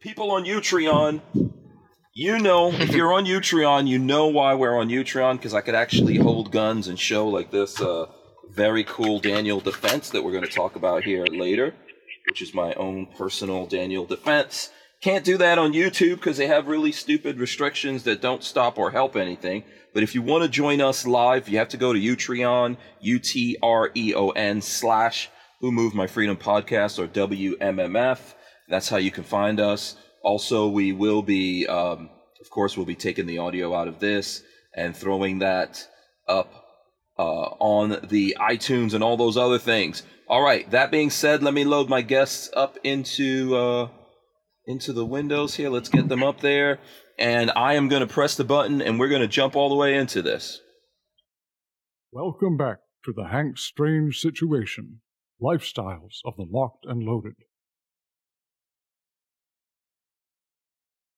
people on Utreon, you know, if you're on Utreon, you know why we're on Utreon because I could actually hold guns and show like this uh, very cool Daniel defense that we're going to talk about here later, which is my own personal Daniel defense. Can't do that on YouTube because they have really stupid restrictions that don't stop or help anything. But if you want to join us live, you have to go to Utreon, U T R E O N slash Who Moved My Freedom Podcast or WMMF. That's how you can find us. Also, we will be, um, of course, we'll be taking the audio out of this and throwing that up uh, on the iTunes and all those other things. All right. That being said, let me load my guests up into uh, into the windows here. Let's get them up there, and I am going to press the button, and we're going to jump all the way into this. Welcome back to the Hank Strange Situation Lifestyles of the Locked and Loaded.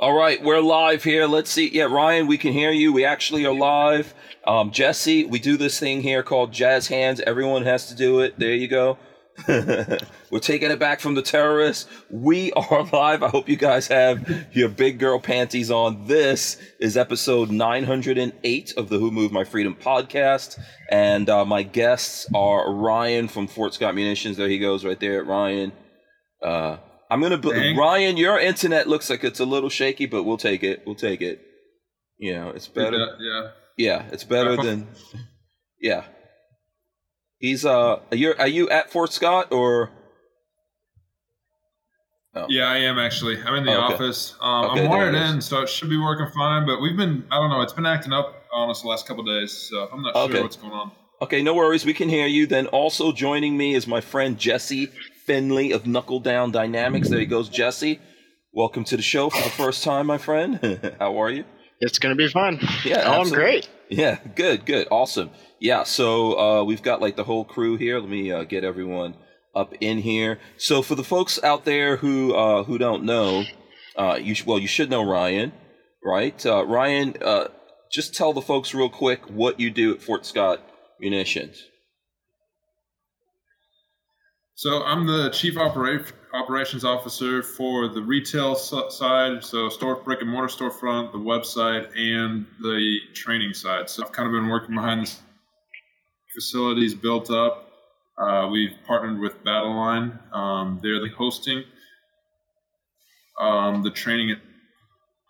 All right, we're live here. Let's see. Yeah, Ryan, we can hear you. We actually are live. Um, Jesse, we do this thing here called Jazz Hands. Everyone has to do it. There you go. we're taking it back from the terrorists. We are live. I hope you guys have your big girl panties on. This is episode 908 of the Who Moved My Freedom podcast. And uh, my guests are Ryan from Fort Scott Munitions. There he goes right there, Ryan. Uh, I'm gonna Dang. Ryan. Your internet looks like it's a little shaky, but we'll take it. We'll take it. You know, it's better. Yeah. Yeah, it's better than. Yeah. He's uh. Are you are you at Fort Scott or? Oh. Yeah, I am actually. I'm in the oh, okay. office. Um, okay, I'm wired in, so it should be working fine. But we've been, I don't know, it's been acting up on us the last couple days, so I'm not okay. sure what's going on. Okay, no worries. We can hear you. Then also joining me is my friend Jesse Finley of Knuckle Down Dynamics. There he goes, Jesse. Welcome to the show for the first time, my friend. How are you? It's going to be fun. Yeah, oh, I'm great. Yeah, good, good, awesome. Yeah, so uh, we've got like the whole crew here. Let me uh, get everyone up in here. So for the folks out there who uh, who don't know, uh, you sh- well you should know Ryan, right? Uh, Ryan, uh, just tell the folks real quick what you do at Fort Scott Munitions. So I'm the chief opera- operations officer for the retail side, so store brick and mortar storefront, the website, and the training side. So I've kind of been working behind the facilities built up. Uh, we've partnered with Battleline. Um, they're the hosting. Um, the training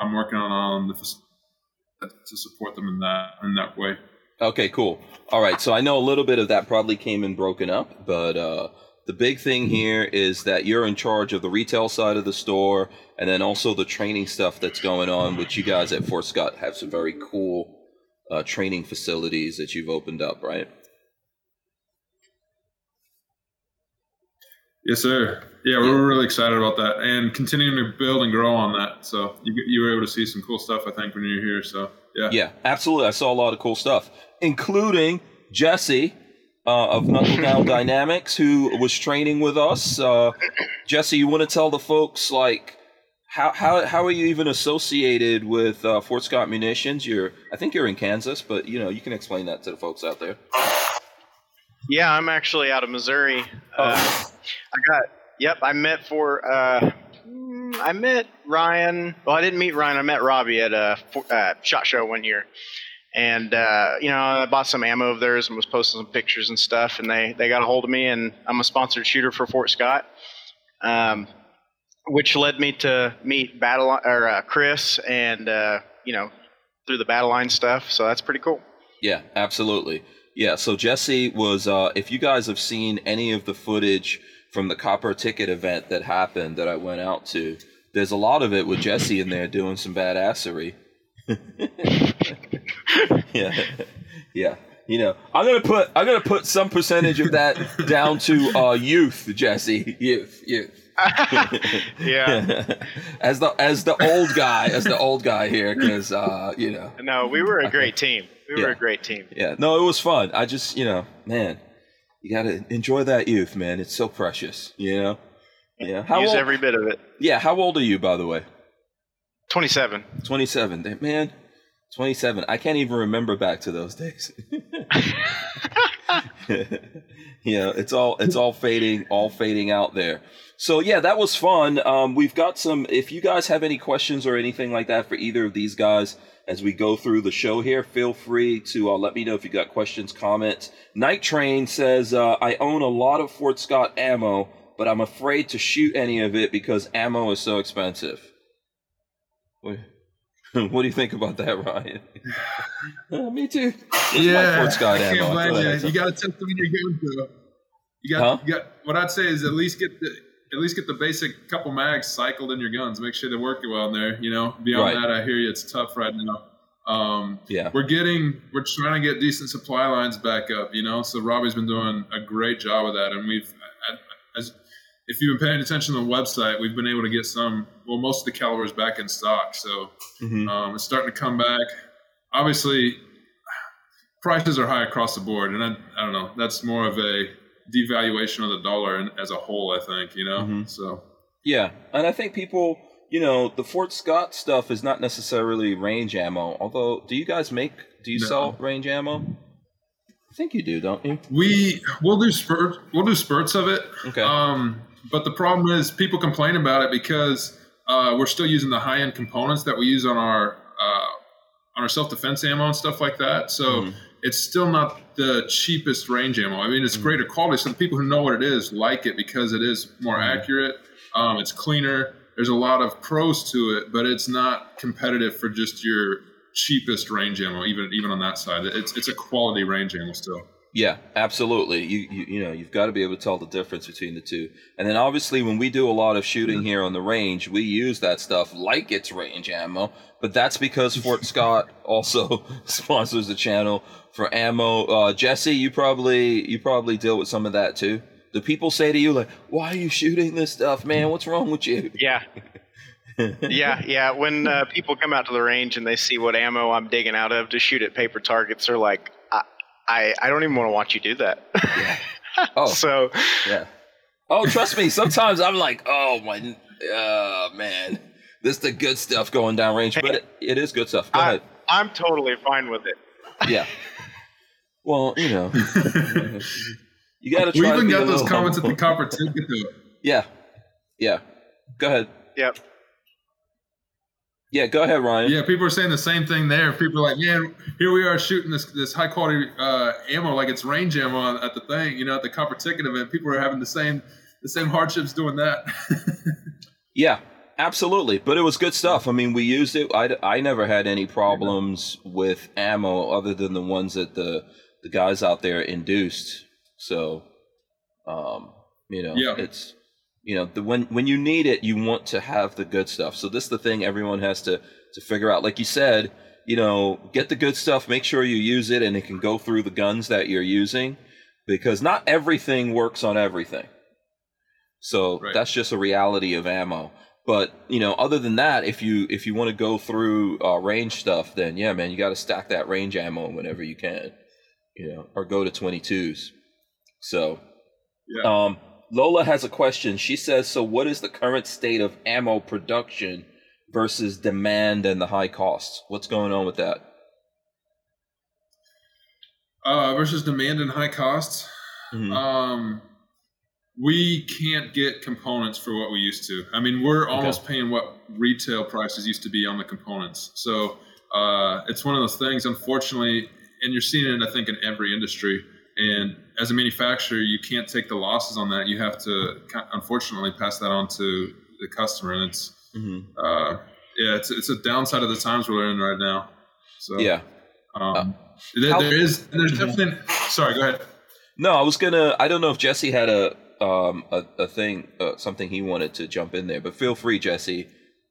I'm working on on the to support them in that in that way. Okay, cool. All right, so I know a little bit of that probably came in broken up, but uh, the big thing here is that you're in charge of the retail side of the store and then also the training stuff that's going on, which you guys at Fort Scott have some very cool uh, training facilities that you've opened up, right? Yes, sir. Yeah, we're really excited about that and continuing to build and grow on that. So you, you were able to see some cool stuff, I think, when you're here. So yeah. Yeah, absolutely. I saw a lot of cool stuff, including Jesse uh, of Knuckle Down Dynamics, who was training with us. Uh, Jesse, you want to tell the folks like how how how are you even associated with uh, Fort Scott Munitions? You're I think you're in Kansas, but you know you can explain that to the folks out there. Yeah, I'm actually out of Missouri. Oh. Uh, I got yep. I met for uh, I met Ryan. Well, I didn't meet Ryan. I met Robbie at a uh, shot show one year and uh, you know I bought some ammo of theirs and was posting some pictures and stuff, and they they got a hold of me, and I'm a sponsored shooter for Fort Scott, um, which led me to meet Battle or uh, Chris, and uh, you know through the battle line stuff. So that's pretty cool. Yeah, absolutely. Yeah. So Jesse was. Uh, if you guys have seen any of the footage from the copper ticket event that happened that I went out to, there's a lot of it with Jesse in there doing some badassery. yeah, yeah. You know, I'm gonna put I'm gonna put some percentage of that down to uh, youth, Jesse. Youth, youth. yeah. as the as the old guy, as the old guy here, because uh, you know. No, we were a great team. We Yeah. were a great team. Yeah, no, it was fun. I just, you know, man, you gotta enjoy that youth, man. It's so precious, you know. Yeah. How Use old? every bit of it. yeah. How old are you, by the way? 27. Twenty-seven. Man, twenty-seven. I can't even remember back to those days. know, it's all it's all fading, all fading out there. So yeah, that was fun. Um, we've got some. If you guys have any questions or anything like that for either of these guys as we go through the show here, feel free to uh, let me know if you got questions, comments. Night Train says, uh, "I own a lot of Fort Scott ammo, but I'm afraid to shoot any of it because ammo is so expensive." What, what do you think about that, Ryan? Uh, me too. My yeah, I can't blame you. You got to test them in your guns, though. You got, Huh? you got. What I'd say is at least get the at least get the basic couple mags cycled in your guns. Make sure they're working well in there. You know, beyond Right. that, I hear you. It's tough right now. Um, Yeah. we're getting we're trying to get decent supply lines back up. You know, so Robbie's been doing a great job of that, and we've as if you've been paying attention to the website, we've been able to get some well most of the calibers back in stock. So Mhm. um, it's starting to come back. Obviously, prices are high across the board, and I, I don't know. That's more of a devaluation of the dollar as a whole. I think you know. Mhm. So Yeah, and I think people, you know, the Fort Scott stuff is not necessarily range ammo. Although, do you guys make? Do you No. sell range ammo? I think you do, don't you? we we'll do spurts. We'll do spurts of it. Okay. Um, but the problem is people complain about it because uh, we're still using the high end components that we use on our uh, on our self defense ammo and stuff like that. So Mhm. it's still not the cheapest range ammo. I mean, it's greater quality. So the people who know what it is like it because it is more Mhm. accurate. Um, it's cleaner. There's a lot of pros to it, but it's not competitive for just your cheapest range ammo. Even even on that side, it's it's a quality range ammo still. Yeah, absolutely. You, you you know you've got to be able to tell the difference between the two. And then obviously when we do a lot of shooting here on the range, we use that stuff like it's range ammo. But that's because Fort Scott also sponsors the channel for ammo. Uh, Jesse, you probably you probably deal with some of that too. Do people say to you like, "Why are you shooting this stuff, man? What's wrong with you?" Yeah. yeah, yeah. When uh, people come out to the range and they see what ammo I'm digging out of to shoot at paper targets, they're like, I, I, I don't even want to watch you do that. Oh, so, yeah. Oh, trust me. Sometimes I'm like, "Oh my, uh, man, this is the good stuff going down range." But it, it is good stuff. Go I, ahead. I'm totally fine with it. Yeah. Well, you know, you got to We try. to even be got those comments at the humble. copper ticket. Yeah, yeah. Go ahead. Yep. Yeah, go ahead, Ryan. Yeah, people are saying the same thing there. People are like, man, here we are shooting this this high quality uh, ammo like it's range ammo at the thing, you know, at the copper ticket event. People are having the same the same hardships doing that. Yeah, absolutely. But it was good stuff. I mean, we used it. I, I never had any problems with ammo other than the ones that the the guys out there induced. So, um, you know, Yeah. it's you know the when when you need it, you want to have the good stuff. So this is the thing everyone has to to figure out. Like you said, you know, get the good stuff. Make sure you use it, and it can go through the guns that you're using, because not everything works on everything. So Right. that's just a reality of ammo. But you know, other than that, if you if you want to go through uh, range stuff, then yeah, man, you got to stack that range ammo whenever you can, you know, or go to 22s. So, yeah. um, Lola has a question. She says, "So, what is the current state of ammo production versus demand and the high costs? What's going on with that?" Uh, versus demand and high costs. Mhm. Um, we can't get components for what we used to. I mean, we're almost paying what retail prices used to be on the components. So uh, it's one of those things, unfortunately, and you're seeing it, I think, in every industry. And as a manufacturer, you can't take the losses on that. You have to, unfortunately, pass that on to the customer. And it's, Mhm. uh, yeah, it's, it's a downside of the times we're in right now. So Yeah. um, there, how- there is, there's definitely. Sorry, go ahead. No, I was gonna. I don't know if Jesse had a um a, a thing uh, something he wanted to jump in there, but feel free, Jesse,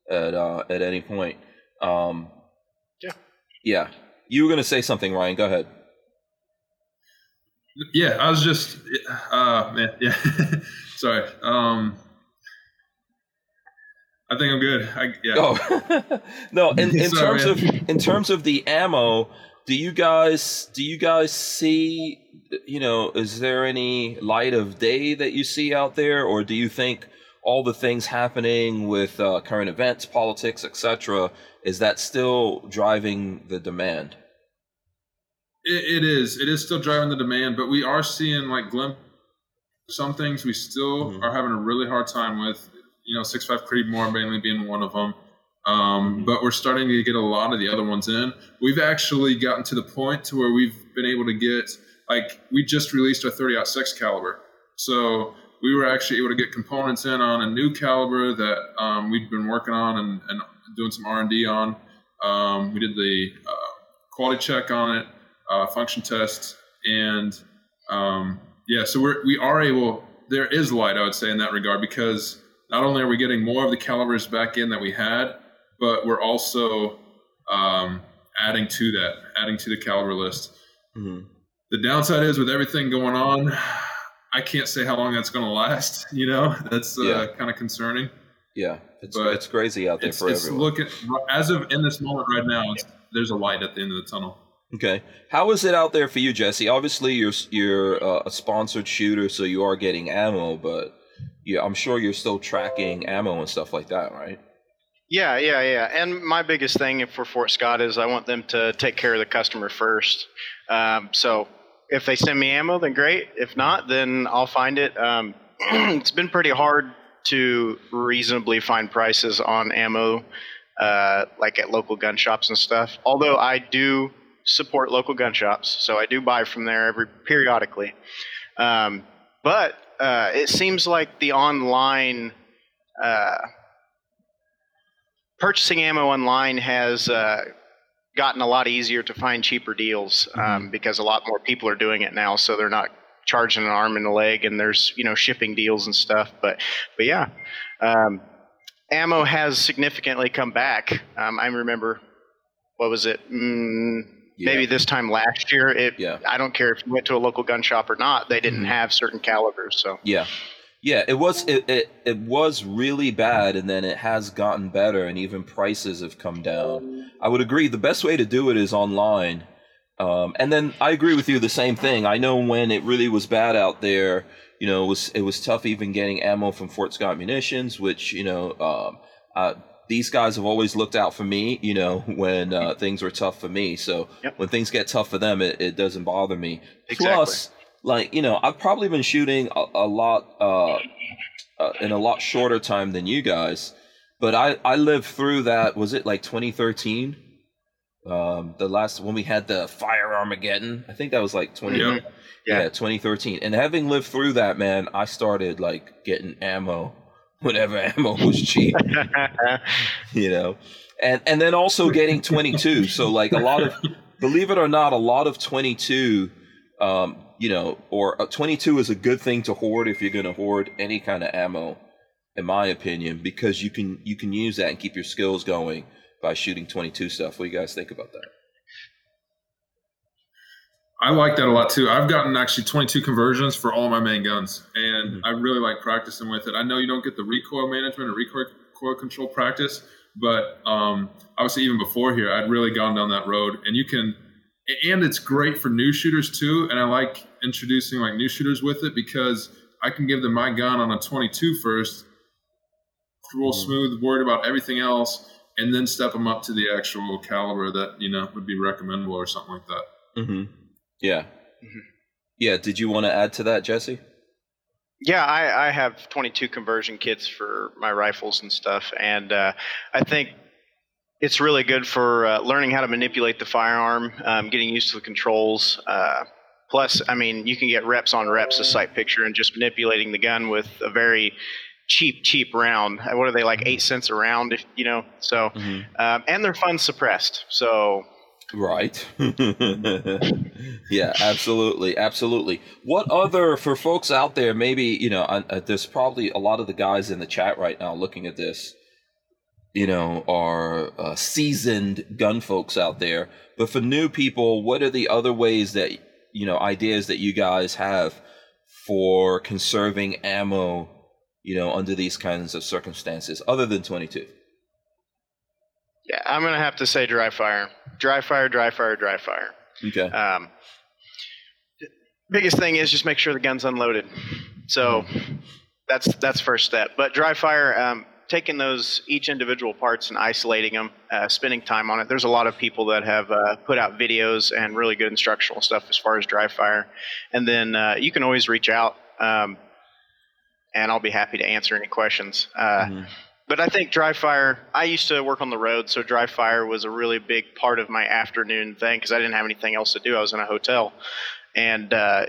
at uh, at any point. Um, Yeah. Yeah. You were gonna say something, Ryan. Go ahead. Yeah, I was just, uh, man, yeah. Sorry. Um, I think I'm good. I, yeah. Oh no! In, in Sorry, terms man. of in terms of the ammo, do you guys do you guys see? You know, is there any light of day that you see out there, or do you think all the things happening with uh, current events, politics, etc., is that still driving the demand? It, it is. It is still driving the demand, but we are seeing like glimpse. Some things we still Mhm. are having a really hard time with. You know, six five Creedmoor mainly being one of them. Um, Mhm. But we're starting to get a lot of the other ones in. We've actually gotten to the point to where we've been able to get like we just released our 30 aught six caliber, so we were actually able to get components in on a new caliber that um, we'd been working on and, and doing some R and D on. Um, we did the uh, quality check on it, uh, function tests, and um, yeah, so we're we are able. There is light, I would say, in that regard because not only are we getting more of the calibers back in that we had, but we're also um, adding to that, adding to the caliber list. Mm-hmm. The downside is with everything going on, I can't say how long that's going to last. You know, that's uh, Yeah. kind of concerning. Yeah, it's But it's crazy out there It's, for it's everyone. looking as of in this moment right now. It's, there's a light at the end of the tunnel. Okay, how is it out there for you, Jesse? Obviously, you're you're uh, a sponsored shooter, so you are getting ammo, but yeah, I'm sure you're still tracking ammo and stuff like that, right? Yeah, yeah, yeah. And my biggest thing for Fort Scott is I want them to take care of the customer first. Um, so if they send me ammo, then great. If not, then I'll find it. Um, it's been pretty hard to reasonably find prices on ammo, uh, like at local gun shops and stuff. Although I do support local gun shops, so I do buy from there every periodically. Um, but uh, it seems like the online uh, purchasing ammo online has uh, gotten a lot easier to find cheaper deals um, because a lot more people are doing it now. So they're not charging an arm and a leg, and there's you know shipping deals and stuff. But but yeah, um, ammo has significantly come back. Um, I remember what was it? Mm, Maybe this time last year. It, Yeah. I don't care if you went to a local gun shop or not. They didn't Mhm. have certain calibers. So Yeah, yeah. It was it, it it was really bad, and then it has gotten better, and even prices have come down. I would agree. The best way to do it is online. Um, and then I agree with you. The same thing. I know when it really was bad out there, you know, it was it was tough even getting ammo from Fort Scott Munitions, which you know, um, uh, these guys have always looked out for me. You know, when uh, things were tough for me. So Yep. when things get tough for them, it, it doesn't bother me. Exactly. Plus, like you know, I've probably been shooting a, a lot uh, uh, in a lot shorter time than you guys, but I I lived through that. Was it like 2013? Um, the last when we had the fire Armageddon, I think that was like 20. Yep. Yeah. Yeah. 2013. And having lived through that, man, I started like getting ammo whenever ammo was cheap, you know. And and then also getting 22. so like a lot of believe it or not, a lot of 22 um, you know, or uh, 22 is a good thing to hoard if you're going to hoard any kind of ammo in my opinion because you can you can use that and keep your skills going by shooting 22 stuff. What do you guys think about that? I like that a lot too. I've gotten actually 22 conversions for all my main guns, and Mhm. I really like practicing with it. I know you don't get the recoil management or recoil recoil control practice, but um, obviously even before here, I'd really gone down that road, and you can, and it's great for new shooters too. And I like introducing like new shooters with it because I can give them my gun on a 22 first, real Mhm. smooth, worried about everything else, and then step them up to the actual caliber that you know would be recommendable or something like that. Mm-hmm. Yeah. Mhm. Yeah. Did you want to add to that, Jesse? Yeah, I, I have 22 conversion kits for my rifles and stuff, and uh, I think it's really good for uh, learning how to manipulate the firearm, um, getting used to the controls. Uh, plus, I mean, you can get reps on reps, a sight picture, and just manipulating the gun with a very cheap, cheap round. What are they like, eight cents a round? If you know, so Mm-hmm. um, and they're fun suppressed. So Right. yeah, absolutely, absolutely. What other for folks out there? Maybe you know, uh, uh, there's probably a lot of the guys in the chat right now looking at this. You know, are uh, seasoned gun folks out there. But for new people, what are the other ways that you know ideas that you guys have for conserving ammo you know, under these kinds of circumstances, other than 22? Yeah, I'm gonna have to say dry fire, dry fire, dry fire, dry fire. Okay. Um, biggest thing is just make sure the gun's unloaded. So that's that's first step. But dry fire, um, taking those each individual parts and isolating them, uh, spending time on it. There's a lot of people that have uh, put out videos and really good instructional stuff as far as dry fire. And then uh, you can always reach out, um, and I'll be happy to answer any questions. Uh, Mhm. But I think dry fire. I used to work on the road, so dry fire was a really big part of my afternoon thing because I didn't have anything else to do. I was in a hotel, and uh,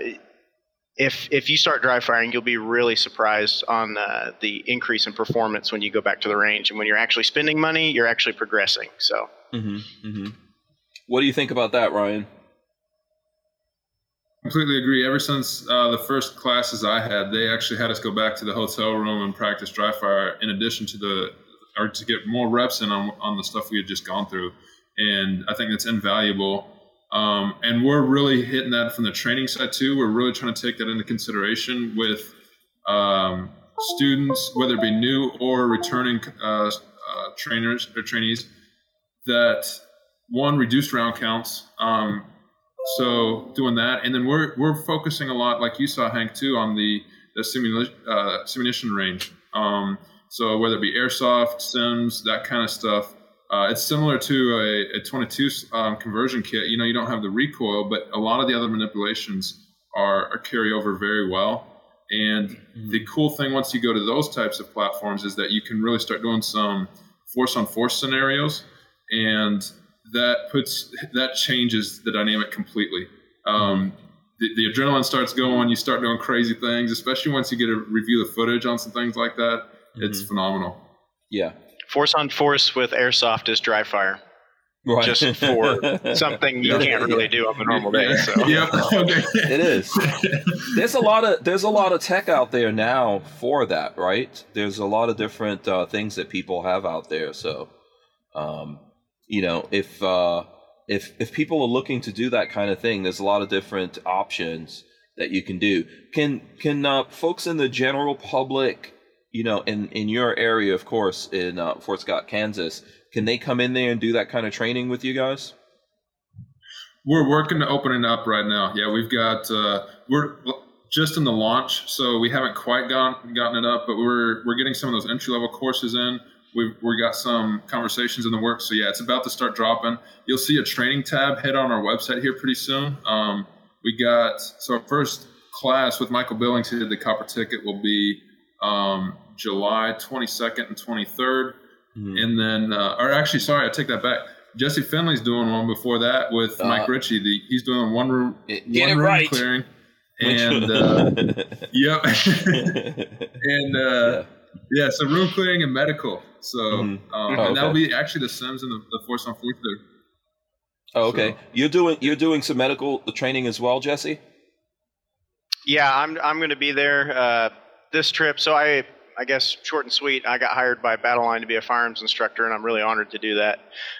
if if you start dry firing, you'll be really surprised on uh, the increase in performance when you go back to the range. And when you're actually spending money, you're actually progressing. So hmm hmm What do you think about that, Ryan? Completely agree. Ever since uh, the first classes I had, they actually had us go back to the hotel room and practice dry fire in addition to the, or to get more reps in on, on the stuff we had just gone through. And I think that's invaluable. Um, and we're really hitting that from the training side too. We're really trying to take that into consideration with um, students, whether it be new or returning uh, uh, trainers or trainees, that one reduced round counts. Um, so doing that, and then we're we're focusing a lot, like you saw Hank too, on the the simulation uh, simulation range. Um, so whether it be airsoft, sims, that kind of stuff, uh, it's similar to a, a 22 um, conversion kit. You know, you don't have the recoil, but a lot of the other manipulations are, are carry over very well. And the cool thing once you go to those types of platforms is that you can really start doing some force on force scenarios, and that puts that changes the dynamic completely. Um, the, the adrenaline starts going. You start doing crazy things, especially once you get to review the footage on some things like that. It's phenomenal. Yeah. force on force with airsoft is dry fire, Right. just for something you Yeah. can't really do on a normal day. So. yep. Okay. It is. there's a lot of there's a lot of tech out there now for that, right? There's a lot of different uh, things that people have out there. So, um, you know, if uh, if if people are looking to do that kind of thing, there's a lot of different options that you can do. Can can uh, folks in the general public, you know, in in your area, of course, in uh, Fort Scott, Kansas, can they come in there and do that kind of training with you guys? We're working to open it up right now. Yeah, we've got uh, we're just in the launch, so we haven't quite gotten gotten it up, but we're we're getting some of those entry level courses in. We've we got some conversations in the works, so yeah, it's about to start dropping. You'll see a training tab hit on our website here pretty soon. Um, we got so our first class with Michael Billings, who did the copper ticket, will be um, July 22nd and 23rd. And then, uh, or actually, sorry, I take that back. Jesse Finley's doing one before that with Uh, Mike Ritchie. The, he's doing one room, one room right. clearing, and uh, yep, and uh, yeah. so room clearing and medical. So, Mhm. um, Oh, and that'll okay. be actually the Sims and the, the Force on Force there. Oh, okay. So- You're doing you're doing some medical training as well, Jesse. Yeah, I'm I'm going to be there uh, this trip. So I I guess short and sweet. I got hired by Battle Line to be a firearms instructor, and I'm really honored to do that.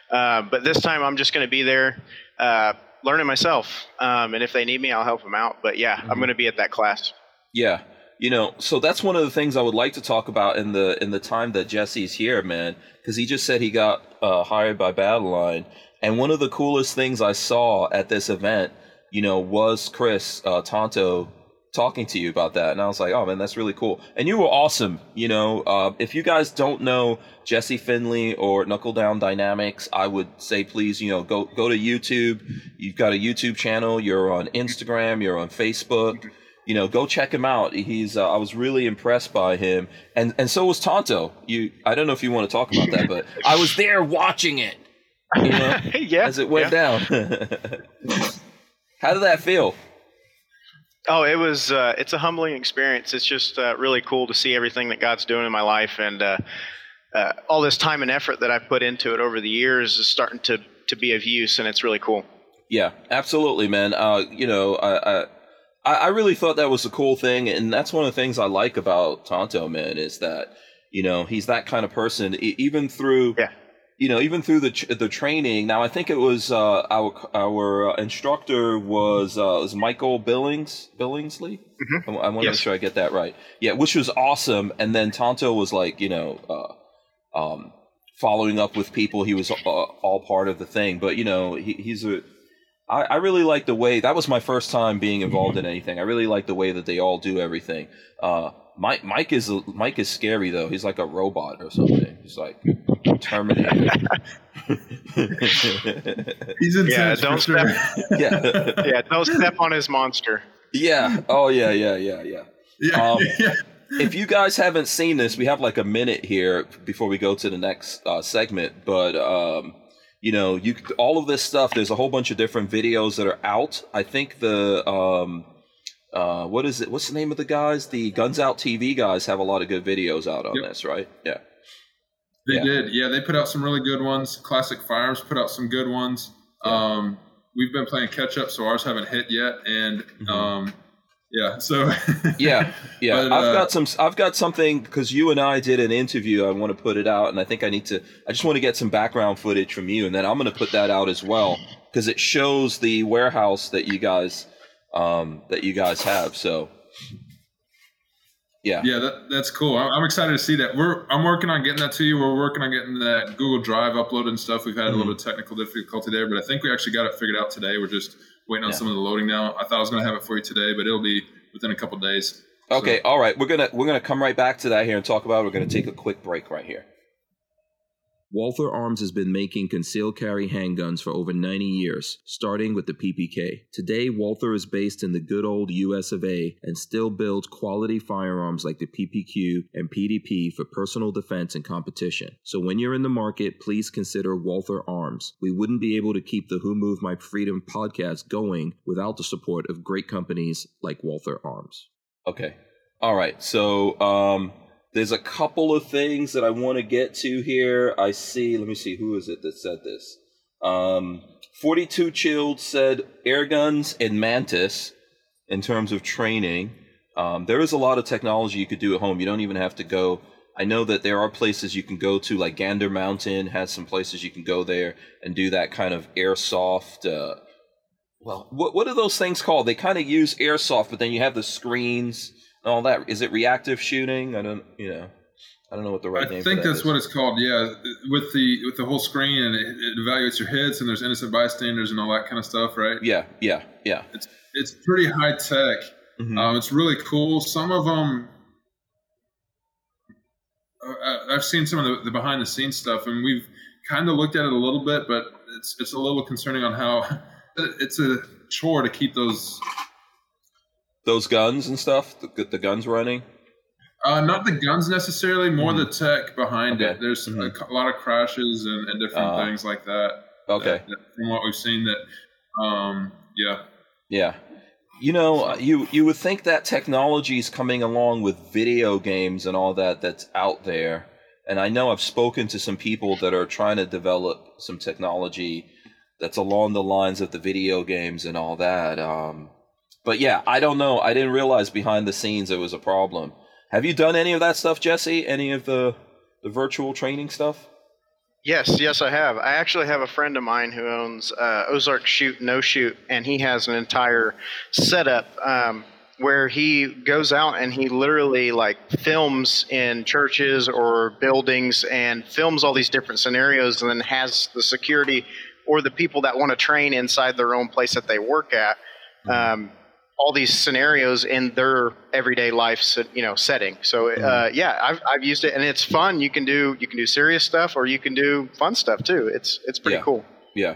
Uh, but this time I'm just going to be there, uh, learning myself. Um, and if they need me, I'll help them out. But yeah, I'm going to be at that class. Yeah. You know, so that's one of the things I would like to talk about in the in the time that Jesse's here, man, because he just said he got uh, hired by Battle Line, and one of the coolest things I saw at this event, you know, was Chris uh, Tonto talking to you about that, and I was like, oh man, that's really cool, and you were awesome. You know, uh, if you guys don't know Jesse Finley or Knuckle Down Dynamics, I would say please, you know, go go to YouTube. You've got a YouTube channel. You're on Instagram. You're on Facebook you know, go check him out. He's uh, I was really impressed by him, and and so was Tonto. You I don't know if you want to talk about that, but I was there watching it. You know, yeah. as it went yeah. down. How did that feel? Oh, it was. Uh, it's a humbling experience. It's just uh, really cool to see everything that God's doing in my life, and uh, uh, all this time and effort that I've put into it over the years is starting to to be of use, and it's really cool. Yeah, absolutely, man. Uh, you know, I, I I really thought that was a cool thing, and that's one of the things I like about Tonto, man, is that you know he's that kind of person. Even through Yeah. you know, even through the the training. Now, I think it was uh, our our instructor was uh, was Michael Billings Billingsley. Mm-hmm. I, I want to yes. make sure I get that right. Yeah, which was awesome. And then Tonto was like, you know, uh, um, following up with people. He was uh, all part of the thing. But you know, he, he's a I, I really like the way that was my first time being involved in anything. I really like the way that they all do everything. Uh, Mike Mike is Mike is scary though. He's like a robot or something. He's like Terminator. He's intense. Yeah, don't step. yeah, yeah, don't step on his monster. Yeah. Oh yeah, yeah, yeah, yeah. Yeah. Um, yeah. If you guys haven't seen this, we have like a minute here before we go to the next uh, segment. But um, you know, you all of this stuff. There's a whole bunch of different videos that are out. I think the um, uh, what is it? What's the name of the guys? The Guns Out TV guys have a lot of good videos out on yep. this, right? Yeah. They yeah. did. Yeah, they put out some really good ones. Classic Firearms put out some good ones. Yeah. Um, we've been playing catch up, so ours haven't hit yet. And mm-hmm. um, yeah, so yeah, yeah. But, I've uh, got some. I've got something because you and I did an interview. I want to put it out, and I think I need to. I just want to get some background footage from you, and then I'm going to put that out as well because it shows the warehouse that you guys um, that you guys have. So, yeah, yeah, that, that's cool. I'm, excited to see that. We're I'm working on getting that to you. We're working on getting that Google Drive uploaded and stuff. We've had mm-hmm. a little technical difficulty there, but I think we actually got it figured out today. We're just waiting on yeah. some of the loading now. I thought I was going to have it for you today, but it'll be within a couple days. Okay, so. all right. We're gonna we're gonna come right back to that here and talk about. It. We're gonna take a quick break right here. Walther Arms has been making concealed carry handguns for over 90 years, starting with the PPK. Today, Walther is based in the good old US of A and still builds quality firearms like the PPQ and PDP for personal defense and competition. So when you're in the market, please consider Walther Arms. We wouldn't be able to keep the Who Moved My Freedom podcast going without the support of great companies like Walther Arms. Okay. All right. So, um, there's a couple of things that I want to get to here. I see, let me see, who is it that said this? Um, 42 Chilled said air guns and Mantis in terms of training. Um, there is a lot of technology you could do at home. You don't even have to go. I know that there are places you can go to, like Gander Mountain has some places you can go there and do that kind of airsoft. Uh, well, what what are those things called? They kind of use airsoft, but then you have the screens all that. Is it reactive shooting? I don't, you know, I don't know what the right I name. I think that's is. what it's called. Yeah, with the with the whole screen and it, it, evaluates your hits and there's innocent bystanders and all that kind of stuff, right? Yeah, yeah, yeah. It's it's pretty high tech. Mm-hmm. Um, it's really cool. Some of them. Uh, I've seen some of the, the behind the scenes stuff, and we've kind of looked at it a little bit, but it's it's a little concerning on how it's a chore to keep those those guns and stuff? The, the guns running? Uh, not the guns necessarily, more mm-hmm. the tech behind okay. it. There's mm-hmm. a, a, lot of crashes and, and different uh, things like that. Okay. That, that from what we've seen, that, um, yeah. Yeah. You know, you you would think that technology is coming along with video games and all that that's out there. And I know I've spoken to some people that are trying to develop some technology that's along the lines of the video games and all that. Um, but yeah, I don't know. I didn't realize behind the scenes it was a problem. Have you done any of that stuff, Jesse? Any of the the virtual training stuff? Yes, yes, I have. I actually have a friend of mine who owns uh, Ozark Shoot No Shoot, and he has an entire setup um, where he goes out and he literally like films in churches or buildings and films all these different scenarios, and then has the security or the people that want to train inside their own place that they work at. Mm-hmm. Um, all these scenarios in their everyday life, you know, setting. So uh, mm-hmm. yeah, I've, I've used it and it's fun. You can do you can do serious stuff or you can do fun stuff too. It's it's pretty yeah. cool. Yeah,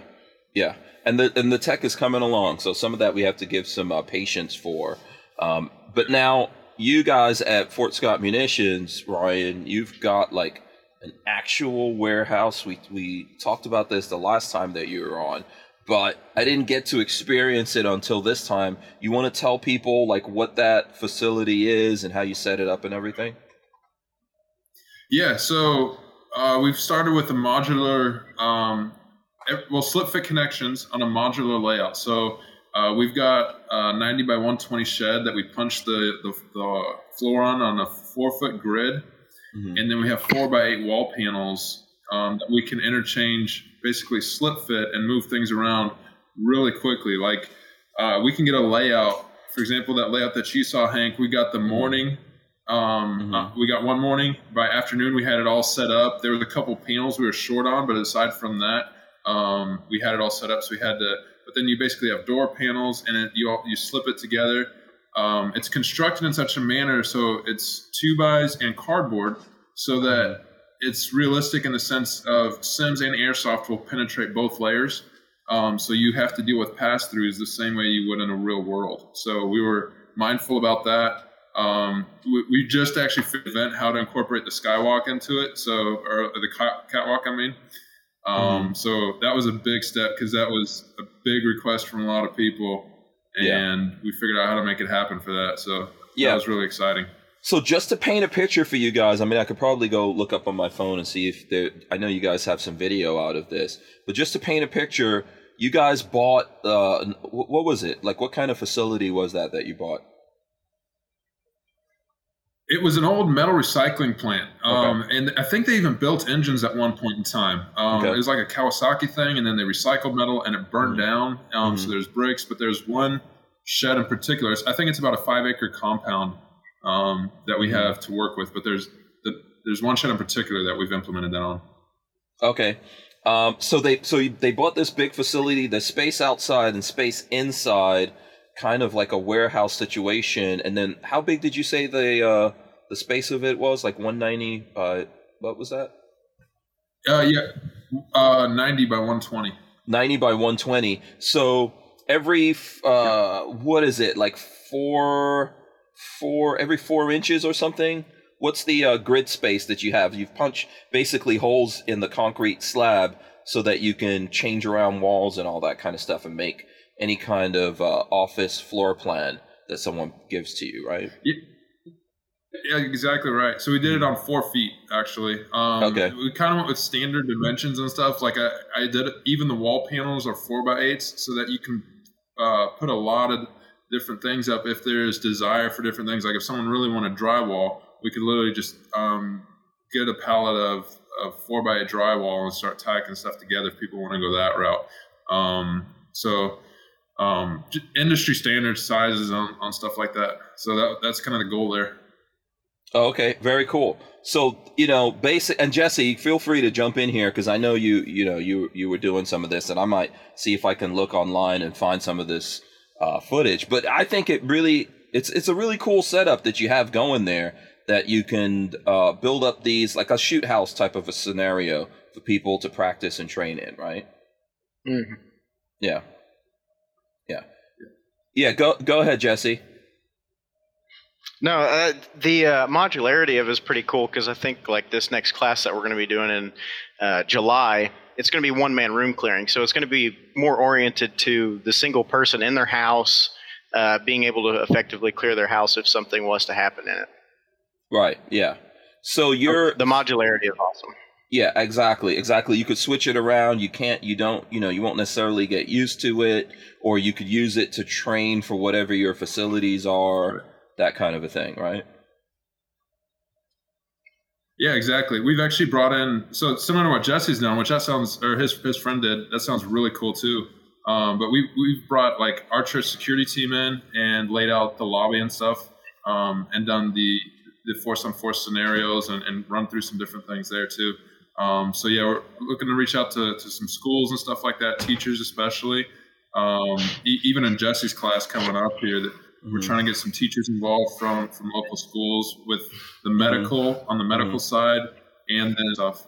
yeah, and the and the tech is coming along. So some of that we have to give some uh, patience for. Um, but now you guys at Fort Scott Munitions, Ryan, you've got like an actual warehouse. We we talked about this the last time that you were on but I didn't get to experience it until this time. You want to tell people like what that facility is and how you set it up and everything? Yeah, so uh, we've started with a modular, um, well, slip fit connections on a modular layout. So uh, we've got a 90 by 120 shed that we punch the, the, the floor on on a four foot grid. Mm-hmm. And then we have four by eight wall panels um, that we can interchange, basically slip fit and move things around really quickly. Like uh, we can get a layout. For example, that layout that you saw, Hank, we got the morning. Um, Mhm. uh, we got one morning. By afternoon, we had it all set up. There was a couple panels we were short on, but aside from that, um, we had it all set up. So we had to. But then you basically have door panels, and it, you all, you slip it together. Um, it's constructed in such a manner so it's two bys and cardboard, so that it's realistic in the sense of Sims and Airsoft will penetrate both layers. Um, so you have to deal with pass throughs the same way you would in a real world. So we were mindful about that. Um, we, we just actually figured event how to incorporate the skywalk into it. So, or the catwalk, I mean. Um, So that was a big step because that was a big request from a lot of people, and Yeah. we figured out how to make it happen for that. So Yeah. that was really exciting. So just to paint a picture for you guys, I mean, I could probably go look up on my phone and see if there. I know you guys have some video out of this, but just to paint a picture, you guys bought. Uh, what was it? Like, what kind of facility was that that you bought? It was an old metal recycling plant, um, and I think they even built engines at one point in time. Um, Okay. It was like a Kawasaki thing, and then they recycled metal, and it burned Mhm. down. Um, So Mhm. there's bricks, but there's one shed in particular. I think it's about a five acre compound um, that we Mhm. have to work with, but there's the, there's one shed in particular that we've implemented that on. Okay. Um, so they so they bought this big facility, the space outside and space inside, kind of like a warehouse situation. And then, how big did you say the uh, the space of it was? Like one ninety. Uh, what was that? Uh, yeah, uh, 90 by 120. 90 by 120 so every uh what is it like four four every four inches or something what's the uh, grid space that you have you've punched basically holes in the concrete slab so that you can change around walls and all that kind of stuff and make any kind of uh, office floor plan that someone gives to you right Yeah, exactly right. So we did it on four feet, actually. Um, Okay. We kind of went with standard dimensions and stuff. Like I, I did even the wall panels are four by eights, so that you can uh, put a lot of different things up if there's desire for different things. Like if someone really wanted drywall, we could literally just um, get a pallet of, of four by eight drywall and start tacking stuff together if people want to go that route. Um, so um, industry standard sizes on, on stuff like that. So that that's kind of the goal there. Oh, okay, very cool. So you know, basic and Jesse, feel free to jump in here because I know you you know you you were doing some of this, and I might see if I can look online and find some of this uh, footage. But I think it really it's it's a really cool setup that you have going there that you can uh, build up these like a shoot house type of a scenario for people to practice and train in, right? Mhm. Yeah, yeah, yeah. Go go ahead, Jesse. No, uh, the uh, modularity of it is pretty cool because I think like this next class that we're going to be doing in uh, July, it's going to be one man room clearing. So it's going to be more oriented to the single person in their house uh, being able to effectively clear their house if something was to happen in it. Right. Yeah. So you're The modularity is awesome. Yeah, exactly, exactly. You could switch it around. You can't, you don't, you know, you won't necessarily get used to it, or you could use it to train for whatever your facilities are, that kind of a thing, right? Yeah, exactly. We've actually brought in so similar to what Jesse's done, which that sounds or his his friend did. That sounds really cool too. Um, but we we've brought like our church security team in and laid out the lobby and stuff, um, and done the the force on force scenarios and, and run through some different things there too. Um, so yeah, we're looking to reach out to, to some schools and stuff like that, teachers especially. Um, e- even in Jesse's class coming up here, that we're trying to get some teachers involved from from local schools with the medical on the medical side and then stuff.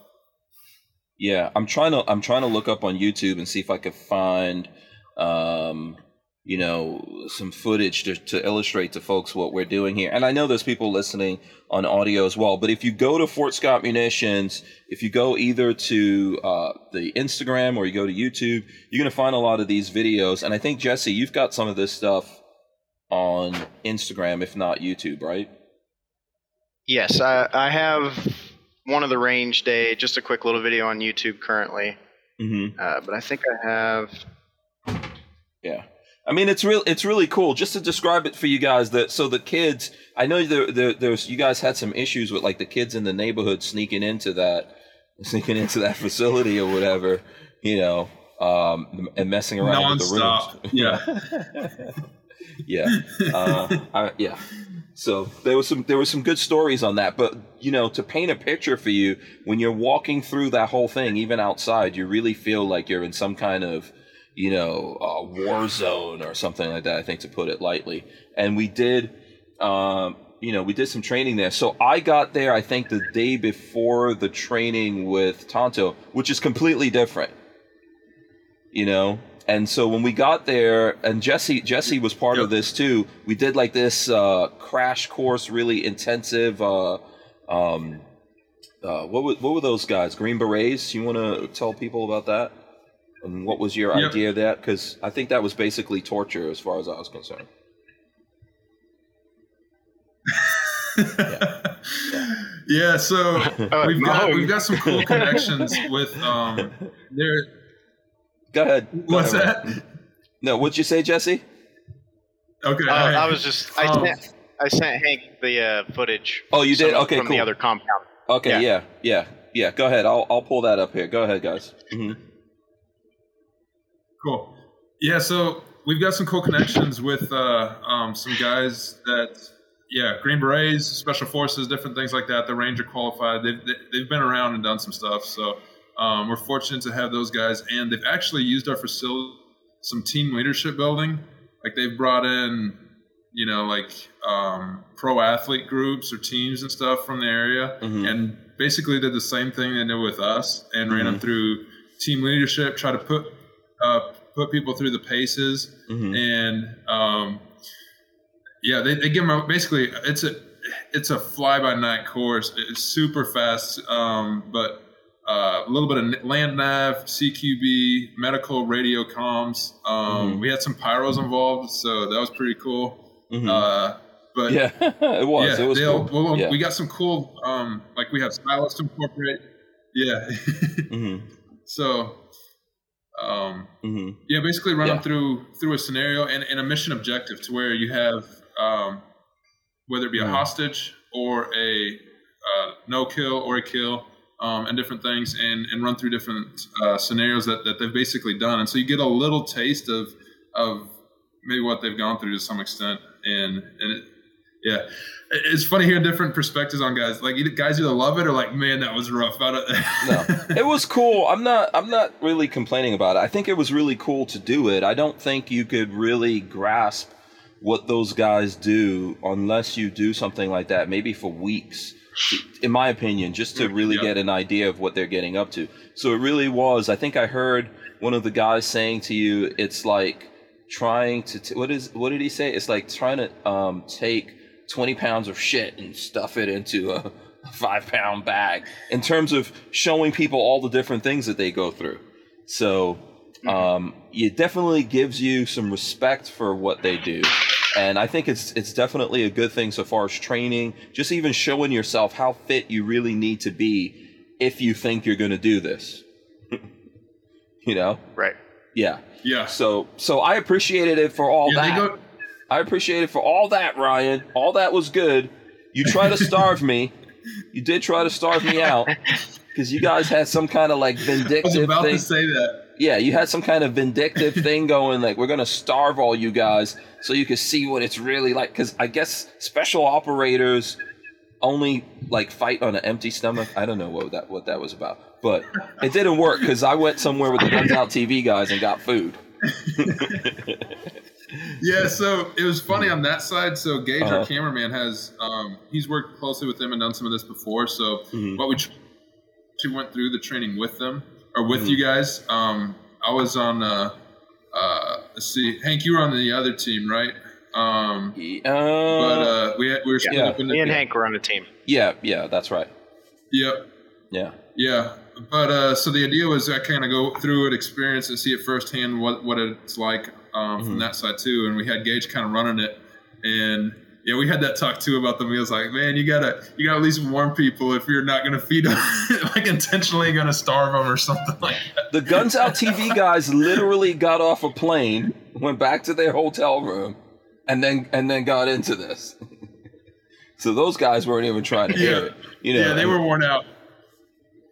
Yeah, I'm trying to, I'm trying to look up on YouTube and see if I could find, um, you know, some footage to, to illustrate to folks what we're doing here. And I know there's people listening on audio as well. But if you go to Fort Scott Munitions, if you go either to uh, the Instagram or you go to YouTube, you're going to find a lot of these videos. And I think, Jesse, you've got some of this stuff on Instagram, if not YouTube, right? Yes, I, I have one of the range day, just a quick little video on YouTube currently. Mm-hmm. Uh, but I think I have. Yeah. I mean, it's real. It's really cool. Just to describe it for you guys, that so the kids. I know there, there, there's you guys had some issues with like the kids in the neighborhood sneaking into that sneaking into that facility or whatever, you know, um, and messing around Non-stop. with the rooms. Yeah. yeah, uh, I, yeah. So there was some there was some good stories on that, but you know, to paint a picture for you, when you're walking through that whole thing, even outside, you really feel like you're in some kind of you know war zone or something like that. I think to put it lightly. And we did, um, you know, we did some training there. So I got there, I think, the day before the training with Tonto, which is completely different. You know, and so when we got there, and Jesse Jesse was part Yep. of this too. We did like this uh, crash course, really intensive. Uh, um, uh, what were, what were those guys? Green Berets. You want to tell people about that? And what was your Yep. idea of that? Because I think that was basically torture, as far as I was concerned. yeah. Yeah. So Oh, we've got we've got some cool connections with um there. Go ahead. Go What's ahead, that? Ryan. No, what'd you say, Jesse? Okay. Uh, all right. I was just I Um, sent I sent Hank the uh, footage. Oh, you did? Okay, from cool. the other compound. Okay, Yeah. yeah, yeah, yeah. Go ahead. I'll I'll pull that up here. Go ahead, guys. hmm Cool. Yeah, so we've got some cool connections with uh, um, some guys that, yeah, Green Berets, Special Forces, different things like that. The Ranger qualified. They've, they've been around and done some stuff. So um, we're fortunate to have those guys. And they've actually used our facility, some team leadership building. Like they've brought in, you know, like um, pro athlete groups or teams and stuff from the area. Mhm. And basically did the same thing they did with us and ran them Mhm. through team leadership, try to put uh, put people through the paces, hmm and um, yeah, they, they give them basically it's a it's a fly by night course. It's super fast, um, but uh, a little bit of land nav, CQB, medical radio comms. Um, Mhm. We had some pyros involved, so that was pretty cool. hmm Uh, but yeah, it was. yeah, it was cool. well, yeah. we got some cool, um, like we have stylists incorporate. Yeah. hmm so, um, hmm yeah, basically run Yeah. through through a scenario and, and a mission objective to where you have um, whether it be a Mhm. hostage or a uh, no kill or a kill um, and different things and, and run through different uh, scenarios that, that they've basically done and so you get a little taste of of maybe what they've gone through to some extent and and it, yeah it's funny hearing different perspectives on guys like guys either love it or like man that was rough No, it was cool. I'm not. I'm not really complaining about it. I think it was really cool to do it. I don't think you could really grasp what those guys do unless you do something like that, maybe for weeks. In my opinion, just to really Yeah. get an idea of what they're getting up to. So it really was. I think I heard one of the guys saying to you, "It's like trying to t- what is what did he say? It's like trying to um, take 20 pounds of shit and stuff it into a, a five pound bag in terms of showing people all the different things that they go through. So um, it definitely gives you some respect for what they do. And I think it's it's definitely a good thing so far as training, just even showing yourself how fit you really need to be if you think you're going to do this. you know? Right. Yeah. yeah So so I appreciated it for all yeah that. go I appreciate it for all that, Ryan. All that was good. You try to starve me. You did try to starve me out because you guys had some kind of like vindictive. I was about thing. to say that Yeah, you had some kind of vindictive thing going. Like we're gonna starve all you guys so you can see what it's really like. Because I guess special operators only like fight on an empty stomach. I don't know what that what that was about, but it didn't work because I went somewhere with the Guns Out TV guys and got food. Yeah, so it was funny on that side. So Gage, Uh-huh. our cameraman, has um, he's worked closely with them and done some of this before. So Mhm. what we tr- went through the training with them or with Mhm. you guys. Um, I was on. Uh, uh, let's see, Hank, you were on the other team, right? Um, Uh, but uh, we had, we were split Yeah. up into Me and Hank were on a team. yeah, yeah, that's right. Yep. Yeah. Yeah, but uh, so the idea was I kind of go through it, experience it, see it firsthand what what it's like um, Mhm. from that side too. And we had Gage kind of running it, and yeah, we had that talk too about the meals. Like, man, you gotta you gotta at least warn people if you're not gonna feed them, like intentionally gonna starve them or something like that. The Guns Out TV guys literally got off a plane, went back to their hotel room, and then and then got into this. so those guys weren't even trying to hear it. You know, yeah, they were worn out.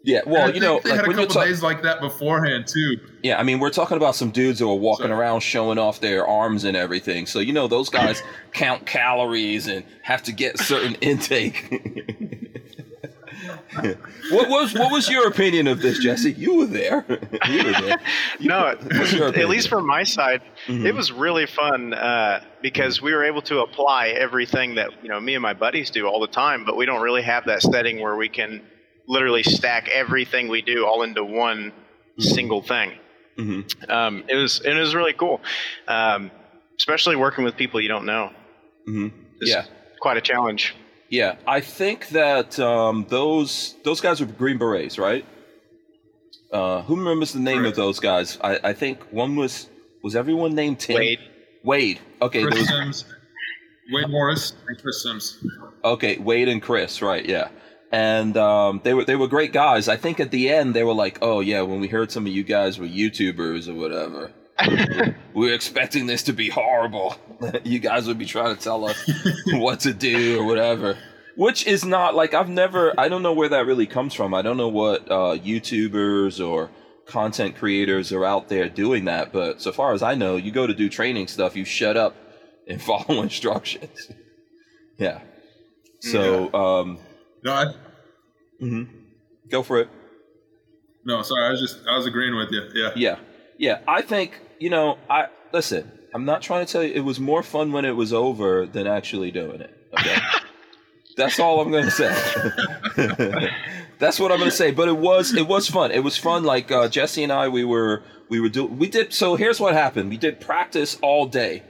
Yeah, well, you know, they like had a when couple ta- days like that beforehand too. Yeah, I mean, we're talking about some dudes who are walking Sorry. around showing off their arms and everything. So, you know, those guys count calories and have to get certain intake. what was what was your opinion of this, Jesse? You were there. you were there. no, What's at least opinion? from my side, Mhm. it was really fun uh, because we were able to apply everything that you know me and my buddies do all the time, but we don't really have that setting where we can literally stack everything we do all into one single thing. Mhm. Um, it was it was really cool, um, especially working with people you don't know. Mhm. It's Yeah. quite a challenge. Yeah, I think that um, those those guys were Green Berets, right? Uh, who remembers the name of those guys? I, I think one was was everyone named Tim. Wade. Wade. Okay, Chris was Sims, Wade Morris, and Chris Sims. Okay, Wade and Chris, right? Yeah, and um, they were they were great guys. I think at the end they were like, "Oh yeah, when we heard some of you guys were YouTubers or whatever, we were expecting this to be horrible. you guys would be trying to tell us what to do or whatever." Which is not like I've never. I don't know where that really comes from. I don't know what uh, YouTubers or content creators are out there doing that. But so far as I know, you go to do training stuff, you shut up and follow instructions. Yeah. So, um, No, I, mhm. go for it. no, sorry, I was just I was agreeing with you. Yeah. Yeah. Yeah. I think, you know, I listen, I'm not trying to tell you it was more fun when it was over than actually doing it. Okay. That's all I'm gonna say. That's what I'm gonna say. But it was it was fun. It was fun. Like uh, Jesse and I, we were we were doing we did. So here's what happened. We did practice all day,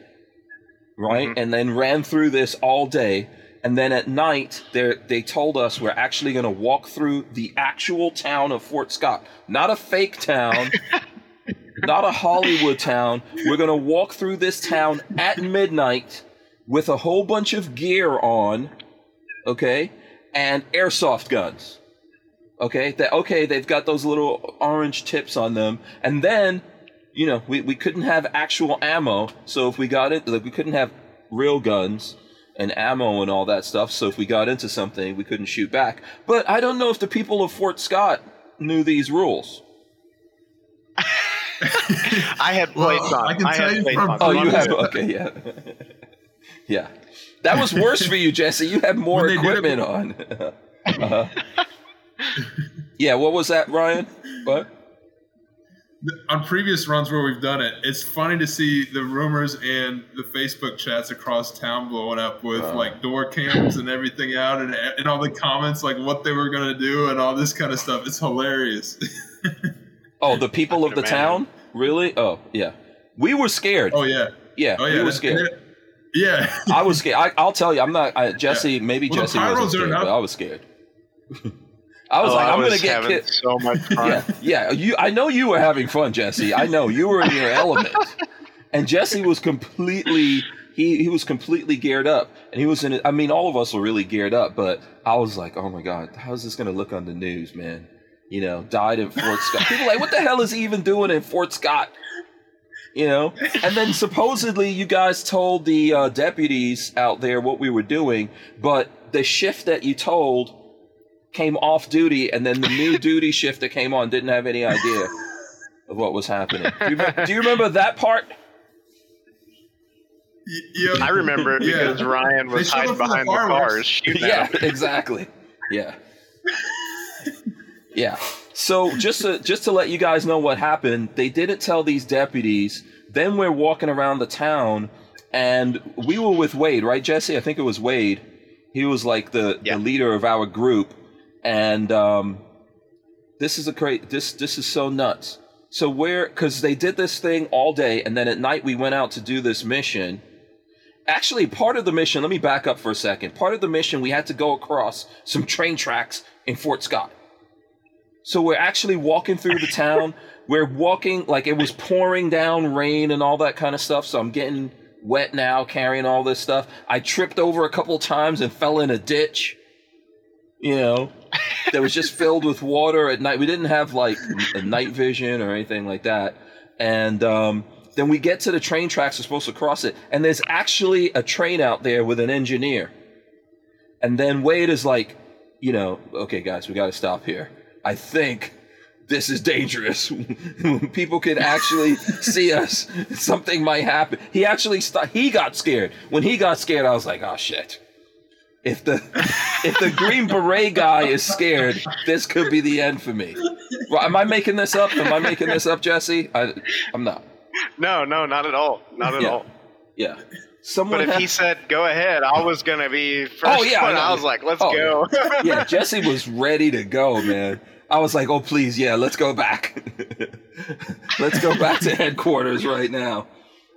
right, and then ran through this all day. And then at night, they they told us we're actually gonna walk through the actual town of Fort Scott, not a fake town. not a Hollywood town. We're gonna walk through this town at midnight with a whole bunch of gear on, okay, and airsoft guns. Okay, that okay, they've got those little orange tips on them, and then, you know, we, we couldn't have actual ammo, so if we got it, like we couldn't have real guns and ammo and all that stuff. So if we got into something, we couldn't shoot back. But I don't know if the people of Fort Scott knew these rules. I had Well, plates on. I can I tell you plates from- on. Oh, you have it. okay, yeah, yeah. That was worse for you, Jesse. You had more When they did it- equipment on. uh-huh. Yeah, what was that, Ryan? What? On previous runs where we've done it, it's funny to see the rumors and the Facebook chats across town blowing up with Wow. like door cams and everything out and, and all the comments like what they were going to do and all this kind of stuff. It's hilarious. Oh, the people of the imagine. town? Really? Oh, yeah. We were scared. oh yeah. yeah, Oh yeah. we were scared. it- yeah. I was scared. I, I'll tell you, I'm not. I, Jesse, maybe Well, Jesse wasn't scared, enough- but I was scared. I was Oh, like, I'm was gonna get killed. so much fun. yeah, yeah. You, I know you were having fun, Jesse. I know you were in your element, and Jesse was completely. He, he was completely geared up, and he was in. it- I mean, all of us were really geared up, but I was like, oh my god, how's this gonna look on the news, man? You know, died in Fort Scott. People are like, what the hell is he even doing in Fort Scott? You know, and then supposedly you guys told the uh, deputies out there what we were doing, but the shift that you told came off duty, and then the new duty shift that came on didn't have any idea of what was happening. Do you, do you remember that part? Y- yeah. I remember it Yeah. because Ryan was hiding up for the behind the, fireworks. cars yeah, exactly. Yeah. Yeah. So just to just to let you guys know what happened, they didn't tell these deputies. Then we're walking around the town, and we were with Wade, right, Jesse? I think it was Wade. He was like the, Yeah. the leader of our group, and um, this is a great. This this is so nuts. So where because they did this thing all day, and then at night we went out to do this mission. Actually, part of the mission. Let me back up for a second. Part of the mission, we had to go across some train tracks in Fort Scott. So we're actually walking through the town. We're walking like it was pouring down rain and all that kind of stuff. So I'm getting wet now carrying all this stuff. I tripped over a couple times and fell in a ditch. You know, that was just filled with water at night. We didn't have like night vision or anything like that. And um, then we get to the train tracks. We're supposed to cross it, and there's actually a train out there with an engineer. And then Wade is like, you know, okay, guys, we got to stop here. I think this is dangerous. People can actually see us. Something might happen. He actually st- he got scared. When he got scared, I was like, oh shit. If the if the green beret guy is scared, this could be the end for me. Well, am I making this up? Am I making this up, Jesse? I, I'm not. No, no, not at all. Not at Yeah. all. Yeah. Someone But if he said go ahead, I was gonna be first. Oh, yeah, one. know. I was like, let's Oh, go. yeah, Jesse was ready to go, man. I was like, oh, please, yeah, let's go back. let's go back to headquarters right now.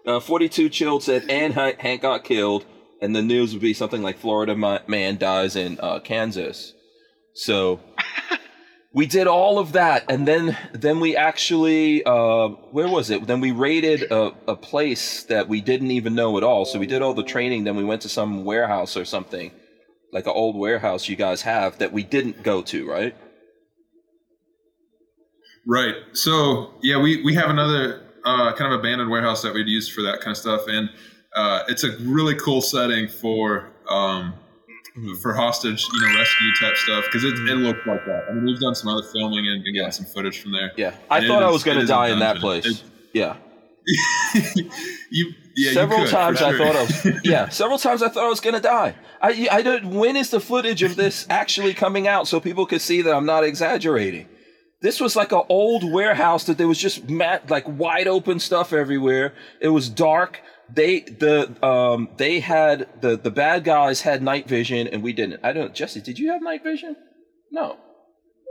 Uh, 42 chilled said, and Hank got killed. And the news would be something like Florida man dies in uh, Kansas. So we did all of that. And then then we actually, uh, where was it? Then we raided a, a place that we didn't even know at all. So we did all the training. Then we went to some warehouse or something like an old warehouse you guys have that we didn't go to, right? Right. So yeah, we we have another uh, kind of abandoned warehouse that we'd use for that kind of stuff, and uh, it's a really cool setting for um, for hostage, you know, rescue type stuff because it, it looked like that. I mean, we've done some other filming and, and Yeah. gotten some footage from there. Yeah. I And thought I was going to die in that place. It- yeah. you, yeah, several could, times I thought I was yeah, several times I thought I was going to die. I I don't when is the footage of this actually coming out so people could see that I'm not exaggerating? This was like an old warehouse that there was just mat like wide open stuff everywhere. It was dark. They the um they had the the bad guys had night vision and we didn't. I don't Jesse, did you have night vision? No.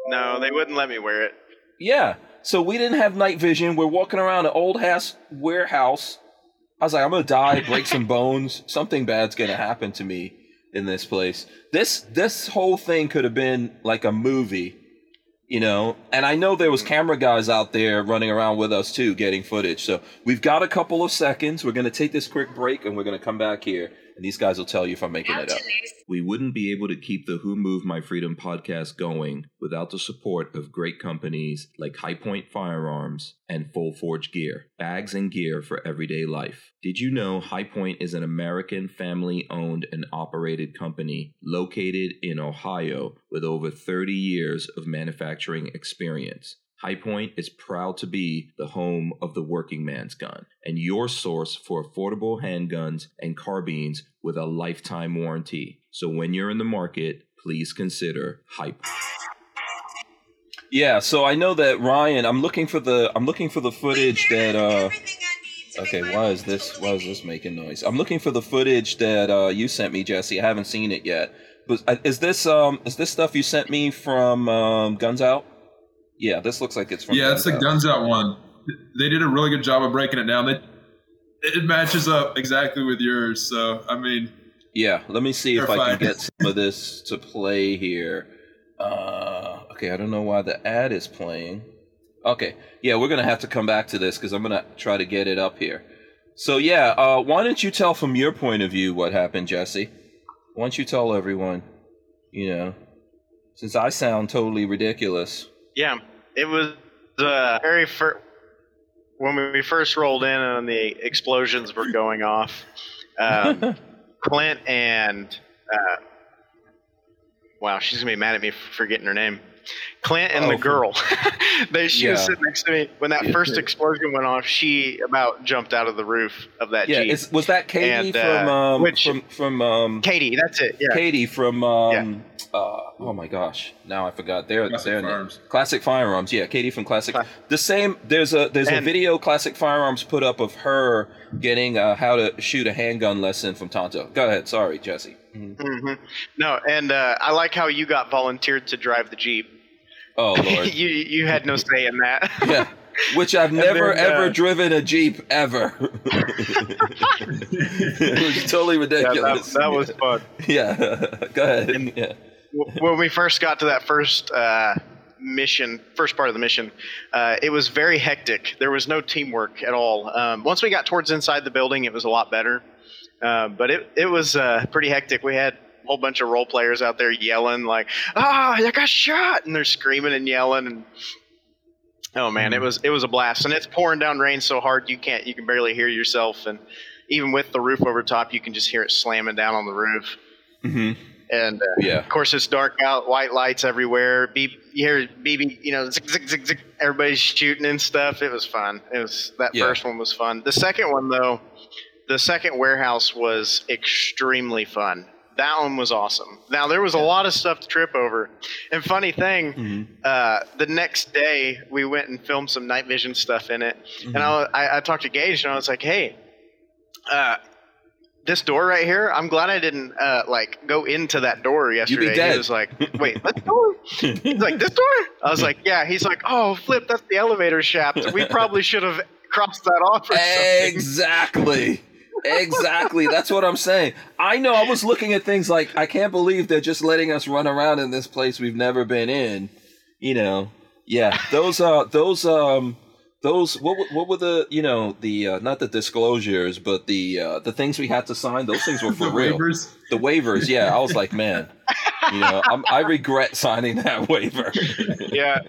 no, they wouldn't let me wear it. Yeah. So we didn't have night vision. We're walking around an old house warehouse. I was like, I'm gonna die, break some bones. Something bad's gonna happen to me in this place. This this whole thing could have been like a movie, you know. And I know there was hmm. camera guys out there running around with us too, getting footage. So we've got a couple of seconds. We're gonna take this quick break, and we're gonna come back here, and these guys will tell you if I'm making it up. We wouldn't be able to keep the Who Moved My Freedom podcast going without the support of great companies like Hi-Point Firearms and Full Forge Gear, bags and gear for everyday life. Did you know Hi-Point is an American family owned and operated company located in Ohio with over 30 years of manufacturing experience? Hi-Point is proud to be the home of the working man's gun and your source for affordable handguns and carbines with a lifetime warranty. So when you're in the market, please consider Hi-Point. Yeah. So I know that Ryan. I'm looking for the. I'm looking for the footage that. uh Okay, why is this why is this making noise? I'm looking for the footage that uh, you sent me, Jesse. I haven't seen it yet. But uh, is this um is this stuff you sent me from um, Guns Out? Yeah, this looks like it's from. Yeah, it's the Out. Guns Out one. They did a really good job of breaking it down. They it matches up exactly with yours. So I mean, Yeah, let me see if They're I can get some of this to play here. Uh, okay, I don't know why the ad is playing. Okay, yeah, we're gonna have to come back to this because I'm gonna try to get it up here. So yeah, uh, why don't you tell from your point of view what happened, Jesse? Why don't you tell everyone? You know, since I sound totally ridiculous. Yeah, it was uh, very first when we first rolled in and the explosions were going off. Um, Clint and uh, wow, she's gonna be mad at me for forgetting her name. Clint and Oh, the girl. they she was sitting next to me when that Yeah. first explosion went off. She about jumped out of the roof of that Yeah, jeep. was that Katie And, from uh, um, which- from from um, Katie, that's it. Yeah. Katie from um uh oh my gosh now I forgot their Classic their name. Firearms. Classic Firearms yeah Katie from Classic Cla- the same there's a there's a video Classic Firearms put up of her getting uh, how to shoot a handgun lesson from Tonto go ahead sorry Jesse Mhm. hmm No, and uh, I like how you got volunteered to drive the jeep. oh lord you you had no say in that. yeah which I've never then, uh, ever driven a Jeep ever it was totally Yeah, that, ridiculous that was fun. yeah go ahead And- yeah when we first got to that first uh, mission, first part of the mission, uh, it was very hectic. There was no teamwork at all. Um, once we got towards inside the building, it was a lot better. Uh, but it it was uh, pretty hectic. We had a whole bunch of role players out there yelling like, "Ah, I got shot!" and they're screaming and yelling and. Oh man, it was it was a blast, and it's pouring down rain so hard you can't you can barely hear yourself, and even with the roof over top, you can just hear it slamming down on the roof. Mm-hmm. And uh, Yeah. of course, it's dark out, white lights everywhere. Beep, you hear BB, you know, zig, zig, zig, zig. Everybody's shooting and stuff. It was fun. It was that Yeah. first one was fun. The second one, though, the second warehouse was extremely fun. That one was awesome. Now there was a lot of stuff to trip over. And funny thing, Mm-hmm. uh, the next day we went and filmed some night vision stuff in it, Mm-hmm. and I, I, I talked to Gage and I was like, "Hey, uh, this door right here. I'm glad I didn't uh, like go into that door yesterday." dead. He was like, "Wait, this door?" He's like, "This door?" I was like, "Yeah." He's like, "Oh, flip, that's the elevator shaft. We probably should have crossed that off or. Exactly. Exactly. That's what I'm saying. I know I was looking at things like I can't believe they're just letting us run around in this place we've never been in. You know. Yeah, those are those um those what were- what were the you know the uh, not the disclosures but the uh, the things we had to sign those things were for the real waivers. the waivers yeah I was like man you know I'm, I regret signing that waiver Yeah,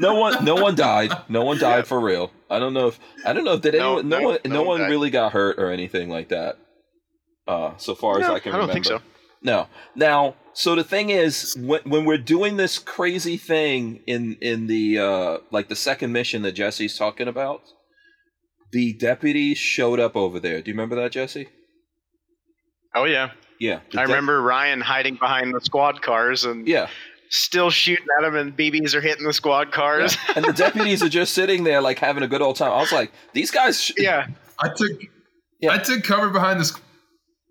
no one no one died no one died for real I don't know if I don't know if did No, anyone no, no, one no, no one one died. really got hurt or anything like that uh so far as I can I don't remember think so. no. Now, so the thing is, when when we're doing this crazy thing in in the uh like the second mission that Jesse's talking about, the deputies showed up over there. Do you remember that, Jesse? Oh yeah, Yeah. I dep- remember Ryan hiding behind the squad cars and Yeah. still shooting at him, and BBs are hitting the squad cars. yeah. And the deputies are just sitting there like having a good old time. I was like, these guys. Sh- Yeah, I took Yeah. I took cover behind this.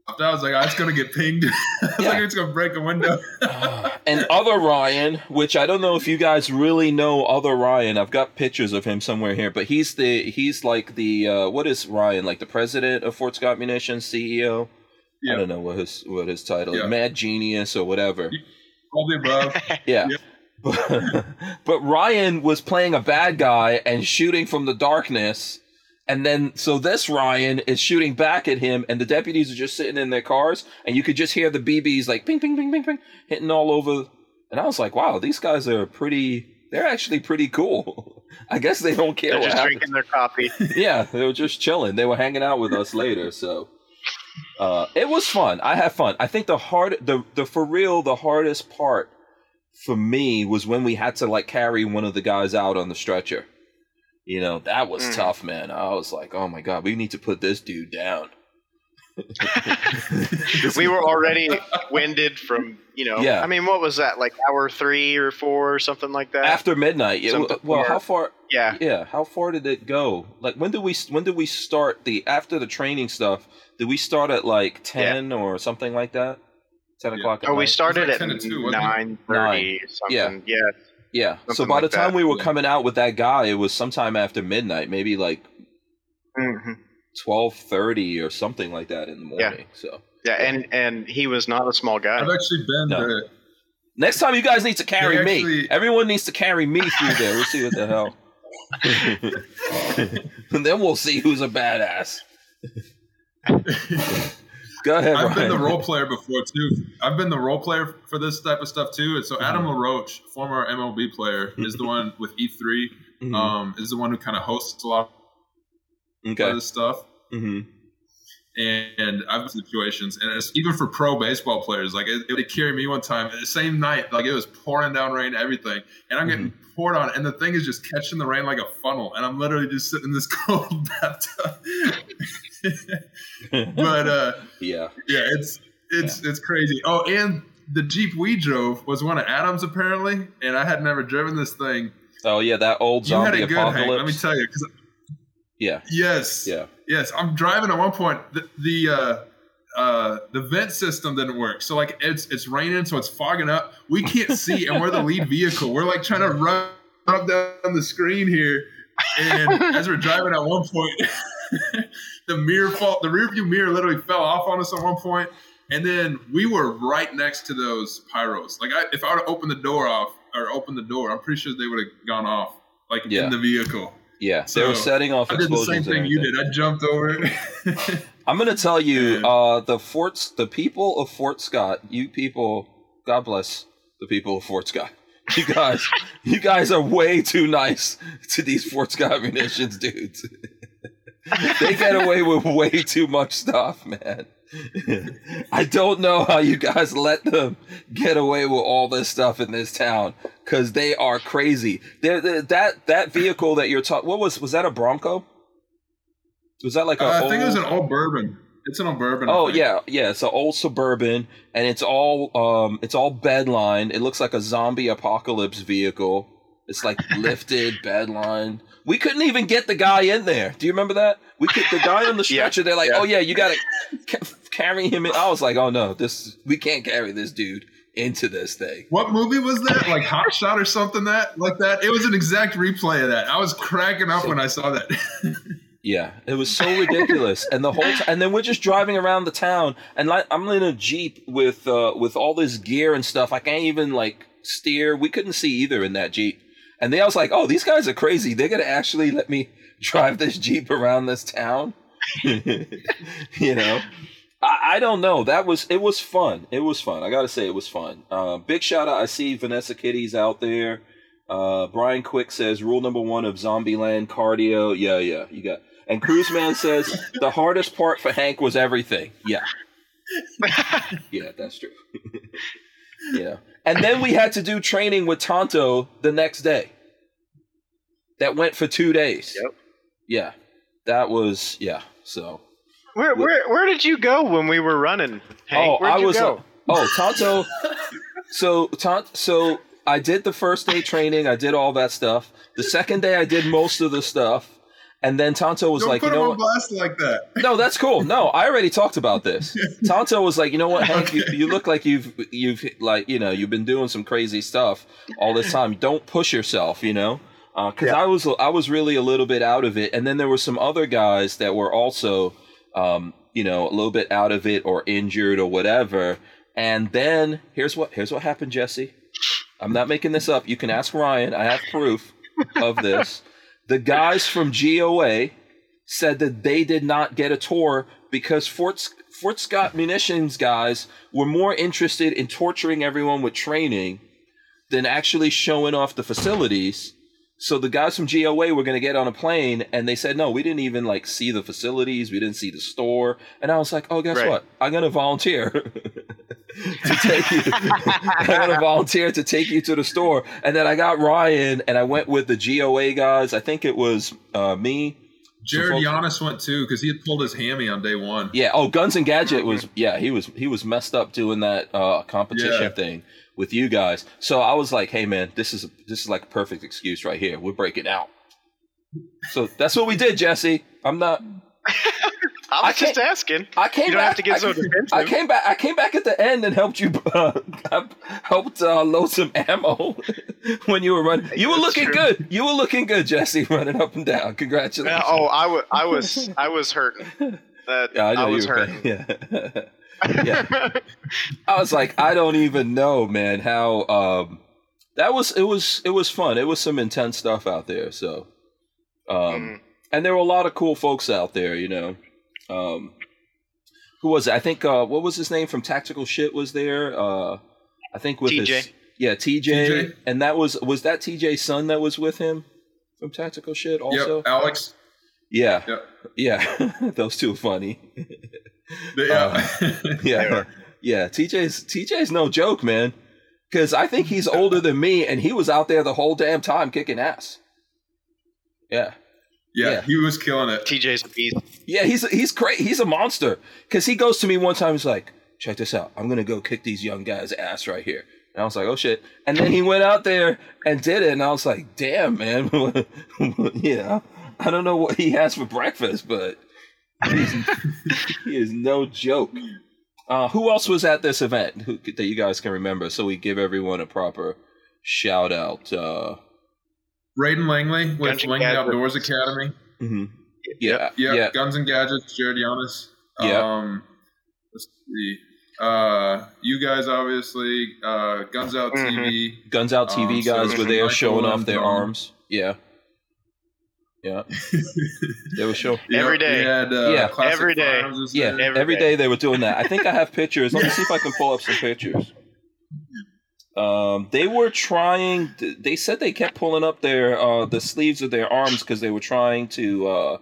I was like, oh, it's gonna get pinged. I was Yeah. like, it's gonna break a window. and other Ryan, which I don't know if you guys really know other Ryan. I've got pictures of him somewhere here, but he's the he's like the uh, what is Ryan like the president of Fort Scott Munitions, CEO. I don't know what his what his title is, Yeah. Mad Genius or whatever. All the above. Yeah. Yep. But, but Ryan was playing a bad guy and shooting from the darkness. And then, so this Ryan is shooting back at him, and the deputies are just sitting in their cars, and you could just hear the BBs like ping, ping, ping, ping, ping, hitting all over. And I was like, wow, these guys are pretty, they're actually pretty cool. I guess they don't care they're what just happens drinking their coffee. yeah, they were just chilling. They were hanging out with us later, so uh, it was fun. I had fun. I think the hard, the the for real, the hardest part for me was when we had to like carry one of the guys out on the stretcher. You know, that was Mm. tough, man. I was like, oh my god, we need to put this dude down. we were already winded from, you know. Yeah. I mean, what was that? Like hour three or four or something like that. After midnight, it, well, more- how far? yeah. Yeah, how far did it go? Like when did we when did we start the after the training stuff? Did we start at like ten or something like that? Ten Yeah. o'clock. at Oh, we started like at 10 to 2, wasn't it? nine thirty something. Yeah. Yeah. Yeah. So by like the time that. we were Yeah. coming out with that guy, it was sometime after midnight, maybe like hmm twelve thirty or something like that in the morning. Yeah. So Yeah, and and he was not a small guy. I've actually been No. to next time you guys need to carry They me. Everyone needs to carry me through there. We'll see what the hell. and then we'll see who's a badass. Go ahead, I've been the role player before too. I've been the role player for this type of stuff too. And so Adam Mm-hmm. LaRoche, former MLB player, is the one with E3. Mhm. Um, is the one who kind of hosts a lot of this stuff. hmm And I've been situations, and it's even for pro baseball players. Like it, it would carry me one time the same night, like it was pouring down rain, everything, and I'm getting Mm-hmm. Poured on, and the thing is just catching the rain like a funnel, and I'm literally just sitting in this cold bathtub. but uh, yeah. yeah, it's it's it's crazy. Oh, and the Jeep we drove was one of Adam's apparently, and I had never driven this thing. Oh yeah, that old You had zombie a good hang. apocalypse. Let me tell you, yeah. yes, Yeah. yes. I'm driving at one point. The the, uh, uh, the vent system didn't work, so like it's it's raining, so it's fogging up. We can't see, and we're the lead vehicle. We're like trying to run up down the screen here, and as we're driving at one point, the mirror fall, the rear view mirror literally fell off on us at one point, and then we were right next to those pyros. Like I, if I would have opened the door off or opened the door, I'm pretty sure they would have gone off, like Yeah. in the vehicle. Yeah. they were So, setting off I did the same thing you did. I jumped over it. I'm gonna tell you, uh, the forts, the people of Fort Scott, you people, God bless the people of Fort Scott. You guys, you guys are way too nice to these Fort Scott munitions dudes. they get away with way too much stuff, man. I don't know how you guys let them get away with all this stuff in this town because they are crazy. They're, they're, that that vehicle that you're talking, what was was that a Bronco? Was that like a? Uh, I think it was an old bourbon. It's an old bourbon. Oh yeah, yeah. It's an old suburban, and it's all um, it's all bedline. It looks like a zombie apocalypse vehicle. It's like lifted bedline. We couldn't even get the guy in there. Do you remember that? We could the guy on the stretcher. yeah, they're like, yeah. "Oh yeah, you got to ca- carry him in." I was like, "Oh no, this we can't carry this dude into this thing." What movie was that? Like Hot Shot or something that like that? It was an exact replay of that. I was cracking up so, when I saw that. Yeah, it was so ridiculous, and the whole t- and then we're just driving around the town, and like I'm in a jeep with uh, with all this gear and stuff. I can't even like steer. We couldn't see either in that jeep, and then I was like, "Oh, these guys are crazy. They're gonna actually let me drive this jeep around this town." you know, I, I, don't know. That was it was fun. It was fun. I gotta say, it was fun. Uh, big shout out. I see Vanessa Kitty's out there. Uh, Brian Quick says rule number one of Zombieland cardio. Yeah, yeah, you got and Cruiseman says the hardest part for Hank was everything. Yeah. yeah, that's true. yeah. And then we had to do training with Tonto the next day. That went for two days. Yep. Yeah. That was yeah. So where where where did you go when we were running? Hank? Oh, I was go? Uh, oh Tonto. so Tonto so I did the first day training. I did all that stuff. The second day I did most of the stuff. And then Tonto was Don't like, put you know him on blast like that. No, that's cool. No, I already talked about this. Tonto was like, you know what, Hank, okay. you, you, look like you've you've like you know you've been doing some crazy stuff all this time. Don't push yourself, you know, because uh, yeah. I was I was really a little bit out of it. And then there were some other guys that were also, um, you know, a little bit out of it or injured or whatever. And then here's what here's what happened, Jesse. I'm not making this up. You can ask Ryan. I have proof of this the guys from GOA said that they did not get a tour because Fort, Fort Scott munitions guys were more interested in torturing everyone with training than actually showing off the facilities. So the guys from GOA were going to get on a plane, and they said, "No, we didn't even like see the facilities. We didn't see the store." And I was like, "Oh, guess right. what? I'm going to volunteer to take you. I'm going to volunteer to take you to the store." And then I got Ryan, and I went with the GOA guys. I think it was uh, me. Jared Yanis went too because he had pulled his hammy on day one. Yeah. Oh, Guns and Gadget was yeah he was he was messed up doing that uh, competition yeah. thing with you guys. So I was like, hey man, this is this is like a perfect excuse right here. We're breaking out. So that's what we did, Jesse. I'm not. I was just asking. I came you don't back, have to get so defensive. I came back. I came back at the end and helped you. Uh, helped uh, load some ammo when you were running. You were looking good. You were looking good, Jesse, running up and down. Congratulations. oh, I, w- I was. I was I was hurting. That yeah, I, I was hurting. Yeah yeah. I was like, I don't even know, man, how um that was it was it was fun. It was some intense stuff out there, so um mm. and there were a lot of cool folks out there, you know. Um who was it? I think uh what was his name from Tactical Shit was there. Uh I think with TJ. his yeah, TJ, TJ, and that was was that TJ's son that was with him from Tactical Shit also? Yep, Alex. Yeah. Yep. Yeah. Those two are funny. Yeah, uh, yeah, yeah. TJ's TJ's no joke, man. Because I think he's older than me, and he was out there the whole damn time kicking ass. Yeah. Yeah, yeah. he was killing it. TJ's a beast. Yeah, he's he's great. He's a monster. Because he goes to me one time. He's like, "Check this out. I'm gonna go kick these young guys' ass right here." And I was like, "Oh shit!" And then he went out there and did it, and I was like, "Damn, man." yeah, I don't know what he has for breakfast, but he is no joke. Uh, who else was at this event who, that you guys can remember? So we give everyone a proper shout out. Uh, Braden Langley with Guns Langley Outdoors Academy. Mm-hmm. Yeah, yeah, yeah, Guns and Gadgets, Jared Yanis. Yeah. Um, let's see. Uh, you guys obviously. Uh, Guns Out mm-hmm. TV. Guns Out TV um, guys so were there showing off their arms. Yeah. Yeah, they were show every day. Had, uh, yeah, every day. Yeah, every, every day. day. they were doing that. I think I have pictures. Let me see if I can pull up some pictures. Um, they were trying. They said they kept pulling up their uh, the sleeves of their arms because they were trying to. Uh,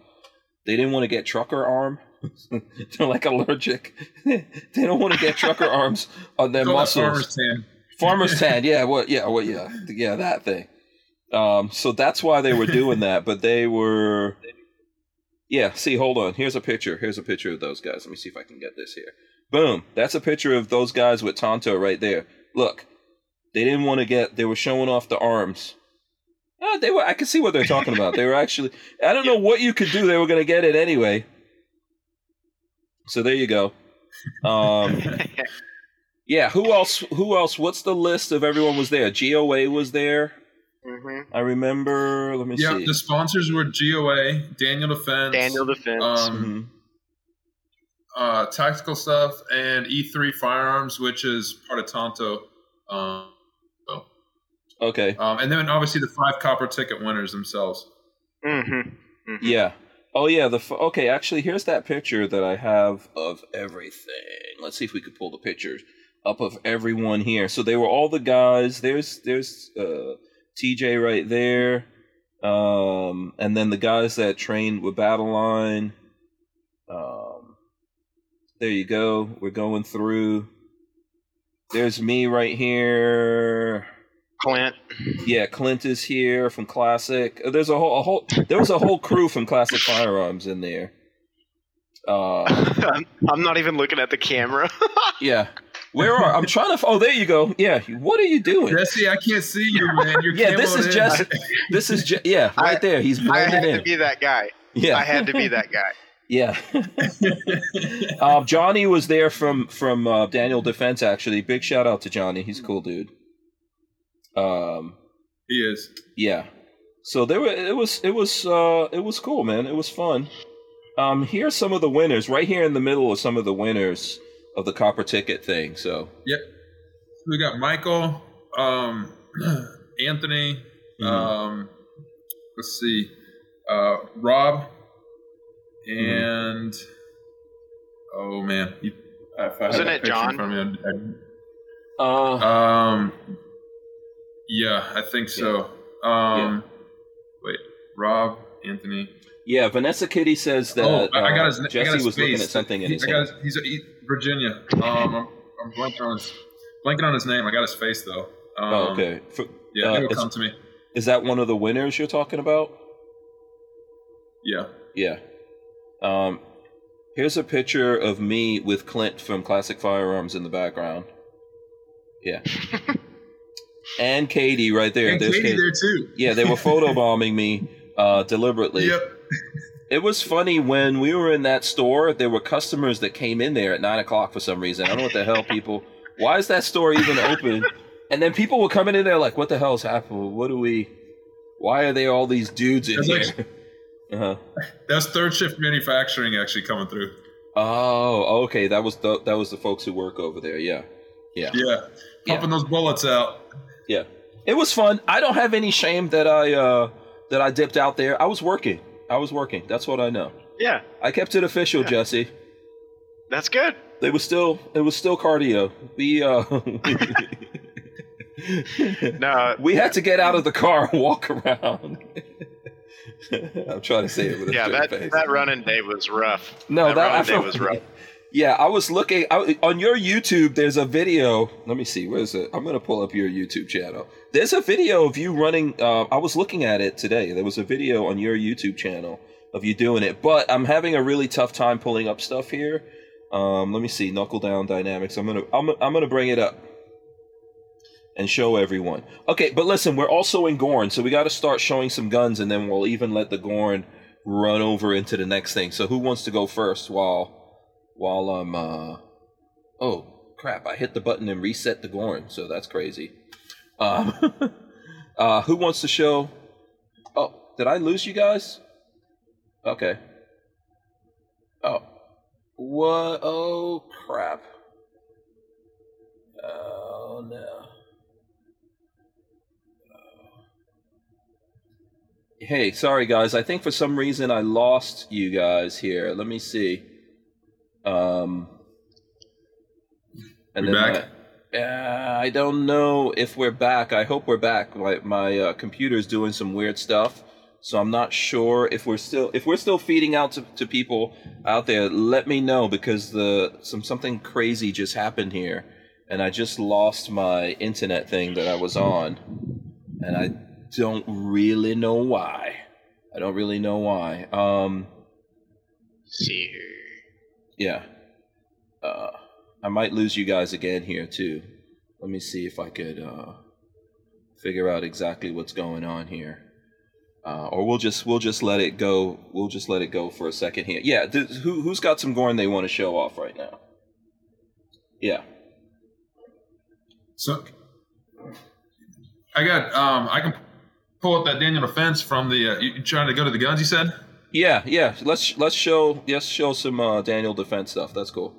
they didn't want to get trucker arm. They're like allergic. they don't want to get trucker arms on their muscles. Farmer's tan. Farmer's tan. Yeah. What? Yeah. What? Yeah. Yeah. That thing. Um. So that's why they were doing that. But they were. Yeah. See. Hold on. Here's a picture. Here's a picture of those guys. Let me see if I can get this here. Boom. That's a picture of those guys with Tonto right there. Look. They didn't want to get. They were showing off the arms. Uh, they were. I can see what they're talking about. They were actually. I don't know what you could do. They were going to get it anyway. So there you go. Um, yeah. Who else? Who else? What's the list of everyone was there? GOA was there. Mm-hmm. I remember. Let me Yeah, see. the sponsors were GOA, Daniel Defense, Daniel Defense. um, Mhm. uh, tactical stuff, and E3 Firearms, which is part of Tonto. Um, so, Okay. um, and then obviously the five copper ticket winners themselves. mm-hmm. Yeah. Oh yeah. The f- okay. Actually, here's that picture that I have of everything. Let's see if we could pull the pictures up of everyone here. So they were all the guys. There's there's uh, TJ right there, um, and then the guys that trained with Battle Line. Um, there you go. We're going through. There's me right here. Clint. Yeah, Clint is here from Classic. Uh, There's a whole, a whole there was a whole crew from Classic Firearms in there. Uh, I'm, I'm not even looking at the camera. yeah. Where are I'm trying to? Oh, there you go. Yeah. What are you doing? Jesse, I can't see you, man. You're Yeah, this camoed is in. Jesse. This is Je- yeah, right I- there. He's I blending had to be that guy. Yeah, I had to be that guy. yeah. um, Johnny was there from from uh, Daniel Defense. Actually, big shout out to Johnny. He's a cool dude. Um, he is. Yeah. So there were it was it was uh it was cool, man. It was fun. Um here's some of the winners. Right here in the middle are some of the winners of the copper ticket thing. So Yep. We got Michael, um, Anthony, Mhm. um, let's see, uh, Rob, and oh man, you, if I had Wasn't it John? front of me, I'd- uh um, yeah, I think so. Um, wait, Rob, Anthony. yeah, Vanessa Kitty says that oh, I, I uh, got his. I Jesse got his was face. looking at something in He- his I got hand. his, he's he, Virginia. Um, I'm, I'm blanking on his blanking on his name. I got his face though. Um, Oh, okay. For, Yeah, Uh, it'll come to me. is that one of the winners you're talking about? Yeah. Yeah. Um here's a picture of me with Clint from Classic Firearms in the background. Yeah. and Katie right there. and There's Katie Katie. there too. Yeah, they were photobombing me uh, deliberately. Yep. It was funny when we were in that store. There were customers that came in there at nine o'clock for some reason. I don't know what the hell people. Why is that store even open? And then people were coming in there like, "What the hell's happening? What do we? Why are there all these dudes in That's here?" like- uh-huh. That's third shift manufacturing actually coming through. Oh, okay. That was the that was the folks who work over there. Yeah, yeah, Yeah. Pumping those bullets out. yeah. It was fun. I don't have any shame that I uh that I dipped out there. I was working. I was working. That's what I know. Yeah, I kept it official, Jesse. that's good. They was still it was still cardio. We uh No, we had to get out of the car and walk around. I'm trying to say it with a yeah, that face. that running day was rough. no, that that, running I day was rough. Yeah, I was looking I, on your YouTube. There's a video. Let me see. Where is it? I'm gonna pull up your YouTube channel. There's a video of you running. Uh, I was looking at it today. There was a video on your YouTube channel of you doing it, but I'm having a really tough time pulling up stuff here. Um, let me see. Knuckle down dynamics. I'm gonna I'm, I'm gonna bring it up and show everyone. Okay, but listen, we're also in Gorn, so we got to start showing some guns, and then we'll even let the Gorn run over into the next thing. So who wants to go first while while I'm uh oh crap, I hit the button and reset the Gorn, so that's crazy. Um uh who wants to show Oh, did I lose you guys? Okay. Oh. What oh crap. Oh no. Hey, sorry guys. I think for some reason I lost you guys here. Let me see. Um, We back? My, uh, I don't know if we're back. I hope we're back. My, my uh, computer's doing some weird stuff, So I'm not sure if we're still if we're still feeding out to, to people out there. Let me know because the some something crazy just happened here, and I just lost my internet thing that I was on, and I don't really know why. I don't really know why. Um, see here. Yeah. Uh, I might lose you guys again here too. Let me see if I could uh, figure out exactly what's going on here. Uh, or we'll just we'll just let it go. We'll just let it go for a second here. Yeah, th- who who's got some Gorn they want to show off right now? Yeah. So I got um I can pull up that Daniel defense from the uh, you trying to go to the guns you said? Yeah, yeah. Let's let's show yes show some uh, Daniel defense stuff. That's cool.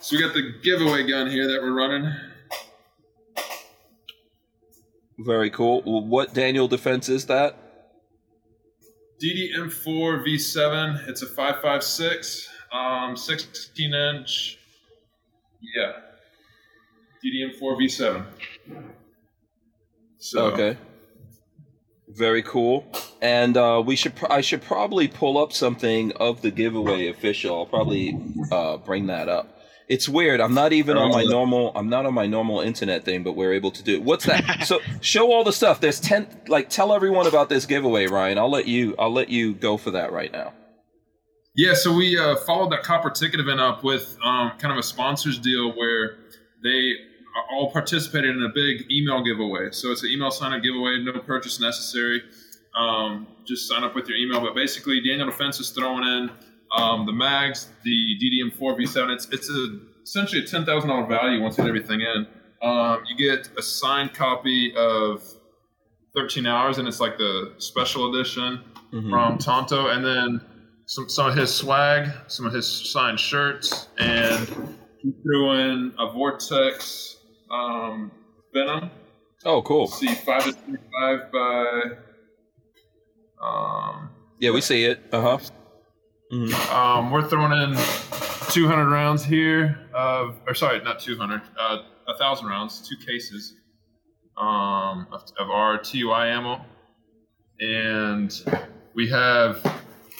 So we got the giveaway gun here that we're running. Very cool. Well, what Daniel defense is that? DDM4 V7. It's a 556, um, 16 inch. Yeah. DDM4 V7. So, Okay. Very cool. And uh, we should. Pr- I should probably pull up something of the giveaway official. I'll probably uh, bring that up. It's weird. I'm not even on my normal. I'm not on my normal internet thing, but we're able to do it. What's that? so show all the stuff. There's ten. Like tell everyone about this giveaway, Ryan. I'll let you. I'll let you go for that right now. Yeah, so we uh, followed that copper ticket event up with um, kind of a sponsors deal where they all participated in a big email giveaway. So it's an email sign up giveaway, no purchase necessary. Um, just sign up with your email. But basically, Daniel Defense is throwing in um, the mags, the DDM4 V7. It's it's a, essentially a ten thousand dollar value once you get everything in. Um, you get a signed copy of 13 hours, and it's like the special edition Mhm. from Tanto, and then some some of his swag, some of his signed shirts, and he threw in a Vortex um, Venom. Oh, cool. Let's see, five three five by. Um, Yeah, we see it. Uh huh. hmm um, we're throwing in 200 rounds here of, or sorry, not 200, uh, a thousand rounds, two cases um, of, of our TUI ammo, and we have.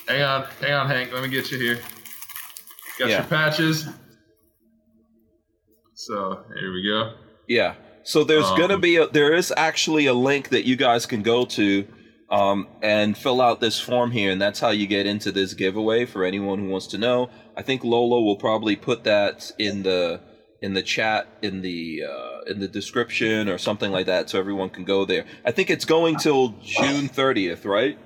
Hang on, hang on, Hank. Let me get you here. Got Yeah. your patches. So here we go. Yeah. So there's Um, gonna be a there is actually a link that you guys can go to um, and fill out this form here, and that's how you get into this giveaway for anyone who wants to know. I think Lola will probably put that in the in the chat in the uh, in the description or something like that, so everyone can go there. I think it's going till June 30th, right?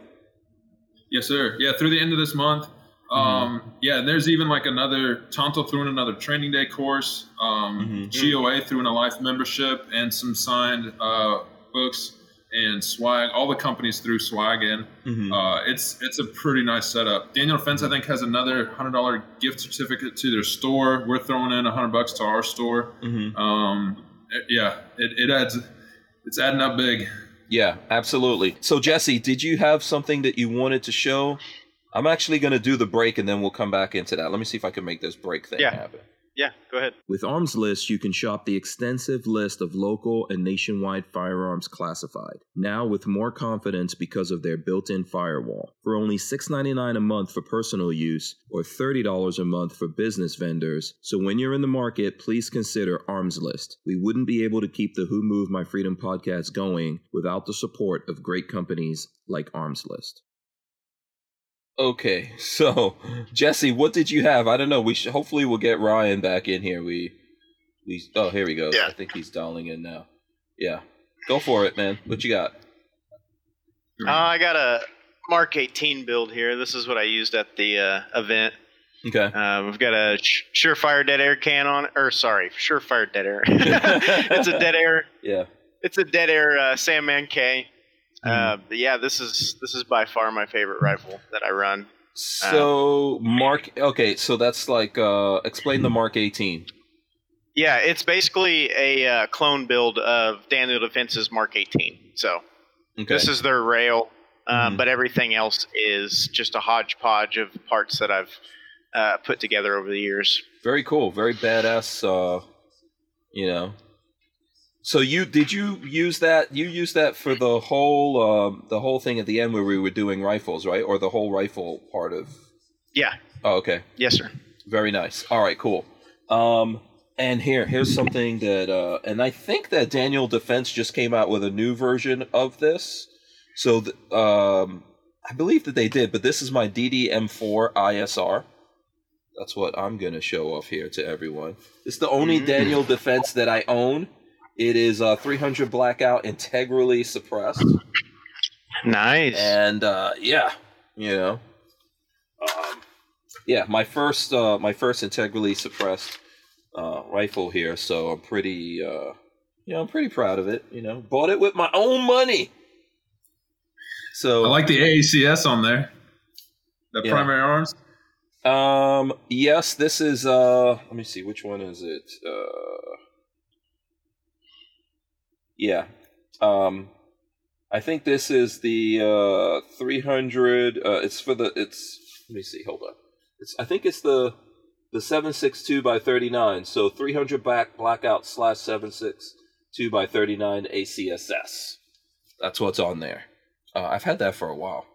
Yes, sir. Yeah, through the end of this month. Um, yeah, and there's even like another Tanto threw in another training day course. Um, Mhm. GOA threw in a life membership and some signed uh, books and swag. All the companies threw swag in. Mm-hmm. Uh, it's it's a pretty nice setup. Daniel Defense, I think, has another hundred dollar gift certificate to their store. We're throwing in a hundred bucks to our store. mm-hmm. Um, it- yeah, it, it adds. It's adding up big. Yeah, absolutely. So Jesse, did you have something that you wanted to show? I'm actually going to do the break and then we'll come back into that. Let me see if I can make this break thing Yeah. happen. Yeah, go ahead. With Armslist, you can shop the extensive list of local and nationwide firearms classified, now with more confidence because of their built in firewall. For only $6.99 a month for personal use, or $30 a month for business vendors. So when you're in the market, please consider Armslist. We wouldn't be able to keep the Who Moved My Freedom podcast going without the support of great companies like Armslist. Okay, so Jesse, what did you have? I don't know. We should, hopefully we'll get Ryan back in here. We we oh here we go. Yeah. I think he's dialing in now. Yeah, go for it, man. What you got? Uh, I got a Mark 18 build here. This is what I used at the uh, event. Okay. Uh, we've got a Sh- Surefire dead air can on or sorry, Surefire dead air. it's a dead air. Yeah. It's a dead air uh, Sandman K. Mm-hmm. Uh, yeah, this is this is by far my favorite rifle that I run. So Mark. Okay, so that's like uh explain the Mark 18. Yeah, it's basically a uh, clone build of Daniel Defense's Mark 18. So Okay. this is their rail, um, Mhm. but everything else is just a hodgepodge of parts that I've uh, put together over the years. very cool. Very badass. Uh, You know. So you did you use that? You used that for the whole um, the whole thing at the end where we were doing rifles, right? Or the whole rifle part of? Yeah. Oh, okay. Yes, sir. Very nice. All right, cool. Um, and here, here's something that, uh, and I think that Daniel Defense just came out with a new version of this. So, th- um, I believe that they did, but this is my DDM4 ISR. That's what I'm gonna show off here to everyone. It's the only Mm. Daniel Defense that I own. It is uh, 300 blackout, integrally suppressed, Nice. and uh, yeah, you know, um, yeah, my first, uh, my first integrally suppressed uh, rifle here. So I'm pretty, uh, you know, I'm pretty proud of it. You know, bought it with my own money. So I like the ACSS on there. The Yeah. primary arms. Um. Yes, this is. Uh. Let me see. Which one is it? Uh. Yeah. Um. I think this is the uh 300. Uh. It's for the. It's. Let me see. Hold on. It's. I think it's the. The 762 by 39. So 300 back blackout slash 762 by 39 ACSS. That's what's on there. Uh, I've had that for a while.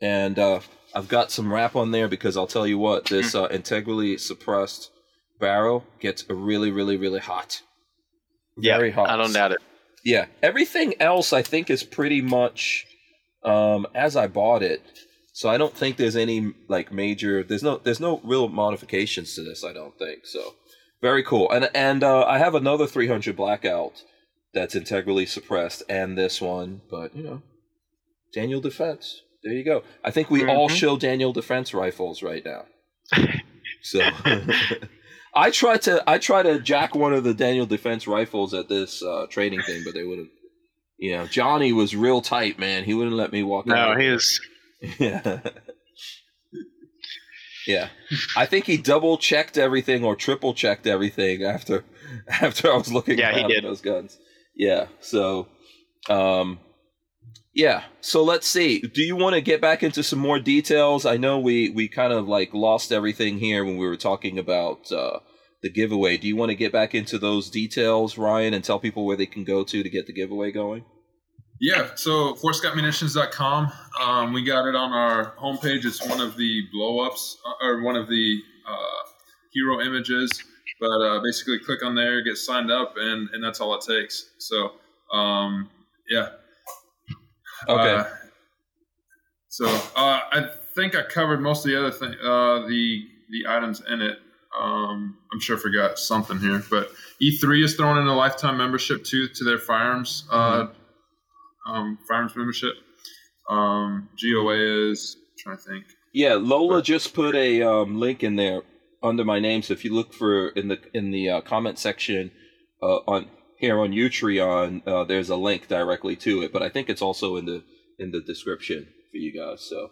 And uh, I've got some wrap on there because I'll tell you what, this uh, integrally suppressed barrel gets really, really, really hot. Yeah, Very hot. I don't doubt it. Yeah. Everything else I think is pretty much um, as I bought it. So I don't think there's any like major there's no there's no real modifications to this, I don't think. So very cool. And and uh, I have another 300 blackout that's integrally suppressed and this one, but you know, Daniel Defense. There you go. I think we all Mhm. show Daniel Defense rifles right now. So I tried to I tried to jack one of the Daniel Defense rifles at this uh, training thing, but they wouldn't. You know, Johnny was real tight, man. He wouldn't let me walk No, out. he was. Yeah. yeah. I think he double checked everything or triple checked everything after after I was looking Yeah, he did. those guns. Yeah. So um yeah. So let's see. Do you want to get back into some more details? I know we we kind of like lost everything here when we were talking about uh the giveaway. Do you want to get back into those details, Ryan, and tell people where they can go to to get the giveaway going? Yeah, so FortScottMunitions.com. Um, we got it on our homepage. It's one of the blow ups uh, or one of the uh, hero images. But uh, basically, click on there, get signed up, and, and that's all it takes. So, um, yeah. Okay. Uh, so uh, I think I covered most of the other thing, uh, the the items in it. Um, I'm sure I forgot something here, but E3 is throwing in a lifetime membership too to their firearms uh, um, firearms membership. Um, GOA is I'm trying to think. Yeah, Lola just put a um, link in there under my name. So if you look for in the in the uh, comment section uh, on here on Utreon, uh, there's a link directly to it. But I think it's also in the in the description for you guys. So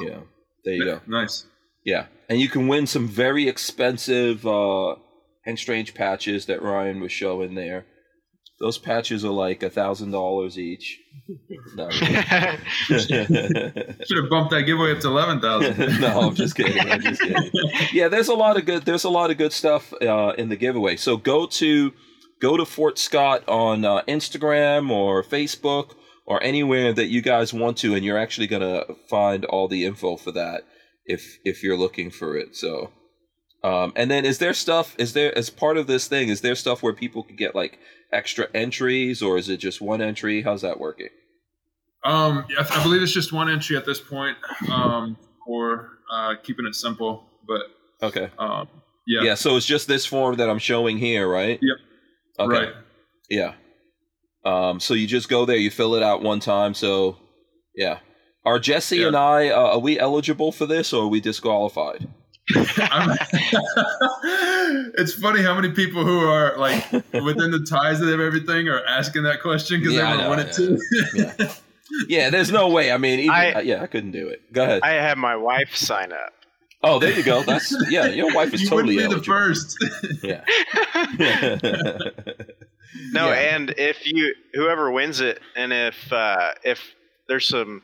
yeah, there you go. Nice. Yeah, and you can win some very expensive uh, Hank Strange patches that Ryan was showing there. Those patches are like a thousand dollars each. No, Should have bumped that giveaway up to eleven thousand. no, I'm just kidding. I'm just kidding. Yeah, there's a lot of good. There's a lot of good stuff uh, in the giveaway. So go to go to Fort Scott on uh, Instagram or Facebook or anywhere that you guys want to, and you're actually gonna find all the info for that if if you're looking for it. So. Um, and then is there stuff is there as part of this thing is there stuff where people could get like extra entries or is it just one entry how's that working Um, yeah, I, believe it's just one entry at this point. Um, for uh, keeping it simple, but okay um, yeah, yeah so it's just this form that i'm showing here right Yep. Okay right. Yeah. Um, so you just go there, you fill it out one time. So, yeah. Are Jesse Yeah. and I, uh, are we eligible for this or are we disqualified? It's funny how many people who are like within the ties of everything are asking that question because Yeah, I they know, want it too. Yeah. Yeah, there's no way. I mean, even, I- uh, yeah, I couldn't do it. Go ahead. I had my wife sign up. Oh, there you go. That's, yeah, your wife is you totally wouldn't be the first. Yeah. No, Yeah. and if you whoever wins it, and if uh, if there's some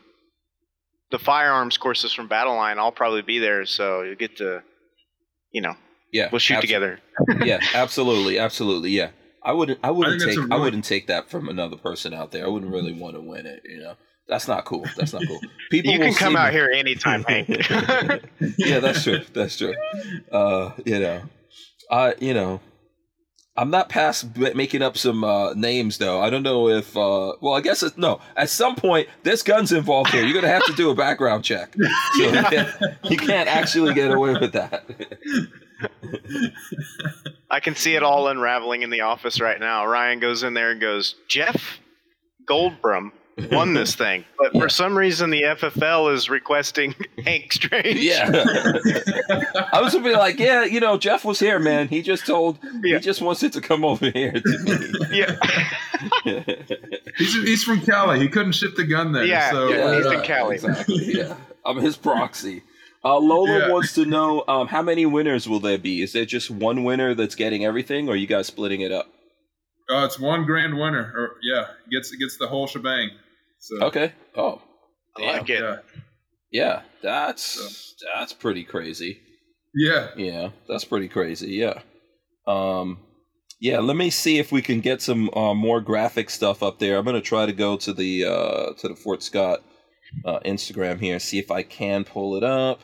the firearms courses from Battle Line, I'll probably be there, so you'll get to, you know, Yeah, We'll shoot abso- together. yeah, absolutely, absolutely. Yeah, I wouldn't. I wouldn't think that's take. a I really- wouldn't take that from another person out there. I wouldn't really want to win it. You know, that's not cool. That's not cool. People You can come out me- here anytime, Hank. yeah, that's true. That's true. Uh, you know, I you know, I'm not past making up some uh, names though. I don't know if. Uh, well, I guess it's, no. At some point, there's guns involved here. You're gonna have to do a background check. So you, can't, you can't actually get away with that. I can see it all unraveling in the office right now. Ryan goes in there and goes, Jeff Goldblum won this thing, but Yeah. for some reason the FFL is requesting Hank Strange. Yeah. I was gonna be like, yeah, you know, Jeff was here, man. He just told. Yeah. He just wants it to come over here to yeah, me. He's, he's from Cali. He couldn't ship the gun there. Yeah, so, yeah, he's in uh, Cali. Exactly. Yeah, I'm his proxy. Uh, Lola Yeah. wants to know um, how many winners will there be? Is there just one winner that's getting everything, or are you guys splitting it up? Uh, it's one grand winner. Or yeah, gets gets the whole shebang. So Okay. Oh, I like it. yeah, yeah. That's that's pretty crazy. yeah. Yeah, that's pretty crazy. Yeah. Um, yeah. Let me see if we can get some uh, more graphic stuff up there. I'm gonna try to go to the uh, to the Fort Scott uh, Instagram here, and see if I can pull it up.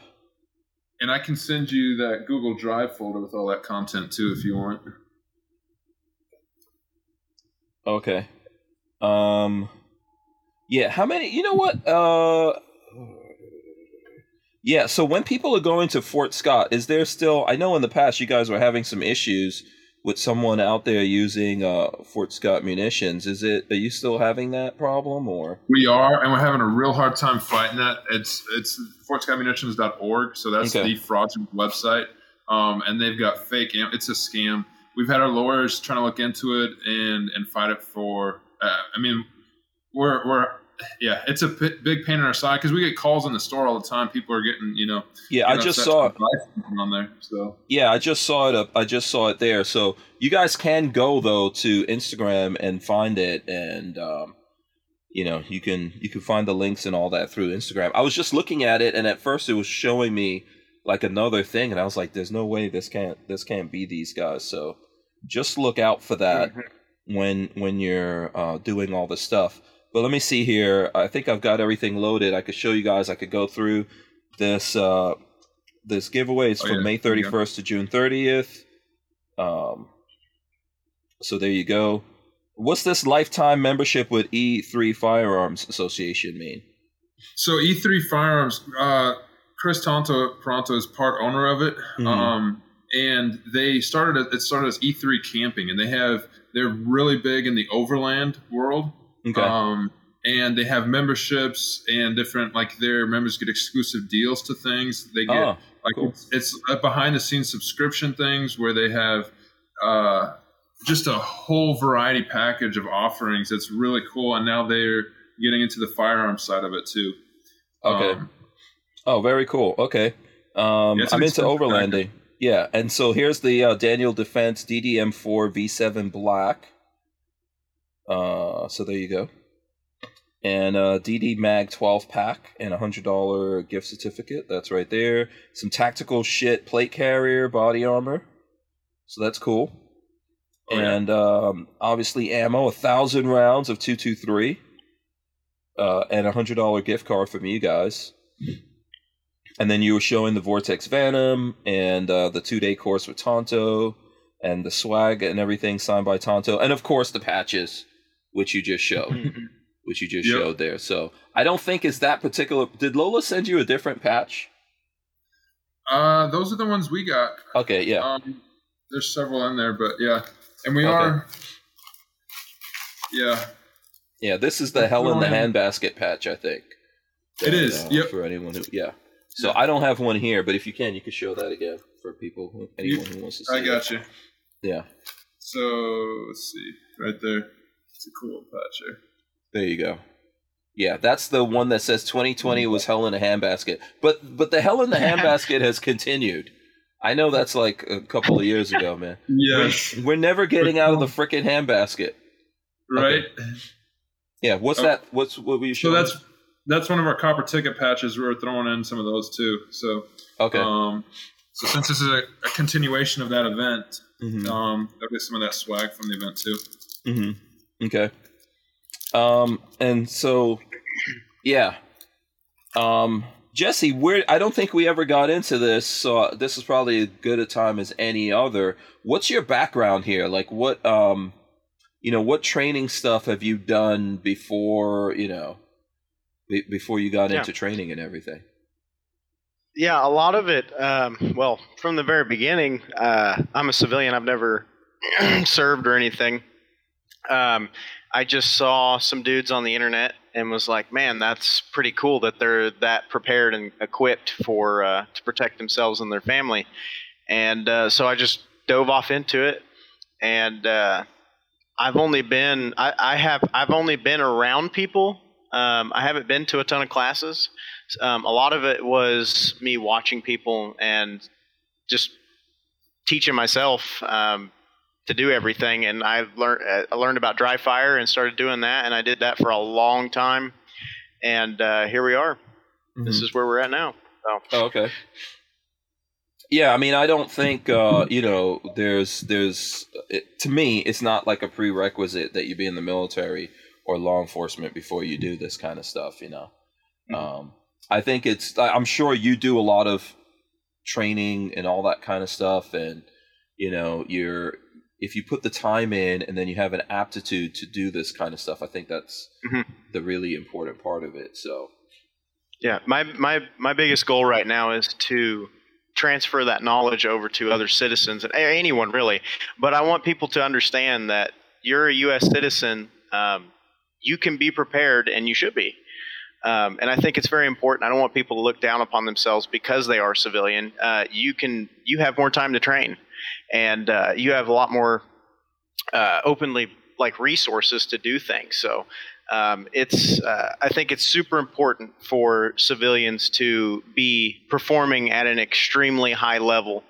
And I can send you that Google Drive folder with all that content too, if you want. Okay. Um. Yeah. How many? You know what? Uh. Yeah. So when people are going to Fort Scott, is there still? I know in the past you guys were having some issues with someone out there using uh, Fort Scott munitions. Is it? Are you still having that problem or? We are, and we're having a real hard time fighting that. It's it's fortscottmunitions.org, so that's Okay. the fraudulent website. Um, and they've got fake. am- It's a scam. We've had our lawyers trying to look into it and and fight it for. Uh, I mean, we're we're yeah, it's a p- big pain in our side because we get calls in the store all the time. People are getting you know. Yeah, I just saw. something on there. So Yeah, I just saw it up. I just saw it there. So you guys can go though to Instagram and find it, and um, you know you can you can find the links and all that through Instagram. I was just looking at it, and at first it was showing me like another thing, and I was like, "There's no way this can't this can't be these guys." So just look out for that when when you're uh, doing all this stuff. But let me see here. I think I've got everything loaded. I could show you guys. I could go through this uh, this giveaway. It's Oh, from yeah. May There you 31st to June 30th. Um, so there you go. What's this lifetime membership with E3 Firearms Association mean? so E3 Firearms, uh, Kris Tanto Paronto is part owner of it. Mhm. Um, and they started it started as E3 Camping, and they have they're really big in the overland world. Okay. Um, and they have memberships and different like their members get exclusive deals to things. They get oh, like cool. it's, it's a behind the scenes subscription things where they have uh, just a whole variety package of offerings. That's really cool, and now they're getting into the firearm side of it too. Okay. Um, oh, very cool. Okay. Um, Yeah, I'm into overlanding. Yeah, and so here's the uh, Daniel Defense DDM4 V7 Black. Uh, so there you go. And uh, DD Mag 12 pack and a hundred dollar gift certificate. That's right there. Some tactical shit plate carrier body armor. So that's cool. Oh, yeah. and um, obviously ammo, a thousand rounds of two two three, uh, and a hundred dollar gift card from you guys. And then you were showing the Vortex Venom and uh, the two day course with Tanto and the swag and everything signed by Tanto, and of course the patches, which you just showed, which you just Yep. showed there. So I don't think it's that particular. Did Lola send you a different patch? uh, those are the ones we got. Okay, yeah. Um, there's several in there, but yeah, and we Okay. are. Yeah, Yeah, this is the Hell in the Handbasket patch, I think. It is, uh, yep. For anyone who, yeah. So I don't have one here, but if you can, you can show that again for people, who, anyone who wants to see. I got you. Yeah, So let's see, right there. It's a cool patch here. there you go. Yeah, that's the one that says 2020 was Hell in a Handbasket, but but the Hell in the Handbasket has continued. I know that's like a couple of years ago, man. Yes, We're never getting out of the frickin' handbasket. right. Yeah, what's Oh. that? What's what were you showing? So that's that's one of our copper ticket patches. We were throwing in some of those too. So okay. um, So since this is a, a continuation of that event, mm-hmm. um, I'll get some of that swag from the event too. Mm-hmm. Okay. Um, and so, yeah. Um, Jesse, where I don't think we ever got into this, so this is probably as good a time as any other. What's your background here? Like, what um, you know, what training stuff have you done before? You know, be- before you got yeah. into training and everything. Yeah, a lot of it. Um, well, from the very beginning, uh, I'm a civilian. I've never served or anything. Um, I just saw some dudes on the internet and was like, man, that's pretty cool that they're that prepared and equipped for uh, to protect themselves and their family. And uh, so I just dove off into it, and uh, I've only been I, I, have I've only been around people. Um, I haven't been to a ton of classes. Um, a lot of it was me watching people and just teaching myself um, to do everything. And I learned I learned about dry fire and started doing that, and I did that for a long time. And uh, here we are. Mm-hmm. This is where we're at now. So. Oh, okay. Yeah, I mean, I don't think uh, you know. There's, there's. It, to me, it's not like a prerequisite that you be in the military or law enforcement before you do this kind of stuff. You know, mm-hmm. um, I think it's. I'm sure you do a lot of training and all that kind of stuff, and you know, you're if you put the time in and then you have an aptitude to do this kind of stuff, I think that's mm-hmm. the really important part of it. So, yeah, my my my biggest goal right now is to transfer that knowledge over to other citizens and anyone really. But I want people to understand that you're a U.S. citizen. Um, you can be prepared, and you should be. Um, and I think it's very important. I don't want people to look down upon themselves because they are civilian. Uh, you can you have more time to train and uh, you have a lot more uh, openly like resources to do things. So um, it's uh, I think it's super important for civilians to be performing at an extremely high level,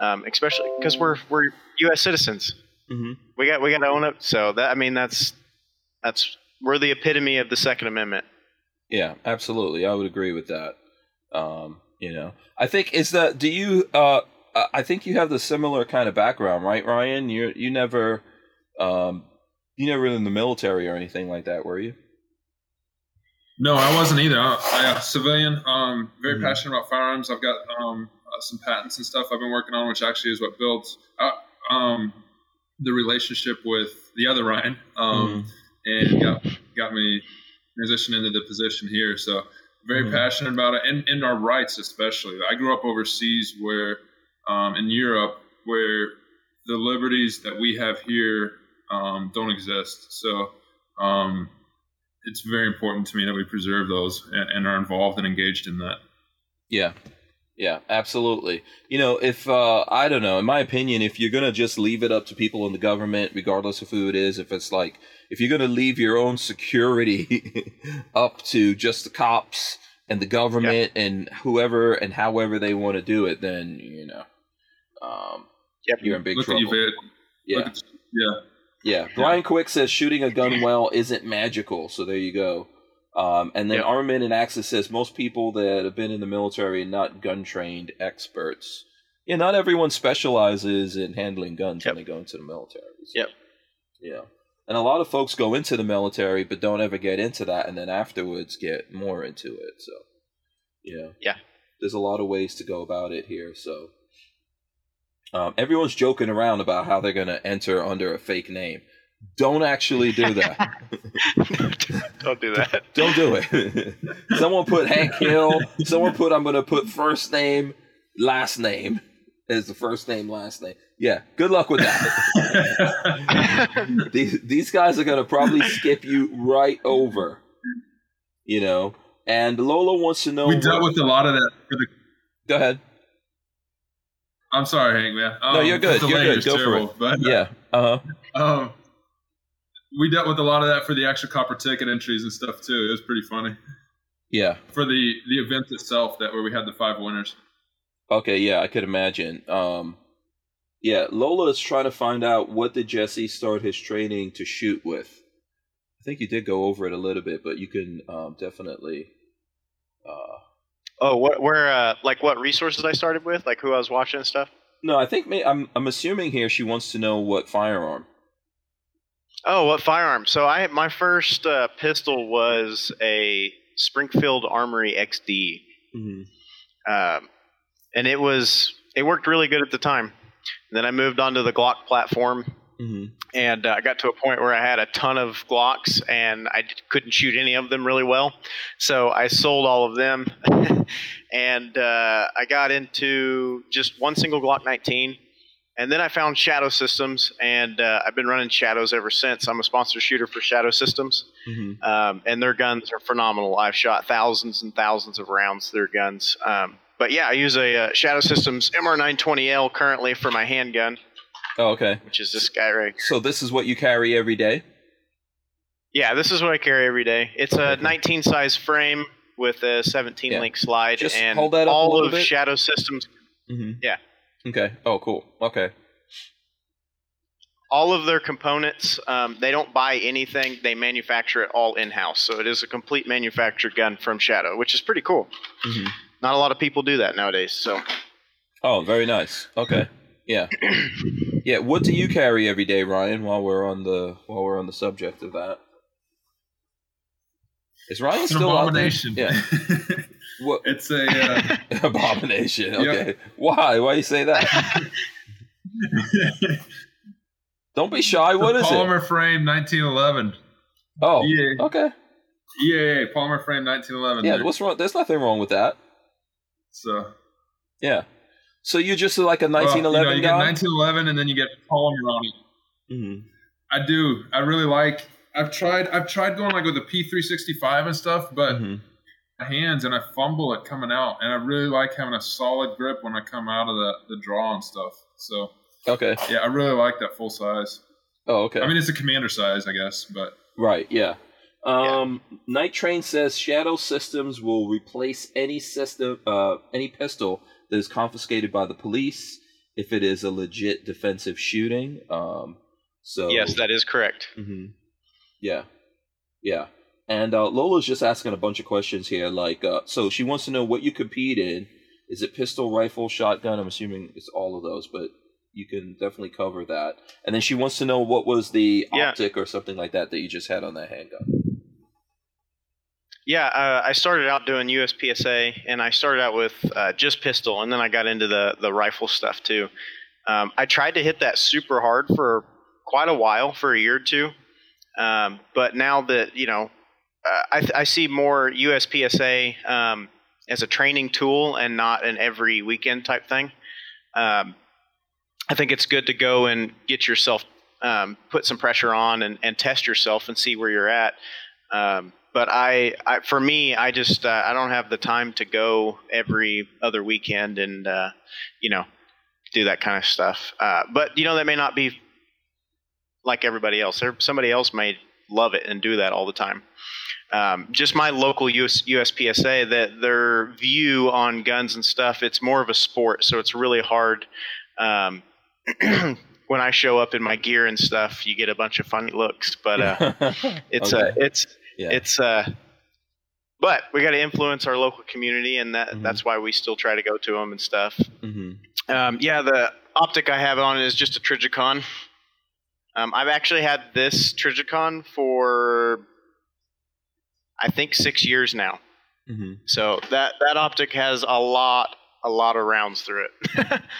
um, especially because we're we're U.S. citizens. Mm-hmm. We got we got to own it. So that I mean that's that's we're the epitome of the Second Amendment. Yeah, absolutely. I would agree with that. Um, you know, I think is that do you uh, I think you have the similar kind of background, right, Ryan? You you never, um, you never in the military or anything like that, were you? No, I wasn't either. I, I a civilian. Um, very mm-hmm. passionate about firearms. I've got um, uh, some patents and stuff I've been working on, which actually is what builds uh, um, the relationship with the other Ryan, um, mm-hmm. and got got me transitioned into the position here. So very mm-hmm. passionate about it, and, and our rights especially. I grew up overseas where um, in Europe where the liberties that we have here um, don't exist. So um, it's very important to me that we preserve those and, and, are involved and engaged in that. Yeah. Yeah, absolutely. You know, if uh, I don't know, in my opinion, if you're gonna just leave it up to people in the government, regardless of who it is, if it's like if you're gonna leave your own security up to just the cops and the government yeah. and whoever and however they want to do it, then you know, um, yep. you're in big Look trouble. yeah. At, yeah. Yeah. Brian Quick says shooting a gun well isn't magical. So there you go. Um, and then yep. Armament and Axis says most people that have been in the military are not gun trained experts. Yeah, not everyone specializes in handling guns yep. when they go into the military. So, yep. Yeah. And a lot of folks go into the military but don't ever get into that and then afterwards get more into it. So, yeah. Yeah. There's a lot of ways to go about it here. So, um, everyone's joking around about how they're going to enter under a fake name. Don't actually do that. Don't do that. Don't do it. someone put Hank Hill. Someone put I'm going to put first name, last name as the first name, last name. Yeah, good luck with that. these these guys are going to probably skip you right over. You know, and Lola wants to know. We dealt with a lot of that. For the- Go ahead. I'm sorry, Hank, man. Um, no, you're good. You're good. Go terrible, for it. But, yeah. Uh huh. Um, we dealt with a lot of that for the extra copper ticket entries and stuff too. It was pretty funny. Yeah. For the the event itself, that where we had the five winners. Okay. Yeah, I could imagine. Um, yeah, Lola is trying to find out what did Jesse start his training to shoot with. I think you did go over it a little bit, but you can um, definitely. Uh, Oh, what? Where? Uh, like what resources I started with? Like who I was watching and stuff. No, I think may, I'm I'm assuming here she wants to know what firearm. Oh, what firearm? So I my first uh, pistol was a Springfield Armory XD, Mm-hmm. um, and it was it worked really good at the time. And then I moved on to the Glock platform, Mm-hmm. and uh, I got to a point where I had a ton of Glocks, and I d- couldn't shoot any of them really well. So I sold all of them, and uh, I got into just one single Glock 19. And then I found Shadow Systems, and uh, I've been running Shadows ever since. I'm a sponsor shooter for Shadow Systems, Mm-hmm. um, and their guns are phenomenal. I've shot thousands and thousands of rounds their guns. Um, but yeah, I use a uh, Shadow Systems MR920L currently for my handgun, Oh, okay. which is this guy right So this is what you carry every day. Yeah, this is what I carry every day. It's a 19 size frame with a 17 Yeah. link slide, Just and hold that up all of bit. Shadow Systems, Mm-hmm. Yeah. Okay. Oh, cool. Okay. all of their components. Um, they don't buy anything; they manufacture it all in house. So it is a complete manufactured gun from Shadow, which is pretty cool. Mm-hmm. Not a lot of people do that nowadays. So Oh, very nice. Okay. Yeah. Yeah. What do you carry every day, Ryan? While we're on the while we're on the subject of that, is Ryan It's an still abomination. Yeah. What it's a uh, abomination? Yep. Okay. Why? Why you say that? Don't be shy. What is it? polymer frame 1911. Oh. Yeah. Okay. EAA polymer frame 1911. Yeah. dude. What's wrong? There's nothing wrong with that. so Yeah. So you're just like a well, 1911 you, know, you get guy. 1911 and then you get polymer on it. Mhm. I do. I really like. I've tried. I've tried going like with a P365 and stuff, but Mhm. my hands and I fumble it coming out, and I really like having a solid grip when I come out of the the draw and stuff. So Okay. yeah, I really like that full size. Oh, okay. I mean, it's a commander size, I guess, but Right, yeah. Um, Night Train says Shadow Systems will replace any system, uh, any pistol that is confiscated by the police if it is a legit defensive shooting. Um, so yes, that is correct. hmm Yeah, yeah. And uh, Lola's just asking a bunch of questions here. Like, uh, so she wants to know what you compete in. Is it pistol, rifle, shotgun? I'm assuming it's all of those, but you can definitely cover that. And then she wants to know what was the Yeah. optic or something like that that you just had on that handgun. Yeah, uh, I started out doing USPSA, and I started out with uh, just pistol, and then I got into the the rifle stuff too. Um, I tried to hit that super hard for quite a while, for a year or two, um, but now that you know, uh, I, I see more USPSA um, as a training tool and not an every weekend type thing. Um, I think it's good to go and get yourself um, put some pressure on and, and test yourself and see where you're at. Um, but I, I, for me, I just uh, I don't have the time to go every other weekend and uh, you know do that kind of stuff. Uh, but you know that may not be like everybody else. There, somebody else may love it and do that all the time. Um, just my local US, USPSA, that their view on guns and stuff, it's more of a sport, so it's really hard. Um, when I show up in my gear and stuff, you get a bunch of funny looks, but uh, it's Okay. it's yeah. it's uh but we got to influence our local community and that Mhm. that's why we still try to go to them and stuff hmm um, yeah the optic i have on is just a Trijicon um, i've actually had this Trijicon for i think six years now hmm so that that optic has a lot a lot of rounds through it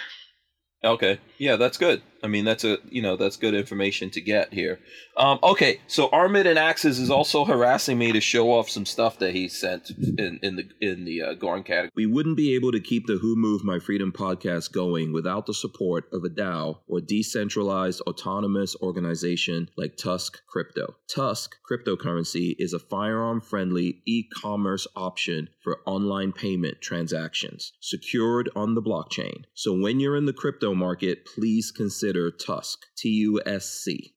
Okay. Yeah, that's good. I mean, that's a you know that's good information to get here. Um, okay, so Armid and Axes is also harassing me to show off some stuff that he sent in in the in the uh, Gorn category. We wouldn't be able to keep the Who Moved My Freedom podcast going without the support of a DAO or decentralized autonomous organization like Tusk Crypto. Tusk cryptocurrency is a firearm friendly e commerce option for online payment transactions secured on the blockchain. So when you're in the crypto market, please consider Tusk, T U S C.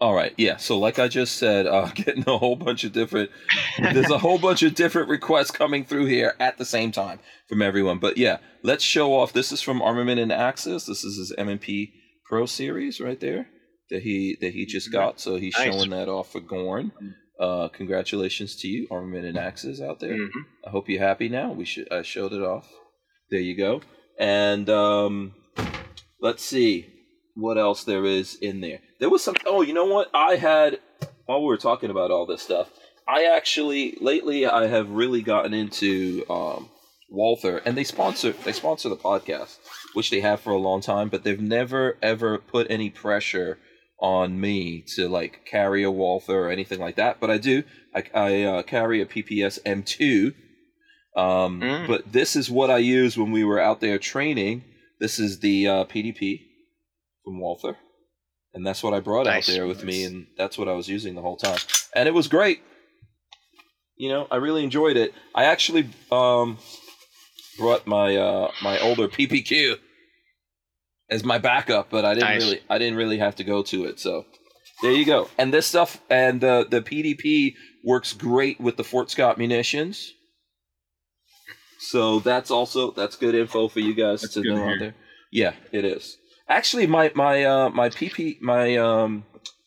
All right, yeah. So like I just said, uh, getting a whole bunch of different. There's a whole bunch of different requests coming through here at the same time from everyone. But yeah, let's show off. This is from Armament and Axis. This is his MMP Pro series right there that he that he just got. So he's Nice. showing that off for Gorn. Uh, congratulations to you, Armament and Axes out there. Mhm. I hope you're happy now. We should I showed it off. There you go. And um, let's see what else there is in there. There was some. Oh, you know what? I had while we were talking about all this stuff. I actually lately I have really gotten into um, Walther, and they sponsor they sponsor the podcast, which they have for a long time, but they've never ever put any pressure on me to like carry a Walther or anything like that. But I do. I, I uh, carry a PPS M2. Um, Mm. But this is what I use when we were out there training. This is the uh, PDP from Walther, and that's what I brought Nice. out there with me, and that's what I was using the whole time, and it was great. You know, I really enjoyed it. I actually um, brought my uh, my older PPQ as my backup, but I didn't Nice. really I didn't really have to go to it. So there you go. And this stuff and the the PDP works great with the Fort Scott munitions. So that's also that's good info for you guys That's to good to know out there. Yeah, it is. Actually, my my uh, my PP my um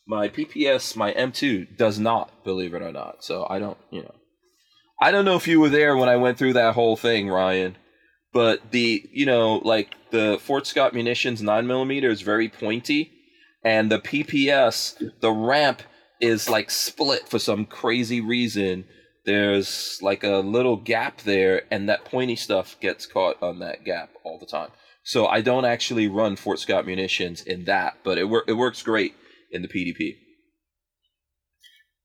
my PPS my M2 does not believe it or not. So I don't you know I don't know if you were there when I went through that whole thing, Ryan. But the you know like the Fort Scott munitions nine millimeter is very pointy, and the PPS the ramp is like split for some crazy reason. There's like a little gap there, and that pointy stuff gets caught on that gap all the time. So I don't actually run Fort Scott munitions in that, but it wor- it works great in the PDP.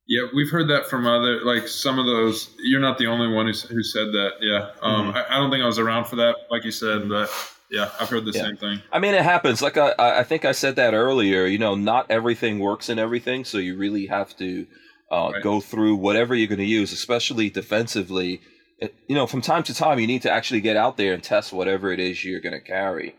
Yeah, we've heard that from other, like some of those. You're not the only one who, who said that. Yeah, um, Mhm. I, I don't think I was around for that, like you said, but yeah, I've heard the Yeah. same thing. I mean, it happens. Like I, I I think I said that earlier. You know, not everything works in everything, so you really have to uh, Right. go through whatever you're going to use, especially defensively. It, you know, from time to time, you need to actually get out there and test whatever it is you're going to carry,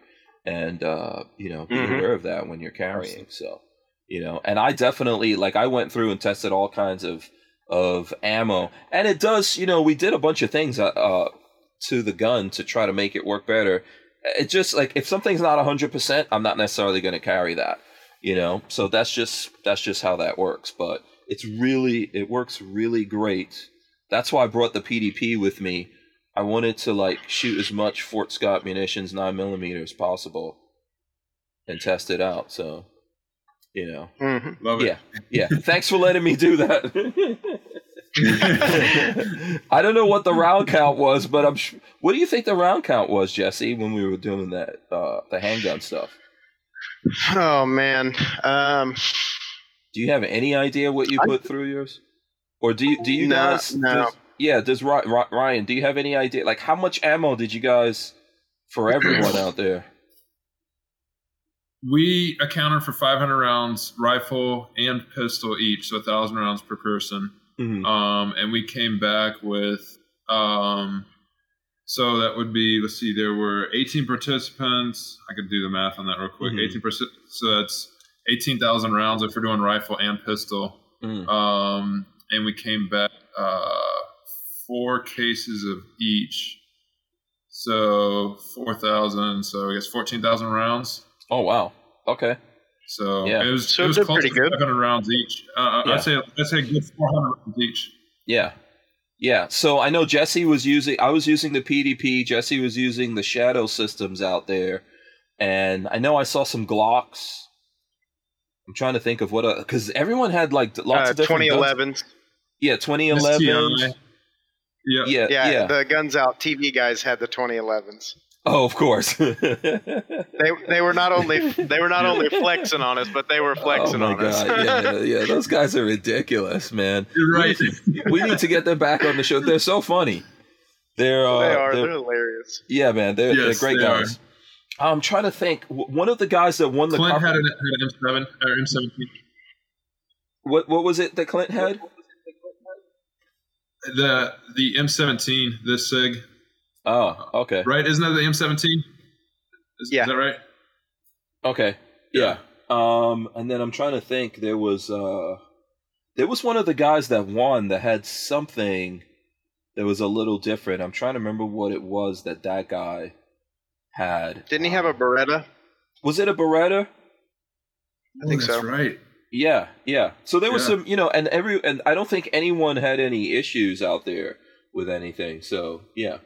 and uh, you know, be Mhm. aware of that when you're carrying. So, you know, and I definitely like I went through and tested all kinds of of ammo, and it does. You know, we did a bunch of things uh, uh, to the gun to try to make it work better it just like if something's not 100% i'm not necessarily going to carry that you know so that's just that's just how that works but it's really it works really great that's why i brought the pdp with me i wanted to like shoot as much fort scott munitions 9 millimeter as possible and test it out so you know Mhm. Love it. yeah yeah thanks for letting me do that I don't know what the round count was, but I'm. Sh- what do you think the round count was, Jesse, when we were doing that uh, the handgun stuff? Oh man. Um, Do you have any idea what you I- put through yours, or do you do you No, guys? no. does- yeah, does Ry- Ry- Ryan? Do you have any idea? Like, how much ammo did you guys for everyone out there? We accounted for 500 rounds, rifle and pistol each, so 1,000 rounds per person. Mhm. Um, and we came back with, um, so that would be, let's see, there were 18 participants. I could do the math on that real quick. Mhm. 18 percent, so that's 18,000 rounds if we're doing rifle and pistol. Mm. Um, and we came back uh, four cases of each. So 4,000, so I guess 14,000 rounds. Oh wow. Okay. So Yeah. it was, So it was close pretty to good. 500 rounds each. Uh, Yeah. I'd say I'd say a good 400 rounds each. Yeah. Yeah. So I know Jesse was using I was using the PDP, Jesse was using the shadow systems out there. And I know I saw some Glocks. I'm trying to think of what because everyone had like lots uh, of different guns. 2011. Yeah, 2011. Yeah. Yeah, Yeah, yeah. the guns out. TV guys had the 2011s. oh, of course. They they were not only they were not only flexing on us, but they were flexing oh my on us. god, yeah, yeah, those guys are ridiculous, man. You're right. We need to get them back on the show. They're so funny. They're uh, they are. they're- They're hilarious. yeah, man. They're, Yes, they're great they guys. I'm trying to think. One of the guys that won the Clint carpet- had an, had an M7 or M17. what what was it that Clint had? The the M17, this Sig, Oh, okay, right? Isn't that the M17? Is, Yeah. Is that right? okay, yeah. Um, and then I'm trying to think. There was uh, there was one of the guys that won that had something that was a little different. I'm trying to remember what it was that that guy had. Didn't he have a Beretta? Was it a Beretta? I think oh, that's so. right. Yeah, yeah. So there was Yeah. some, you know, and every and I don't think anyone had any issues out there with anything. So yeah,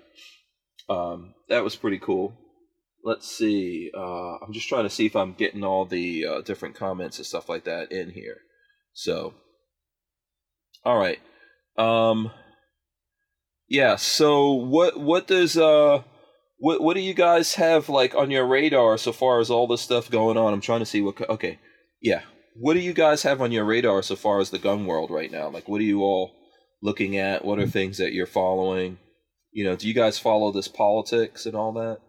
um, that was pretty cool. Let's see. Uh, I'm just trying to see if I'm getting all the uh, different comments and stuff like that in here. So, all right. Um, yeah. So what what does uh what what do you guys have like on your radar so far as all this stuff going on? I'm trying to see what. Okay, yeah. What do you guys have on your radar so far as the gun world right now? Like, what are you all looking at? What are things that you're following? You know, do you guys follow this politics and all that?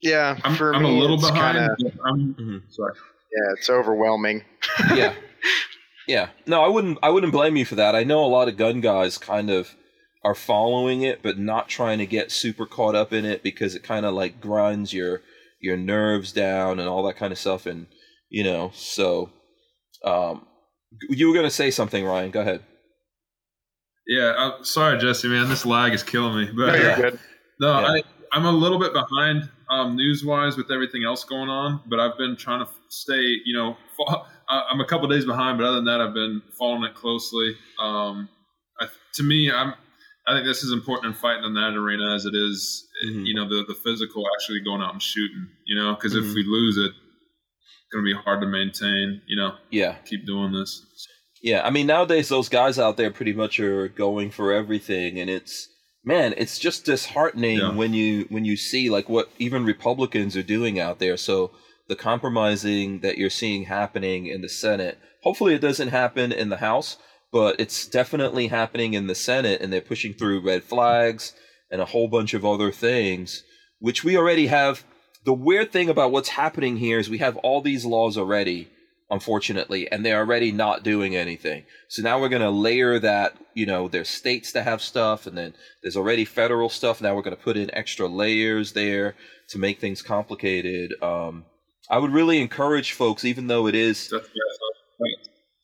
Yeah, I'm, for I'm me, a little it's behind. Kinda, but I'm Mhm. sorry. yeah, it's overwhelming. yeah yeah no i wouldn't i wouldn't blame you for that i know a lot of gun guys kind of are following it but not trying to get super caught up in it because it kind of like grinds your your nerves down and all that kind of stuff and you know so um you were going to say something ryan go ahead Yeah, I'm sorry, Jesse, man. This lag is killing me. But No, you're good. No, Yeah. I, I'm a little bit behind um, news wise with everything else going on, but I've been trying to stay, you know, fo- I- I'm a couple days behind, but other than that, I've been following it closely. Um, I, to me, I'm, I think this is important in fighting in that arena as it is, Mhm. you know, the, the physical actually going out and shooting, you know, because Mhm. if we lose it, it's going to be hard to maintain, you know, yeah keep doing this. Yeah, I mean nowadays those guys out there pretty much are going for everything, and it's man, it's just disheartening Yeah. when you when you see like what even Republicans are doing out there. So the compromising that you're seeing happening in the Senate, hopefully it doesn't happen in the House, but it's definitely happening in the Senate, and they're pushing through red flags and a whole bunch of other things, which we already have. The weird thing about what's happening here is we have all these laws already unfortunately, and they're already not doing anything. So now we're going to layer that, you know, there's states that have stuff, and then there's already federal stuff. Now we're going to put in extra layers there to make things complicated. Um, I would really encourage folks, even though it is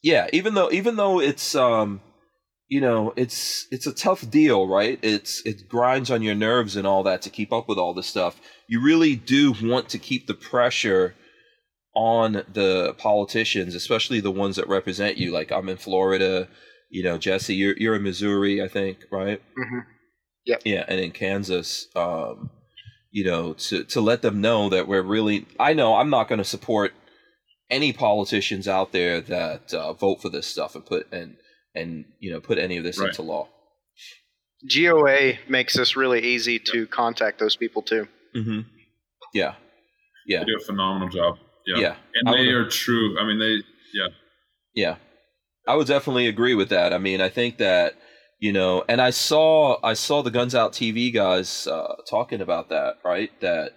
yeah, yeah even though even though it's um you know it's it's a tough deal right it's it grinds on your nerves and all that to keep up with all this stuff you really do want to keep the pressure on the politicians especially the ones that represent you like i'm in florida you know jesse you're you're in missouri i think right Mhm. Yep. yeah and in kansas um you know to to let them know that we're really i know i'm not going to support any politicians out there that uh, vote for this stuff and put and and you know put any of this Right. into law. GOA makes this really easy to contact those people too. Mm-hmm. Yeah, yeah, they do a phenomenal job. Yeah. yeah, And I they would- are true. I mean, they, yeah. yeah. I would definitely agree with that. I mean, I think that you know, and I saw I saw the Guns Out TV guys uh, talking about that, right? That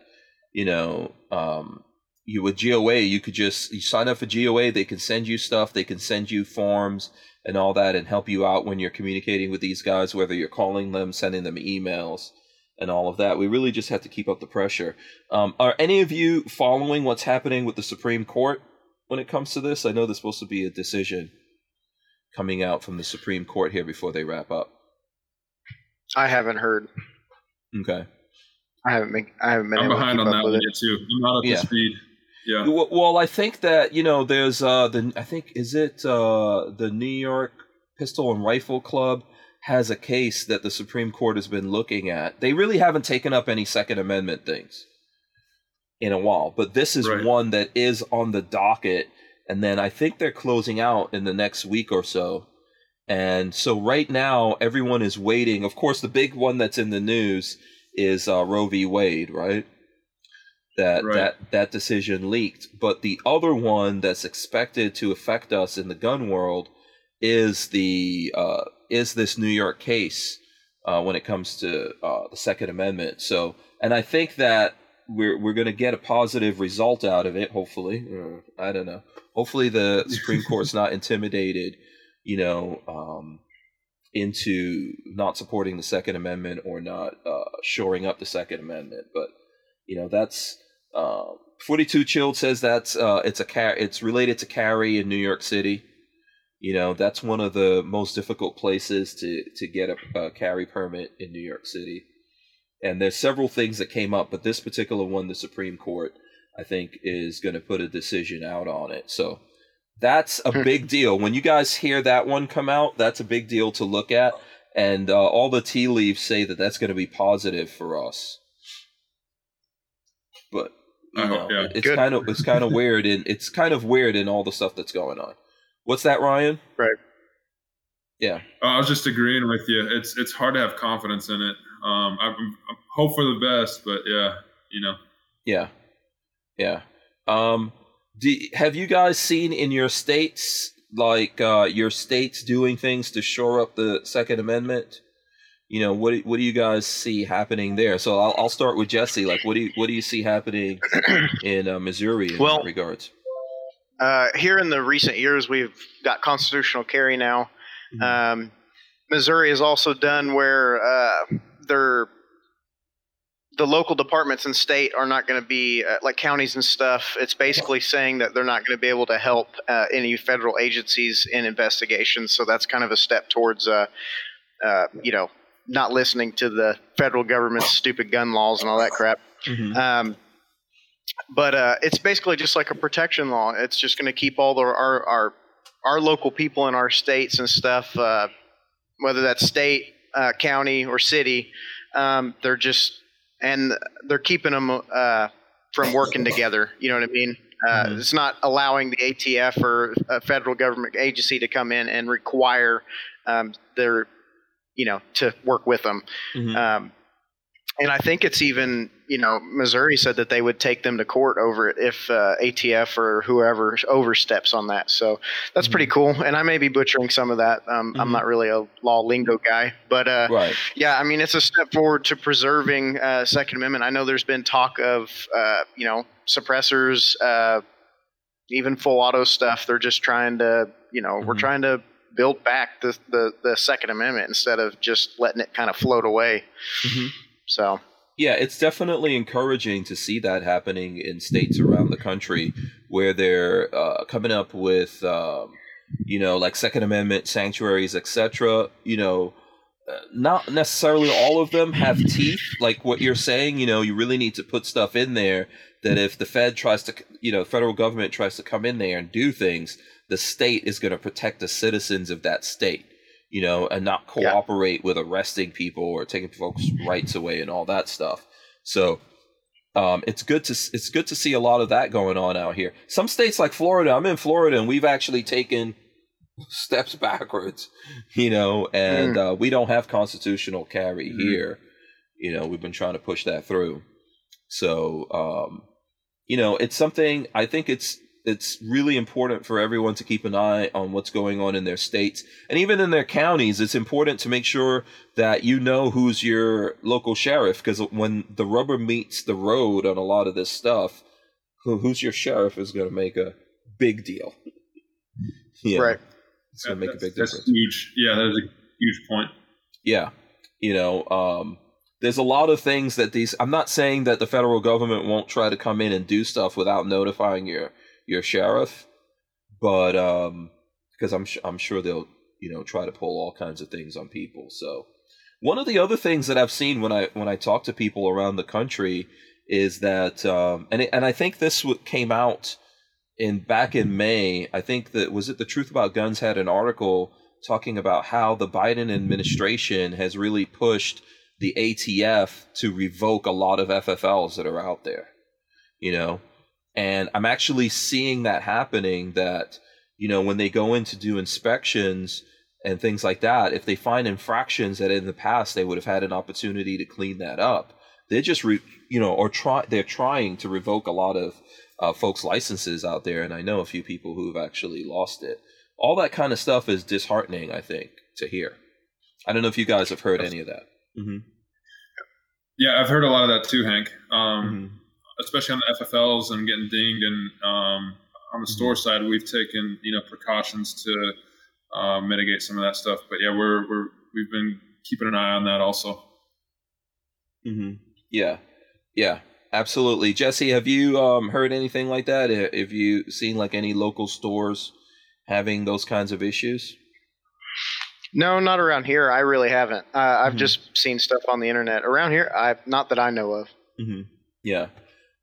you know, um, you with GOA, you could just you sign up for GOA. They can send you stuff. They can send you forms and all that, and help you out when you're communicating with these guys, whether you're calling them, sending them emails, and all of that. We really just have to keep up the pressure. Um, are any of you following what's happening with the Supreme Court when it comes to this? I know there's supposed to be a decision coming out from the Supreme Court here before they wrap up. I haven't heard. Okay. I haven't been. I haven't been I'm able behind to on keep that one yet too. I'm not up Yeah. to speed. Yeah. Well, well, I think that you know, there's uh, the I think is it uh, the New York Pistol and Rifle Club has a case that the Supreme Court has been looking at. They really haven't taken up any Second Amendment things in a while, but this is Right. one that is on the docket, and then I think they're closing out in the next week or so. And so right now, everyone is waiting. Of course, the big one that's in the news is uh, Roe v. Wade, right? That Right. that that decision leaked. But the other one that's expected to affect us in the gun world is the uh, is this New York case uh, when it comes to uh, the Second Amendment. So, and I think that we're we're going to get a positive result out of it. Hopefully, Uh, I don't know. Hopefully, the Supreme Court's not intimidated, you know, um, into not supporting the Second Amendment or not uh, shoring up the Second Amendment. But you know, that's um, Forty Two Chilled says that's uh, it's a car- it's related to carry in New York City. You know, that's one of the most difficult places to to get a, a carry permit in New York City. And there's several things that came up, but this particular one, the Supreme Court I think, is going to put a decision out on it. So that's a big deal. When you guys hear that one come out, that's a big deal to look at. And uh, all the tea leaves say that that's going to be positive for us. But you know, yeah. it's Good. kind of it's kind of weird, and it's kind of weird in all the stuff that's going on. What's that, Ryan? Right. Yeah. Oh, I was just agreeing with you. It's it's hard to have confidence in it. Um, I, I hope for the best, but yeah, you know. Yeah. Yeah. Um, do, have you guys seen in your states like uh, your states doing things to shore up the Second Amendment? You know, what what do you guys see happening there? So I'll, I'll start with Jesse. Like, what do you what do you see happening in uh, Missouri in well, regards? Uh, here in the recent years, we've got constitutional carry now. Mm-hmm. Um, Missouri has also done where uh, they're the local departments and state are not going to be uh, like counties and stuff. It's basically saying that they're not going to be able to help uh, any federal agencies in investigations. So that's kind of a step towards, uh, uh you know, not listening to the federal government's stupid gun laws and all that crap. Mm-hmm. Um, but uh, it's basically just like a protection law. It's just going to keep all the, our, our our local people in our states and stuff, uh, whether that's state, county, or city. Um, they're just and they're keeping them uh, from working together. You know what I mean? Uh, mm-hmm. It's not allowing the ATF or a federal government agency to come in and require um, their, you know, to work with them. Mm-hmm. Um, and I think it's even you know Missouri said that they would take them to court over it if uh, ATF or whoever oversteps on that. So that's mm-hmm. pretty cool. And I may be butchering some of that. Um, mm-hmm. I'm not really a law lingo guy, but uh, right. yeah, I mean it's a step forward to preserving uh, Second Amendment. I know there's been talk of uh, you know suppressors, uh, even full auto stuff. They're just trying to you know mm-hmm. we're trying to build back the, the, the Second Amendment instead of just letting it kind of float away. Mm-hmm. So yeah, it's definitely encouraging to see that happening in states around the country where they're uh, coming up with, um, you know, like Second Amendment sanctuaries, etc. You know, uh, not necessarily all of them have teeth, like what you're saying. You know, you really need to put stuff in there that if the Fed tries to, you know, federal government tries to come in there and do things, the state is going to protect the citizens of that state you know, and not cooperate yeah. with arresting people or taking folks' rights away and all that stuff. So um, it's good to it's good to see a lot of that going on out here. Some states like Florida, I'm in Florida, and we've actually taken steps backwards, you know, and mm. uh, we don't have constitutional carry mm. here. You know, we've been trying to push that through. So, um, you know, it's something I think it's it's really important for everyone to keep an eye on what's going on in their states and even in their counties. It's important to make sure that you know who's your local sheriff because when the rubber meets the road on a lot of this stuff, who's your sheriff is going to make a big deal. yeah, right. It's going to make a big difference. That's huge. Yeah, that's a huge point. Yeah, you know, um, there's a lot of things that these. I'm not saying that the federal government won't try to come in and do stuff without notifying your your sheriff, but um, because I'm I'm sure they'll you know try to pull all kinds of things on people. So one of the other things that I've seen when I when I talk to people around the country is that um, and it, and I think this came out in back in May. I think that was it. The Truth About Guns had an article talking about how the Biden administration has really pushed the ATF to revoke a lot of FFLs that are out there. You know, and I'm actually seeing that happening that, you know, when they go in to do inspections and things like that, if they find infractions that in the past they would have had an opportunity to clean that up, they're just, re, you know, or try, they're trying to revoke a lot of uh, folks' licenses out there. And I know a few people who have actually lost it. All that kind of stuff is disheartening, I think, to hear. I don't know if you guys have heard any of that. Mm-hmm. Yeah, I've heard a lot of that too, Hank. Um, mm-hmm especially on the FFLs and getting dinged. And um, on the store mm-hmm. side, we've taken you know precautions to uh, mitigate some of that stuff. But yeah, we're we're we've been keeping an eye on that also. Mm-hmm. Yeah, yeah, absolutely. Jesse, have you um, heard anything like that? Have you seen like any local stores having those kinds of issues? No, not around here. I really haven't. Uh, I've mm-hmm. just seen stuff on the internet around here. I not that I know of. Mm-hmm. Yeah,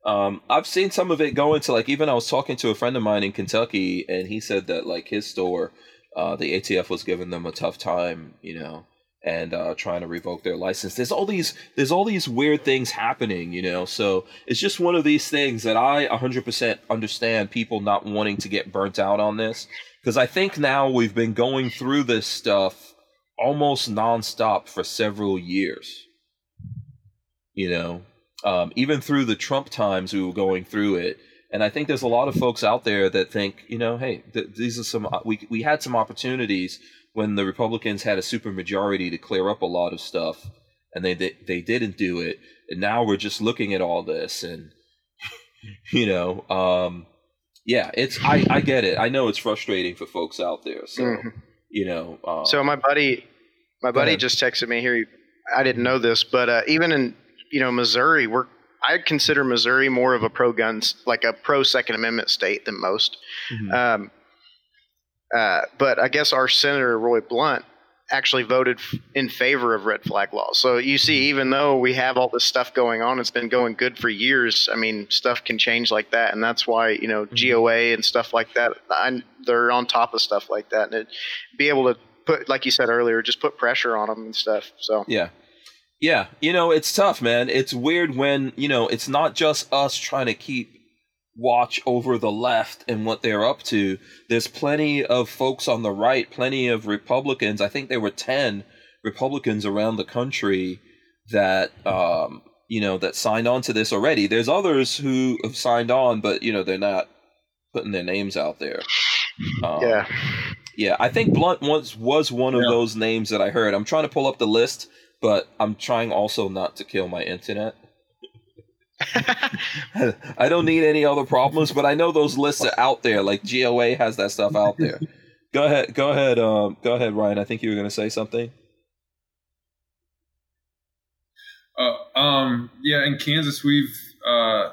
Um, I've seen some of it go into like even I was talking to a friend of mine in Kentucky, and he said that like his store, uh, the ATF was giving them a tough time, you know, and uh, trying to revoke their license. There's all these there's all these weird things happening, you know. So it's just one of these things that I 100% understand people not wanting to get burnt out on this because I think now we've been going through this stuff almost nonstop for several years. You know, um, even through the Trump times, we were going through it. And I think there's a lot of folks out there that think, you know, hey, th- these are some we we had some opportunities when the Republicans had a supermajority to clear up a lot of stuff, and they they, they didn't do it. And now we're just looking at all this, and you know, um, yeah, it's I I get it. I know it's frustrating for folks out there. So mm-hmm. you know, um, so my buddy, my buddy just texted me here. I didn't know this, but uh, even in you know, Missouri, we're I consider Missouri more of a pro guns, like a pro Second Amendment state than most. Mm-hmm. Um, uh, but I guess our Senator Roy Blunt actually voted f- in favor of red flag laws. So you see, mm-hmm. even though we have all this stuff going on, it's been going good for years. I mean, stuff can change like that, and that's why you know mm-hmm. GOA and stuff like that. I, they're on top of stuff like that, and it, be able to put, like you said earlier, just put pressure on them and stuff. So yeah, yeah, you know, it's tough, man. It's weird when, you know, it's not just us trying to keep watch over the left and what they're up to. There's plenty of folks on the right, plenty of Republicans. I think there were 10 Republicans around the country that um, you know, that signed on to this already. There's others who have signed on, but you know, they're not putting their names out there. Um, yeah. Yeah, I think Blunt once was one of yeah. those names that I heard. I'm trying to pull up the list but I'm trying also not to kill my internet. I don't need any other problems, but I know those lists are out there. Like GOA has that stuff out there. go ahead, go ahead, um, go ahead, Ryan. I think you were going to say something. Uh, um, yeah, in Kansas, we've uh,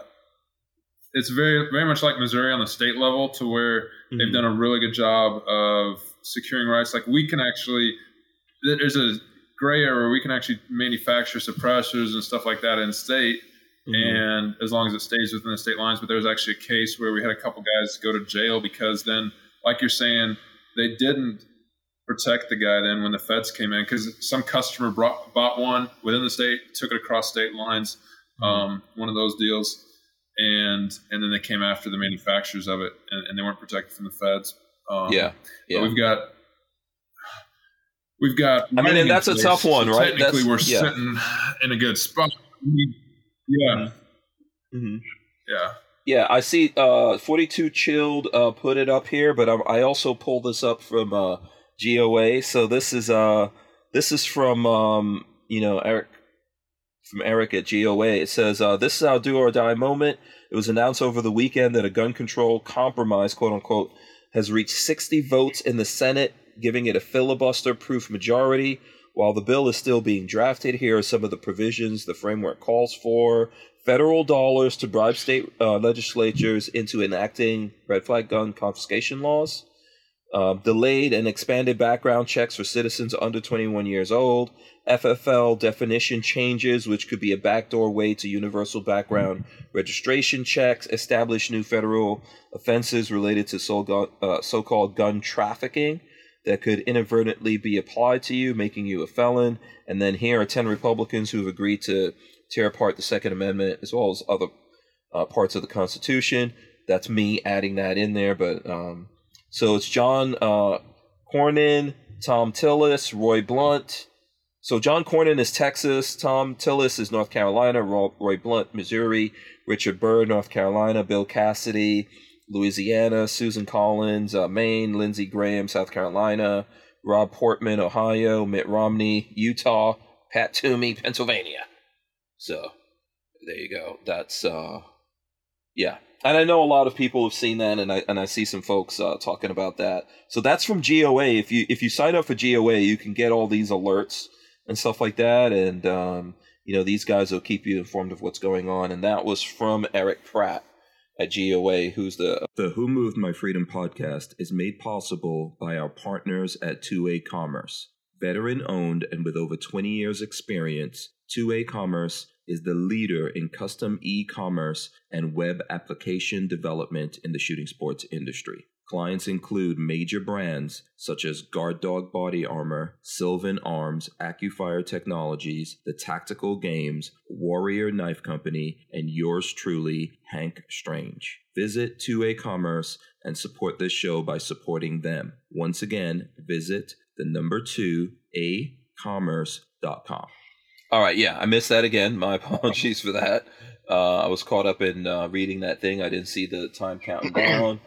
it's very very much like Missouri on the state level, to where mm-hmm. they've done a really good job of securing rights. Like we can actually there's a gray area where we can actually manufacture suppressors and stuff like that in state. Mm-hmm. And as long as it stays within the state lines, but there was actually a case where we had a couple guys go to jail because then, like you're saying, they didn't protect the guy then when the feds came in because some customer brought, bought one within the state, took it across state lines, mm-hmm. um, one of those deals, and and then they came after the manufacturers of it, and, and they weren't protected from the feds. Um, yeah, yeah. we've got we've got. I mean, and that's a tough one, right? Technically, that's, we're yeah. sitting in a good spot. Yeah. Mm-hmm. Yeah. Yeah, I see. Uh, Forty-two chilled uh, put it up here, but I, I also pulled this up from uh, GOA. So this is uh, this is from um, you know Erich from Erich at GOA. It says uh, this is our do or die moment. It was announced over the weekend that a gun control compromise, quote unquote, has reached 60 votes in the Senate giving it a filibuster proof majority. While the bill is still being drafted, here are some of the provisions the framework calls for. Federal dollars to bribe state uh, legislatures into enacting red flag gun confiscation laws, uh, delayed and expanded background checks for citizens under 21 years old, FFL definition changes, which could be a backdoor way to universal background registration checks, establish new federal offenses related to so, uh, so-called gun trafficking, that could inadvertently be applied to you, making you a felon. And then here are 10 Republicans who have agreed to tear apart the Second Amendment as well as other uh, parts of the Constitution. That's me adding that in there. But um, so it's John uh, Cornyn, Thom Tillis, Roy Blunt. So John Cornyn is Texas, Thom Tillis is North Carolina, Roy Blunt, Missouri, Richard Burr, North Carolina, Bill Cassidy, Louisiana, Susan Collins, uh, Maine, Lindsey Graham, South Carolina, Rob Portman, Ohio, Mitt Romney, Utah, Pat Toomey, Pennsylvania. So there you go. That's uh, yeah, and I know a lot of people have seen that, and I and I see some folks uh, talking about that. So that's from GOA. If you if you sign up for GOA, you can get all these alerts and stuff like that, and um, you know these guys will keep you informed of what's going on. And that was from Erich Pratt at GOA, who's the the Who Moved My Freedom podcast is made possible by our partners at 2A Commerce. Veteran owned and with over 20 years experience, 2A Commerce is the leader in custom e commerce and web application development in the shooting sports industry. Clients include major brands such as Guard Dog Body Armor, Sylvan Arms, AccuFire Technologies, The Tactical Games, Warrior Knife Company, and yours truly, Hank Strange. Visit 2A Commerce and support this show by supporting them. Once again, visit the number 2 a acommerce.com. All right, yeah, I missed that again. My apologies for that. Uh, I was caught up in uh, reading that thing. I didn't see the time counting down.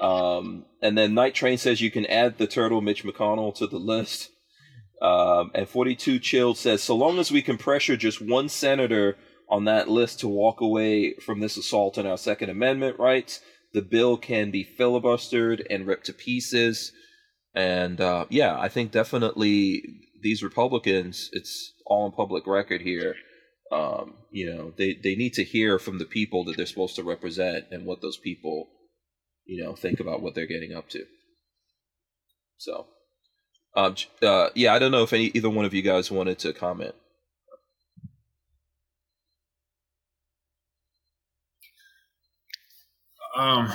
Um, and then Night Train says you can add the turtle Mitch McConnell to the list. Um, and 42 Chilled says so long as we can pressure just one senator on that list to walk away from this assault on our Second Amendment rights, the bill can be filibustered and ripped to pieces. And uh, yeah, I think definitely these Republicans, it's all on public record here. Um, you know, they, they need to hear from the people that they're supposed to represent and what those people you know, think about what they're getting up to. So, um, uh, yeah, I don't know if any either one of you guys wanted to comment. Um.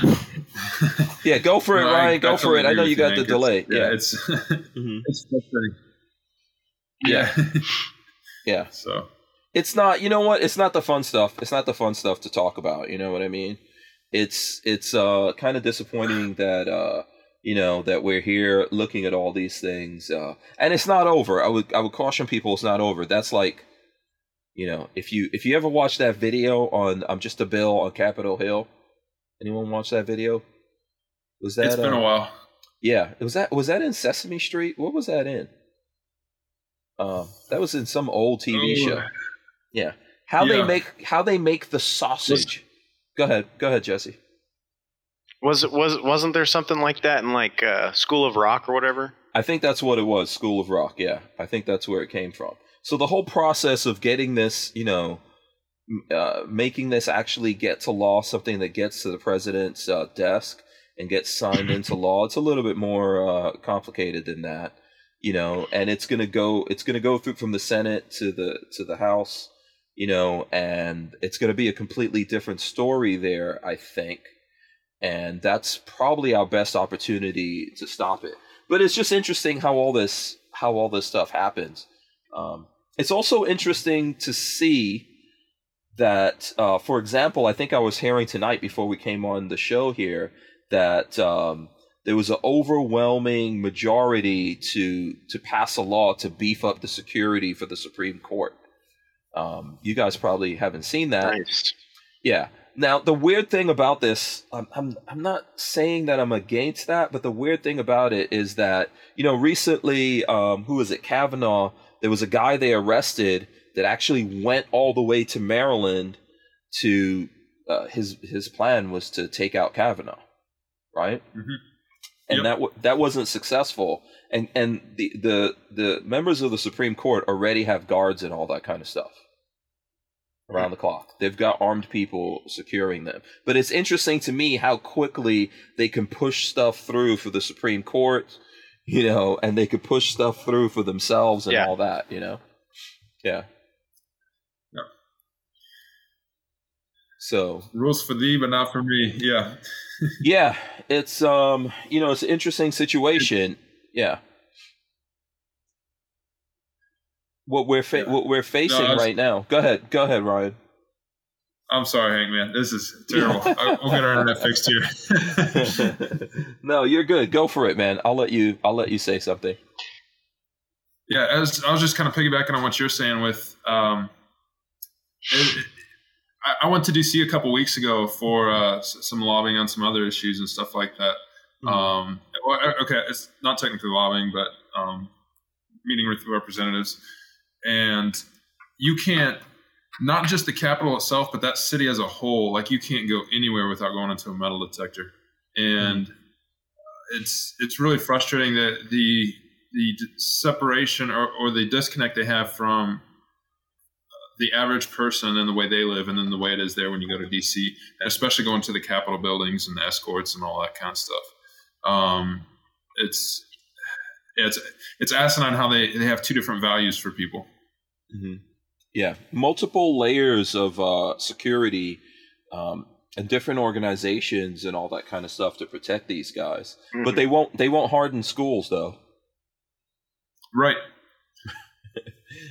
yeah, go for it, no, Ryan. Go for it. I know you got the delay. Yeah, yeah, it's mm-hmm. it's frustrating. Yeah. yeah. So it's not. You know what? It's not the fun stuff. It's not the fun stuff to talk about. You know what I mean? It's it's uh, kind of disappointing that uh, you know that we're here looking at all these things, uh, and it's not over. I would I would caution people it's not over. That's like, you know, if you if you ever watch that video on I'm just a bill on Capitol Hill, anyone watch that video? Was that? It's been a uh, while. Yeah, was that was that in Sesame Street? What was that in? Um, that was in some old TV oh. show. Yeah, how yeah. they make how they make the sausage. Go ahead. Go ahead, Jesse. Was it was wasn't there something like that in like uh, School of Rock or whatever? I think that's what it was. School of Rock. Yeah, I think that's where it came from. So the whole process of getting this, you know, uh, making this actually get to law, something that gets to the president's uh, desk and gets signed into law, it's a little bit more uh, complicated than that, you know. And it's gonna go, it's gonna go through from the Senate to the to the House you know, and it's going to be a completely different story there, I think. And that's probably our best opportunity to stop it. But it's just interesting how all this how all this stuff happens. Um, it's also interesting to see that, uh, for example, I think I was hearing tonight before we came on the show here that um, there was an overwhelming majority to to pass a law to beef up the security for the Supreme Court. Um, you guys probably haven't seen that. Nice. Yeah. Now the weird thing about this, I'm, I'm I'm not saying that I'm against that, but the weird thing about it is that you know recently, um, who was it, Kavanaugh? There was a guy they arrested that actually went all the way to Maryland to uh, his his plan was to take out Kavanaugh, right? Mm-hmm. And yep. that w- that wasn't successful. And and the the the members of the Supreme Court already have guards and all that kind of stuff around the clock. They've got armed people securing them. But it's interesting to me how quickly they can push stuff through for the Supreme Court, you know, and they could push stuff through for themselves and yeah. all that, you know. Yeah. Yeah. So rules for thee, but not for me. Yeah. yeah, it's um, you know, it's an interesting situation. Yeah. what we're fa- yeah. what we're facing no, was, right now. Go ahead, go ahead, Ryan. I'm sorry, Hank, man. This is terrible. we'll get our internet fixed here. no, you're good. Go for it, man. I'll let you. I'll let you say something. Yeah, as I was just kind of piggybacking on what you're saying with. Um, it, I, went to DC a couple weeks ago for uh, some lobbying on some other issues and stuff like that. Mm-hmm. Um, okay, it's not technically lobbying, but um, meeting with representatives and you can't not just the capital itself, but that city as a whole. Like you can't go anywhere without going into a metal detector, and mm-hmm. it's it's really frustrating that the the separation or, or the disconnect they have from the average person and the way they live, and then the way it is there when you go to DC, especially going to the Capitol buildings and the escorts and all that kind of stuff. Um, it's it's it's asinine how they, they have two different values for people. Mm-hmm. Yeah, multiple layers of uh, security um, and different organizations and all that kind of stuff to protect these guys. Mm-hmm. But they won't they won't harden schools though. Right.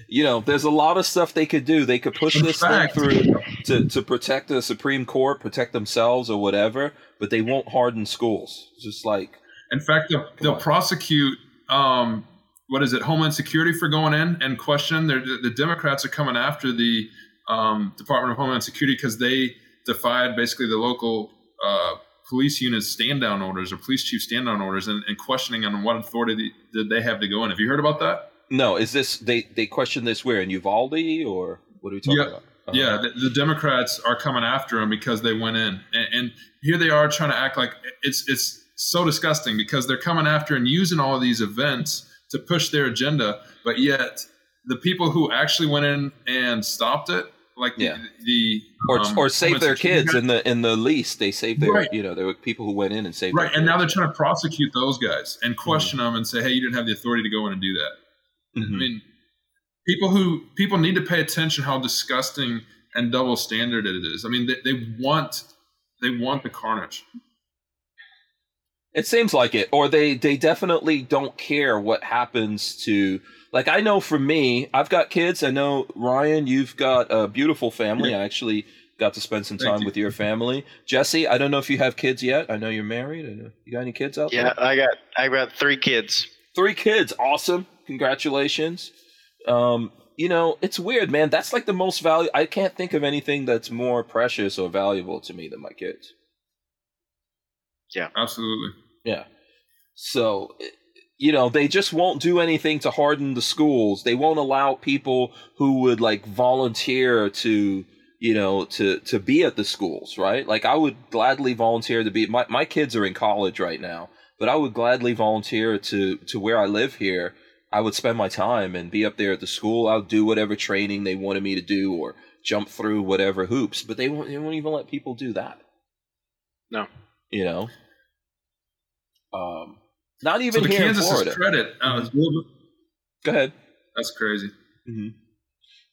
You know, there's a lot of stuff they could do. They could push In this fact, thing through to, to protect the Supreme Court, protect themselves or whatever, but they won't harden schools. just like In fact, they'll, they'll prosecute um, what is it, Homeland Security for going in and question. The, the Democrats are coming after the um, Department of Homeland Security because they defied basically the local uh, police unit's stand down orders or police chief stand down orders and, and, questioning on what authority did they have to go in. Have you heard about that? No. Is this they they question this where in Uvalde or what are we talking yeah. about? Uh-huh. Yeah, the, the, Democrats are coming after them because they went in, and, and here they are trying to act like it's it's so disgusting because they're coming after and using all of these events to push their agenda, but yet the people who actually went in and stopped it, like yeah. the, the or um, or save their kids in the in the least they saved their right. you know there were people who went in and saved right, and now they're trying to prosecute those guys and mm-hmm. question mm-hmm. them and say, hey, you didn't have the authority to go in and do that. Mm-hmm. I mean, people who people need to pay attention how disgusting and double standard it is. I mean, they, they want they want the carnage. It seems like it, or they they definitely don't care what happens to. Like I know for me, I've got kids. I know Ryan, you've got a beautiful family. I actually got to spend some time you. with your family. Jesse, I don't know if you have kids yet. I know you're married. I know you got any kids out yeah, there? Yeah, I got I got three kids. Three kids, awesome! Congratulations. Um, you know, it's weird, man. That's like the most value. I can't think of anything that's more precious or valuable to me than my kids. Yeah, absolutely. Yeah. So, you know, they just won't do anything to harden the schools. They won't allow people who would like volunteer to, you know, to to be at the schools, right? Like I would gladly volunteer to be my my kids are in college right now, but I would gladly volunteer to to where I live here. I would spend my time and be up there at the school. I'll do whatever training they wanted me to do or jump through whatever hoops, but they won't they won't even let people do that. No. You know? Um, not even so here Kansas in Florida. credit. Uh, Go ahead. That's crazy. Mm-hmm.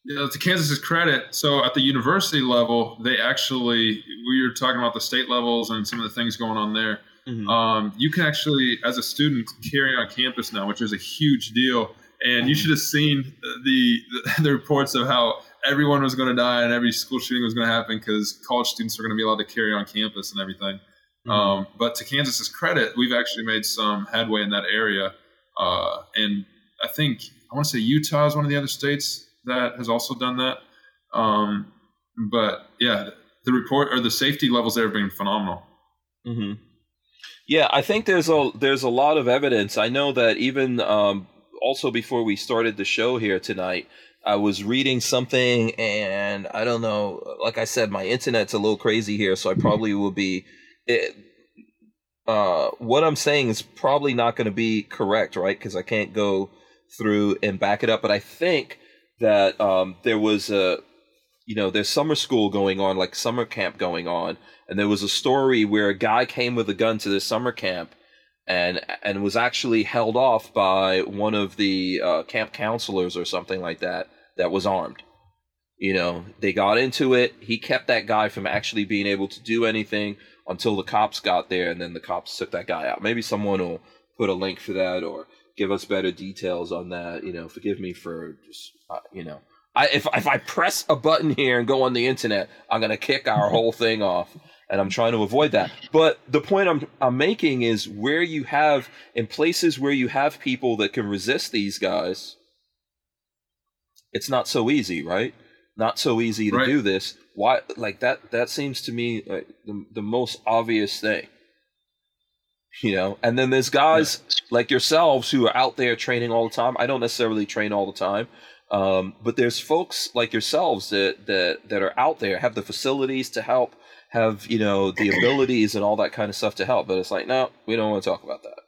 Yeah, to Kansas's credit, so at the university level, they actually we were talking about the state levels and some of the things going on there. Mm-hmm. Um, you can actually, as a student, carry on campus now, which is a huge deal. And mm-hmm. you should have seen the, the, the reports of how everyone was going to die and every school shooting was going to happen because college students are going to be allowed to carry on campus and everything. Mm-hmm. Um, but to Kansas's credit, we've actually made some headway in that area. Uh, and I think I want to say Utah is one of the other states that has also done that. Um, but yeah, the report or the safety levels there have been phenomenal. Mm-hmm. Yeah, I think there's a there's a lot of evidence. I know that even um, also before we started the show here tonight, I was reading something, and I don't know. Like I said, my internet's a little crazy here, so I probably will be it, uh, what I'm saying is probably not going to be correct, right? Because I can't go through and back it up. But I think that um, there was a, you know, there's summer school going on, like summer camp going on, and there was a story where a guy came with a gun to the summer camp, and and was actually held off by one of the uh, camp counselors or something like that that was armed. You know, they got into it. He kept that guy from actually being able to do anything until the cops got there, and then the cops took that guy out. Maybe someone will put a link for that or give us better details on that. You know, forgive me for just uh, you know, I if if I press a button here and go on the internet, I'm gonna kick our whole thing off. And I'm trying to avoid that. But the point I'm I'm making is where you have in places where you have people that can resist these guys, it's not so easy, right? Not so easy to right. do this why like that that seems to me like the, the most obvious thing you know and then there's guys yeah. like yourselves who are out there training all the time i don't necessarily train all the time um, but there's folks like yourselves that that that are out there have the facilities to help have you know the abilities and all that kind of stuff to help but it's like no we don't want to talk about that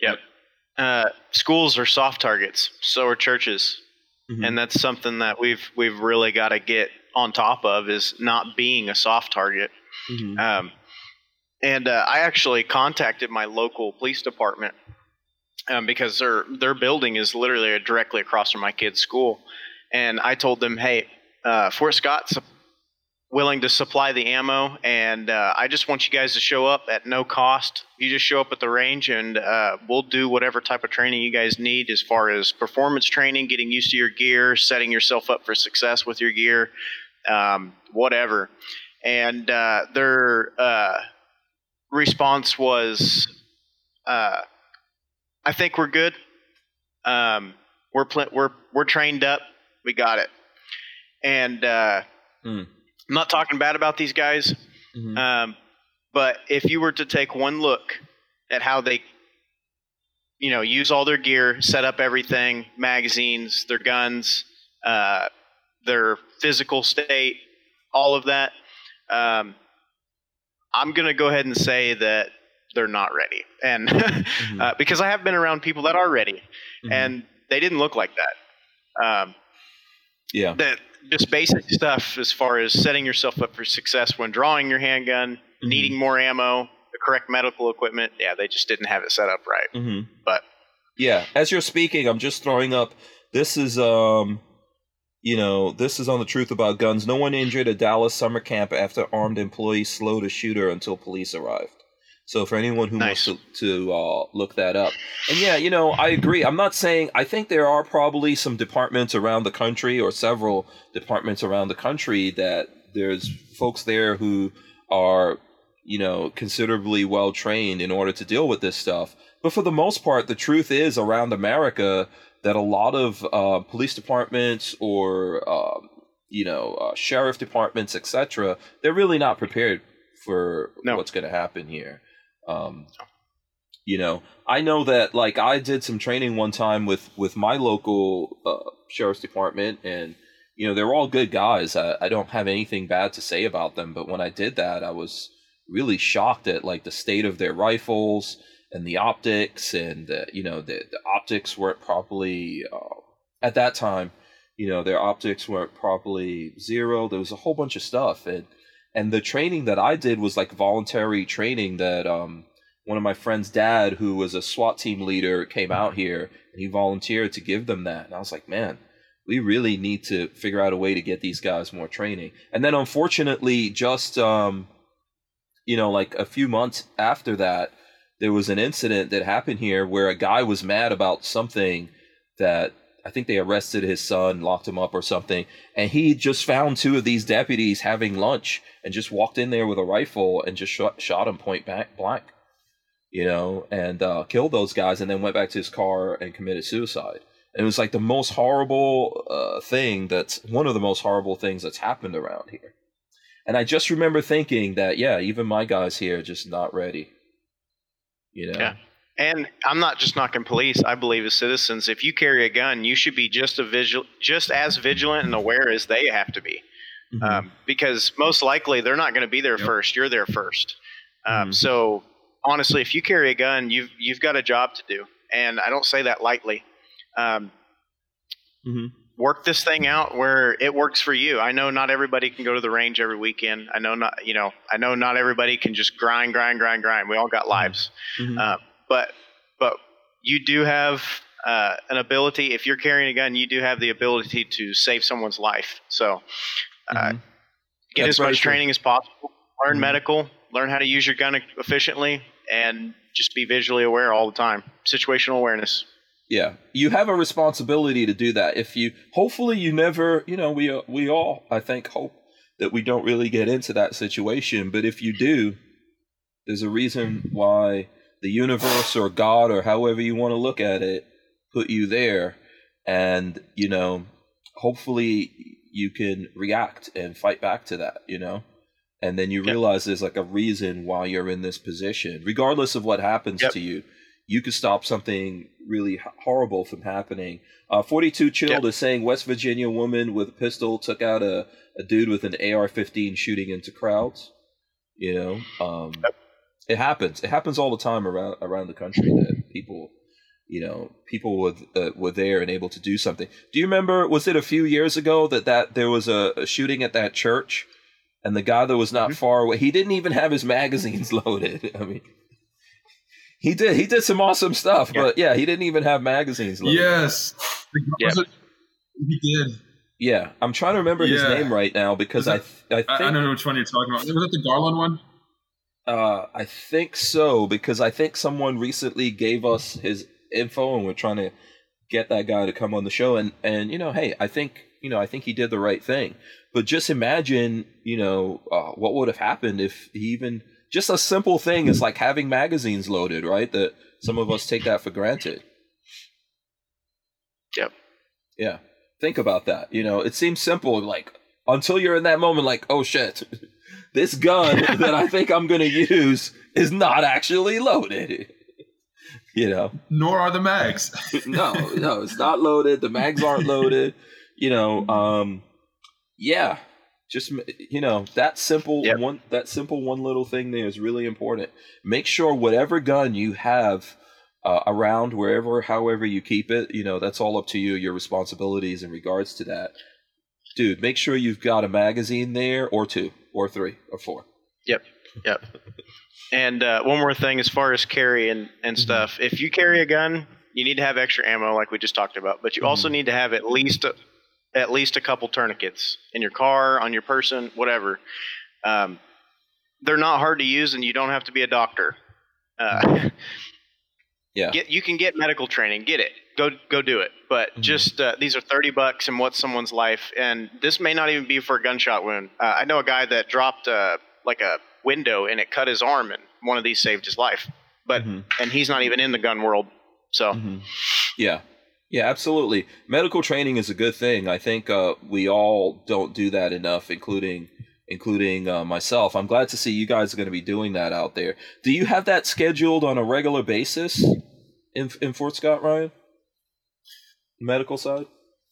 yep uh, schools are soft targets so are churches mm-hmm. and that's something that we've we've really got to get on top of is not being a soft target. Mm-hmm. Um, and uh, I actually contacted my local police department um, because their their building is literally directly across from my kid's school, and I told them, hey, uh, Fort Scott's willing to supply the ammo, and uh, I just want you guys to show up at no cost. You just show up at the range, and uh, we'll do whatever type of training you guys need as far as performance training, getting used to your gear, setting yourself up for success with your gear, um, whatever. And uh, their uh, response was, uh, "I think we're good. Um, we're pl- we're we're trained up. We got it." And mm. I'm not talking bad about these guys, mm-hmm. um, but if you were to take one look at how they, you know, use all their gear, set up everything, magazines, their guns, uh, their physical state, all of that, um, I'm going to go ahead and say that they're not ready. And mm-hmm. uh, because I have been around people that are ready, mm-hmm. and they didn't look like that. Um, yeah. That just basic stuff as far as setting yourself up for success when drawing your handgun, mm-hmm. needing more ammo, the correct medical equipment. Yeah, they just didn't have it set up right. Mm-hmm. But yeah, as you're speaking, I'm just throwing up. This is um you know, this is on the truth about guns. No one injured at Dallas summer camp after armed employee slowed a shooter until police arrived. So for anyone who nice. wants to, to uh, look that up, and yeah, you know, I agree. I'm not saying I think there are probably some departments around the country or several departments around the country that there's folks there who are you know considerably well trained in order to deal with this stuff. But for the most part, the truth is around America, that a lot of uh, police departments or um, you know uh, sheriff departments, etc., they're really not prepared for no. what's going to happen here. Um, you know, I know that like I did some training one time with with my local uh, sheriff's department, and you know they're all good guys. I, I don't have anything bad to say about them, but when I did that, I was really shocked at like the state of their rifles and the optics and uh, you know the, the optics weren't properly uh, at that time you know their optics weren't properly zero there was a whole bunch of stuff and and the training that i did was like voluntary training that um one of my friend's dad who was a swat team leader came out here and he volunteered to give them that. And i was like man we really need to figure out a way to get these guys more training. And then unfortunately just um you know like a few months after that there was an incident that happened here where a guy was mad about something that I think they arrested his son, locked him up or something, and he just found two of these deputies having lunch and just walked in there with a rifle and just shot, shot him point back blank, you know, and uh, killed those guys, and then went back to his car and committed suicide. And it was like the most horrible uh, thing that's one of the most horrible things that's happened around here. And I just remember thinking that, yeah, even my guys here are just not ready. You know? Yeah. And I'm not just knocking police. I believe as citizens, if you carry a gun, you should be just a vigil, just as vigilant and aware as they have to be, mm-hmm. um, because most likely they're not going to be there yep. first. You're there first. Um, mm-hmm. So honestly, if you carry a gun, you've you've got a job to do, and I don't say that lightly. Um, mm-hmm work this thing out where it works for you. I know not everybody can go to the range every weekend. I know not, you know, I know not everybody can just grind, grind, grind, grind. We all got lives, mm-hmm. uh, but but you do have uh, an ability. If you're carrying a gun, you do have the ability to save someone's life. So uh, mm-hmm. get That's as much training as possible. Learn mm-hmm. medical. Learn how to use your gun efficiently, and just be visually aware all the time. Situational awareness. Yeah, you have a responsibility to do that. If you, hopefully, you never, you know, we uh, we all, I think, hope that we don't really get into that situation. But if you do, there's a reason why the universe or God or however you want to look at it put you there, and you know, hopefully, you can react and fight back to that. You know. And then you yep. realize there's like a reason why you're in this position, regardless of what happens yep. to you you could stop something really horrible from happening. Uh, 42 Chilled is saying West Virginia woman with a pistol took out a, a dude with an AR 15 shooting into crowds. You know, um, yep. It happens. It happens all the time around around the country that people, you know, people were uh, were there and able to do something. Do you remember? Was it a few years ago that that there was a, a shooting at that church, and the guy that was not mm-hmm. far away, he didn't even have his magazines loaded. I mean, he did. He did some awesome stuff, yeah. but yeah, he didn't even have magazines. Loaded. Yes, yeah. he did. Yeah, I'm trying to remember his name right now because I th- I I, think I don't know which one you're talking about. Was it the Garland one? Uh, I think so because I think someone recently gave us his info, and we're trying to get that guy to come on the show. And and you know, hey, I think you know, I think he did the right thing. But just imagine, you know, uh, what would have happened if he even just a simple thing is like having magazines loaded, right? That some of us take that for granted. Yep. Yeah. Think about that. You know, it seems simple, like until you're in that moment, like, oh shit, this gun that I think I'm gonna use is not actually loaded. You know, Nor are the mags. no, no, it's not loaded. The mags aren't loaded. You know, um, yeah, just you know that simple Yep. one. That simple one little thing there is really important. Make sure whatever gun you have uh, around, wherever, however you keep it, you know that's all up to you. Your responsibilities in regards to that, dude. Make sure you've got a magazine there, or two, or three, or four. Yep. Yep. And uh, one more thing, as far as carry and, and Mhm. stuff, if you carry a gun, you need to have extra ammo, like we just talked about. But you also need to have at least a, at least a couple tourniquets in your car, on your person, whatever. Um, they're not hard to use, and you don't have to be a doctor. Uh, Yeah. get you can get medical training. Get it. Go go do it. But Mhm. just uh, these are thirty bucks, and what's someone's life? And this may not even be for a gunshot wound. Uh, I know a guy that dropped uh, like a window and it cut his arm, and one of these saved his life. But Mhm. and he's not even in the gun world. So Mhm. Yeah. Yeah, absolutely. Medical training is a good thing. I think uh, we all don't do that enough, including including uh, myself. I'm glad to see you guys are going to be doing that out there. Do you have that scheduled on a regular basis in in Fort Scott, Ryan? Medical side.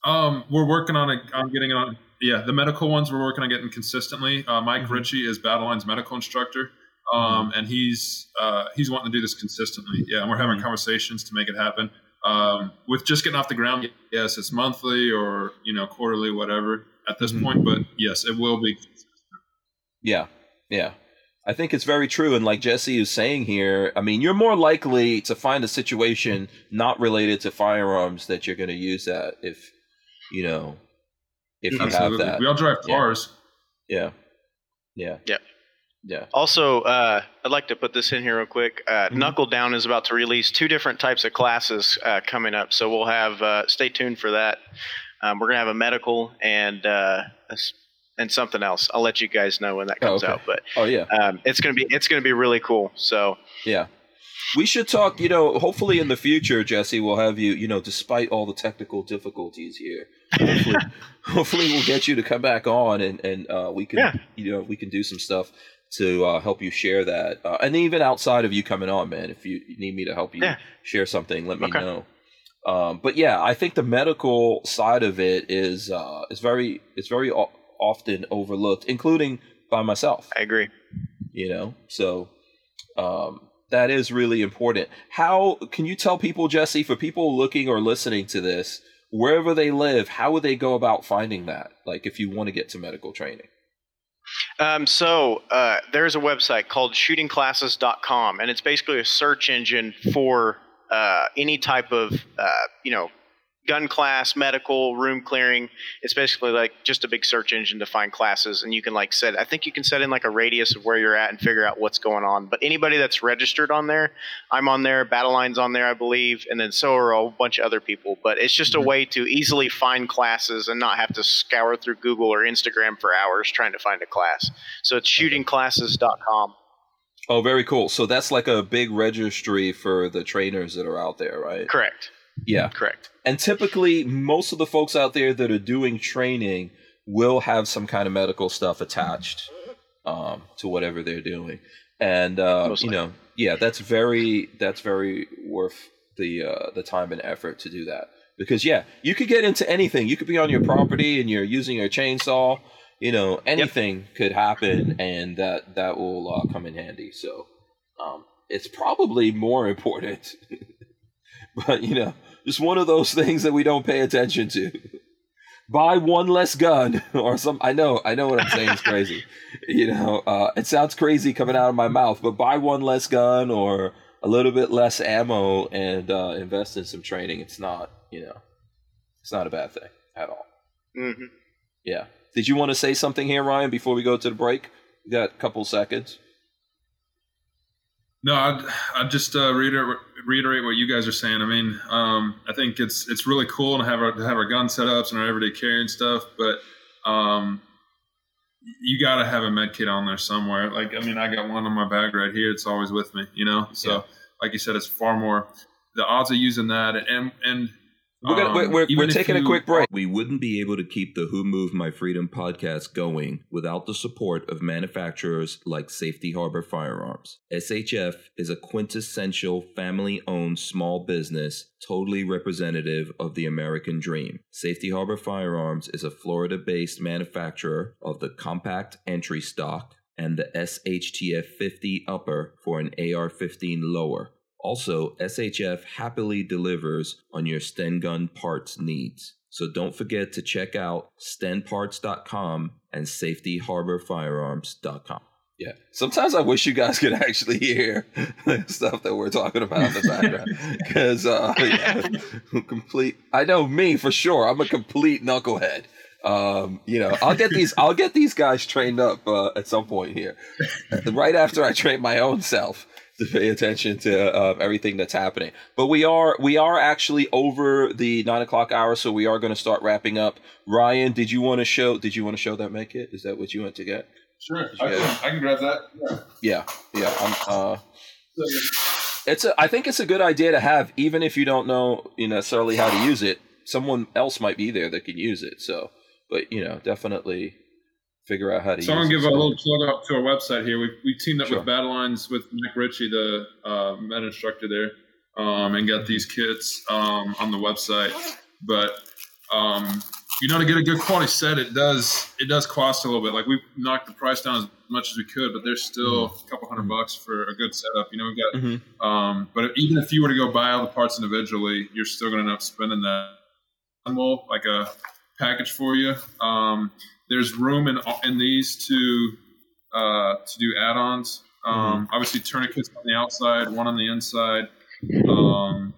Um, we're working on a, on getting on. Yeah, the medical ones we're working on getting consistently. Uh, Mike Mhm. Ritchie is Battle Line's medical instructor, um, and he's uh, he's wanting to do this consistently. Yeah, and we're having Mhm. conversations to make it happen. Um, with just getting off the ground, yes, it's monthly or you know quarterly, whatever at this Mhm. point. But yes, it will be. Yeah, yeah. I think it's very true. And like Jesse is saying here, I mean, you're more likely to find a situation not related to firearms that you're going to use that if, you know, if you have that. we all drive cars. Yeah. Yeah. Yep. Yeah. Also, uh, I'd like to put this in here real quick. Uh, Mhm. Knuckle Down is about to release two different types of classes uh, coming up, so we'll have uh, stay tuned for that. Um, we're gonna have a medical and uh, a s- and something else. I'll let you guys know when that Oh, comes okay. out, but Oh, yeah. um, it's gonna be it's gonna be really cool. So Yeah. We should talk, you know, hopefully in the future, Jesse, we'll have you, you know, despite all the technical difficulties here. Hopefully, hopefully we'll get you to come back on and, and uh, we can, Yeah. you know, we can do some stuff to uh, help you share that. Uh, and even outside of you coming on, man, if you need me to help you Yeah. share something, let me Okay. know. Um, but yeah, I think the medical side of it is uh, is very it's very often overlooked, including by myself. I agree. you know? So um that is really important. How can you tell people jesse for people looking or listening to this wherever they live how would they go about finding that? Like if you want to get to medical training? Um, so uh, there's a website called shootingclasses.com, and it's basically a search engine for uh, any type of uh, you know gun class, medical, room clearing. It's basically like just a big search engine to find classes, and you can like set. I think you can set in like a radius of where you're at and figure out what's going on. But anybody that's registered on there, I'm on there. Battle Line's on there, I believe, and then so are a bunch of other people. But it's just a mm-hmm. way to easily find classes and not have to scour through Google or Instagram for hours trying to find a class. So it's shootingclasses.com. oh very cool so that's like a big registry for the trainers that are out there right Correct. Yeah. Correct. and typically most of the folks out there that are doing training will have some kind of medical stuff attached um, to whatever they're doing. And uh, you know yeah that's very that's very worth the uh, the time and effort to do that. Because yeah you could get into anything. You could be on your property and you're using a chainsaw you know anything could happen and that that will uh, come in handy. So um, it's probably more important but you know just one of those things that we don't pay attention to buy one less gun or some i know i know what i'm saying is crazy you know uh, it sounds crazy coming out of my mouth but buy one less gun or a little bit less ammo and uh, invest in some training it's not you know it's not a bad thing at all Mm-hmm. Yeah. Did you want to say something here, Ryan, before we go to the break? You got a couple seconds. No, I'd, I'd just uh, reiterate, reiterate what you guys are saying. I mean, um, I think it's it's really cool to have our to have our gun setups and our everyday carry and stuff, but um, you got to have a med kit on there somewhere. Like, I mean, I got one on my bag right here. It's always with me, you know. So, yeah. like you said, it's far more the odds of using that and and we're, gonna, um, we're, we're taking you, a quick break. We wouldn't be able to keep the Who Moved My Freedom podcast going without the support of manufacturers like Safety Harbor Firearms. SHF is a quintessential family owned small business, totally representative of the American dream. Safety Harbor Firearms is a Florida based manufacturer of the compact entry stock and the SHTF 50 upper for an AR 15 lower also, SHF happily delivers on your Sten gun parts needs. So don't forget to check out stenparts.com and safetyharborfirearms.com. Yeah. Sometimes I wish you guys could actually hear stuff that we're talking about in the background. Because, uh, yeah, complete. I know me for sure. I'm a complete knucklehead. Um, you know, I'll get these. I'll get these guys trained up uh, at some point here, right after I train my own self to pay attention to uh, everything that's happening. But we are we are actually over the nine o'clock hour, so we are going to start wrapping up. Ryan, did you want to show? Did you want to show that make it? Is that what you went to get? Sure, I can, I can, grab that. Yeah, yeah. yeah I'm, uh, it's a, I think it's a good idea to have, even if you don't know you know, necessarily how to use it. Someone else might be there that can use it. So, but you know, definitely figure out how to. So I'm gonna give a little plug up to our website here. We we teamed up sure. with Battle Lines with Nick Ritchie, the uh, med instructor there, um, and got these kits um, on the website. But um, you know, to get a good quality set, it does it does cost a little bit. Like we knocked the price down as much as we could, but there's still mm-hmm. a couple hundred bucks for a good setup. You know, we got. Mm-hmm. Um, but even if you were to go buy all the parts individually, you're still gonna end up spending that. Like a package for you. Um, there's room in in these to uh, to do add-ons. Um, mm-hmm. Obviously, tourniquets on the outside, one on the inside. Um,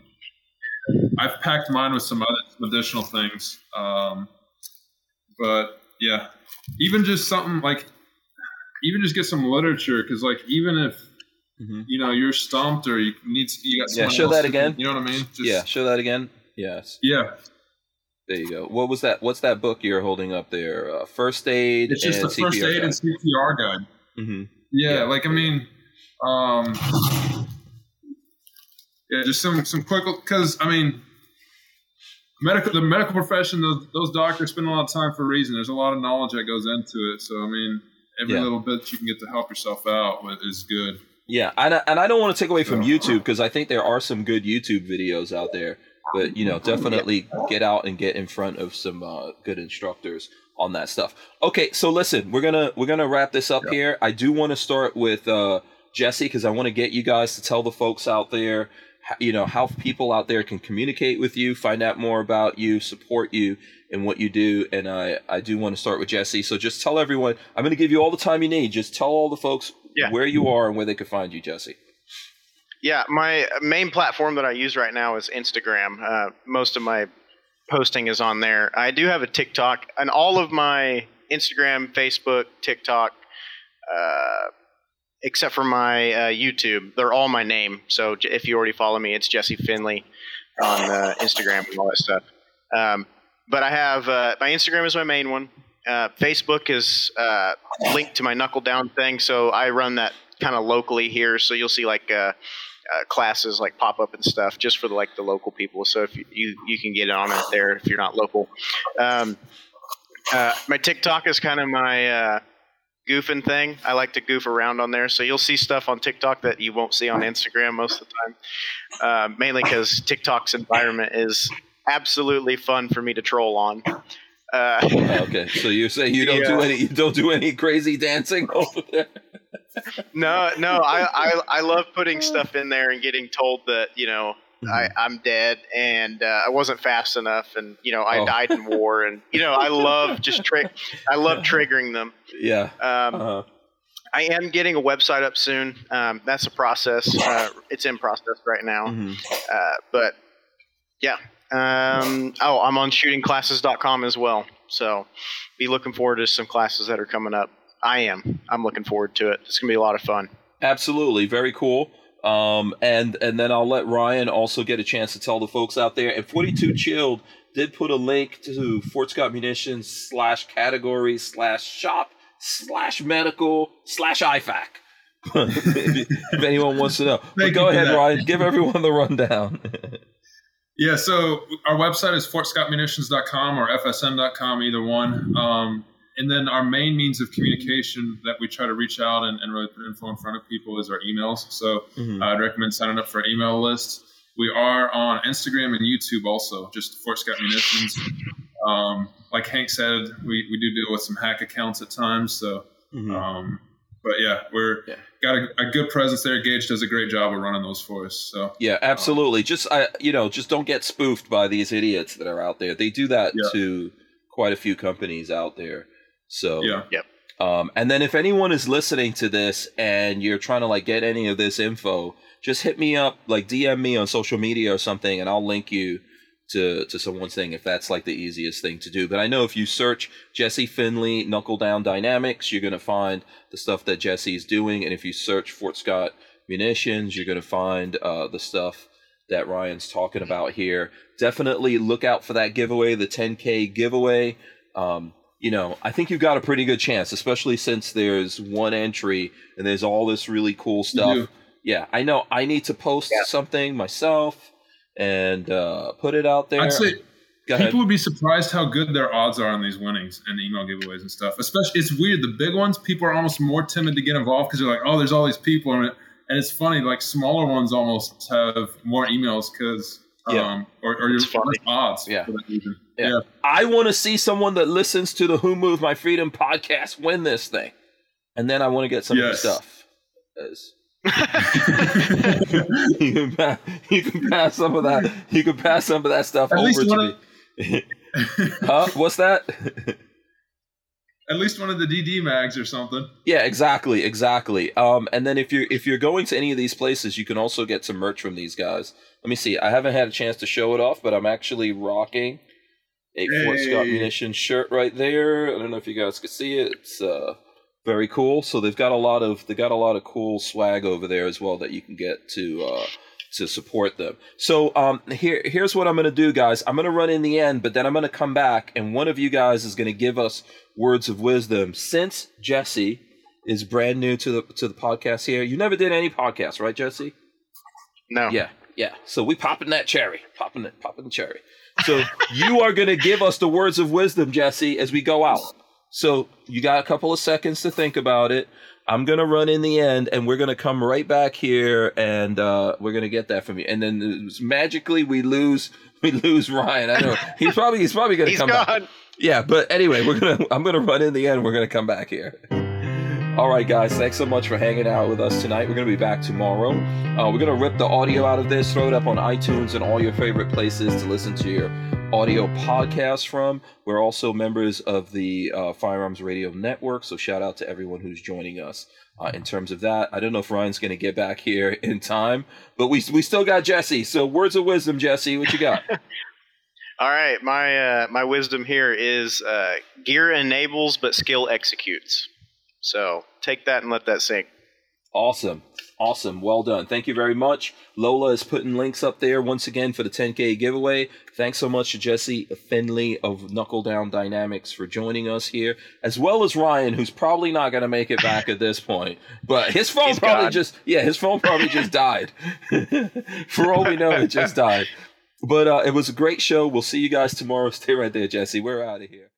I've packed mine with some other some additional things, um, but yeah, even just something like even just get some literature because like even if mm-hmm. you know you're stumped or you need you got yeah show that again you know what I mean just, yeah show that again yes yeah there you go. What was that? What's that book you're holding up there? Uh, first aid. It's just the CPR first aid guide. and CPR guide. Mm-hmm. Yeah, yeah, like I mean, um, yeah, just some some quick because I mean, medical the medical profession those those doctors spend a lot of time for a reason. There's a lot of knowledge that goes into it. So I mean, every yeah. little bit you can get to help yourself out with is good. Yeah, and I, and I don't want to take away from YouTube because I think there are some good YouTube videos out there but you know definitely get out and get in front of some uh, good instructors on that stuff. Okay so listen we're gonna we're gonna wrap this up here. I do want to start with uh, jesse because i want to get you guys to tell the folks out there you know how people out there can communicate with you find out more about you support you and what you do and i i do want to start with jesse. So just tell everyone i'm going to give you all the time you need. Just tell all the folks yeah. where you are and where they can find you jesse yeah, my main platform that I use right now is Instagram. Uh, most of my posting is on there. I do have a TikTok, and all of my Instagram, Facebook, TikTok, uh, except for my uh, YouTube, they're all my name. So if you already follow me, it's Jesse Finley on uh, Instagram and all that stuff. Um, but I have uh, my Instagram is my main one. Uh, Facebook is linked to my knuckle down thing, so I run that kind of locally here. So you'll see like uh, classes like pop up and stuff just for the, like the local people. So if you, you, you can get on it there if you're not local. Um, uh, my TikTok is kind of my uh, goofing thing. I like to goof around on there, so you'll see stuff on TikTok that you won't see on Instagram most of the time. Uh, mainly because TikTok's environment is absolutely fun for me to troll on. Uh, okay, so you say you don't yeah. do any you don't do any crazy dancing over there no, no, I, I, I love putting stuff in there and getting told that you know mm-hmm. I, I'm dead and uh, I wasn't fast enough and you know I oh. died in war and you know I love just trick I love triggering them. Yeah. Um, uh-huh. I am getting a website up soon. Um, that's a process. Uh, it's in process right now. Mm-hmm. Uh, but yeah. Um, oh, I'm on shootingclasses.com as well. So be looking forward to some classes that are coming up. I am. I'm looking forward to it. It's gonna be a lot of fun. Absolutely, very cool. Um, and and then I'll let Ryan also get a chance to tell the folks out there. And 42 Chilled did put a link to Fort Scott Munitions slash category slash shop slash medical slash IFAK. if anyone wants to know, but go ahead, Ryan. Give everyone the rundown. yeah, so our website is fortscottmunitions.com or fsm.com, either one. Um, and then our main means of communication that we try to reach out and, and really put info in front of people is our emails. So mm-hmm. I'd recommend signing up for an email list. We are on Instagram and YouTube also, just Fort Scott Munitions. Um, like Hank said, we, we do deal with some hack accounts at times. So, mm-hmm. um, but yeah, we're yeah. got a, a, good presence there. Gage does a great job of running those for us. So yeah, absolutely. Um, just I, you know, just don't get spoofed by these idiots that are out there. They do that yeah. to quite a few companies out there. So yeah, yep. Um, and then if anyone is listening to this and you're trying to like get any of this info, just hit me up, like DM me on social media or something, and I'll link you to to someone's thing if that's like the easiest thing to do. But I know if you search Jesse Finley Knuckle Down Dynamics, you're gonna find the stuff that Jesse's doing, and if you search Fort Scott Munitions, you're gonna find uh, the stuff that Ryan's talking about here. Definitely look out for that giveaway, the 10k giveaway. Um, you know, I think you've got a pretty good chance, especially since there's one entry and there's all this really cool stuff. Yeah, I know. I need to post yeah. something myself and uh, put it out there. I'd say Go people ahead. would be surprised how good their odds are on these winnings and email giveaways and stuff. Especially, it's weird. The big ones, people are almost more timid to get involved because they're like, "Oh, there's all these people," and, it, and it's funny. Like smaller ones almost have more emails because, yeah. um, or, or your odds. Yeah. yeah. yeah. I want to see someone that listens to the Who Moved My Freedom podcast win this thing, and then I want to get some yes. of the stuff. You can pass, you can pass some of that. You can pass some of that stuff At over to me. huh? What's that? At least one of the DD mags or something. Yeah, exactly, exactly. Um, and then if you're if you're going to any of these places, you can also get some merch from these guys. Let me see. I haven't had a chance to show it off, but I'm actually rocking a hey. Fort Scott Munitions shirt right there. I don't know if you guys can see it. It's uh, very cool. So they've got a lot of they got a lot of cool swag over there as well that you can get to uh, to support them. So um, here here's what I'm going to do, guys. I'm going to run in the end, but then I'm going to come back, and one of you guys is going to give us words of wisdom. Since Jesse is brand new to the to the podcast here, you never did any podcast, right, Jesse? No. Yeah, yeah. So we popping that cherry, popping it, popping the cherry. So you are going to give us the words of wisdom, Jesse, as we go out. So you got a couple of seconds to think about it. I'm gonna run in the end, and we're gonna come right back here, and uh, we're gonna get that from you. And then magically we lose, we lose Ryan. I know he's probably he's probably gonna come gone. back. Yeah, but anyway, we're gonna I'm gonna run in the end. We're gonna come back here. All right, guys, thanks so much for hanging out with us tonight. We're going to be back tomorrow. Uh, we're going to rip the audio out of this, throw it up on iTunes and all your favorite places to listen to your audio podcast from. We're also members of the uh, Firearms Radio Network, so shout out to everyone who's joining us. Uh, in terms of that, I don't know if Ryan's going to get back here in time, but we we still got Jesse. So words of wisdom, Jesse, what you got? All right, my uh, my wisdom here is uh, gear enables, but skill executes. So take that and let that sink. Awesome. Awesome. Well done. Thank you very much. Lola is putting links up there once again for the 10K giveaway. Thanks so much to Jesse Finley of Knuckle Down Dynamics for joining us here, as well as Ryan, who's probably not going to make it back at this point. But his phone He's probably gone. just, yeah, his phone probably just died. for all we know, it just died. But uh, it was a great show. We'll see you guys tomorrow. Stay right there, Jesse. We're out of here.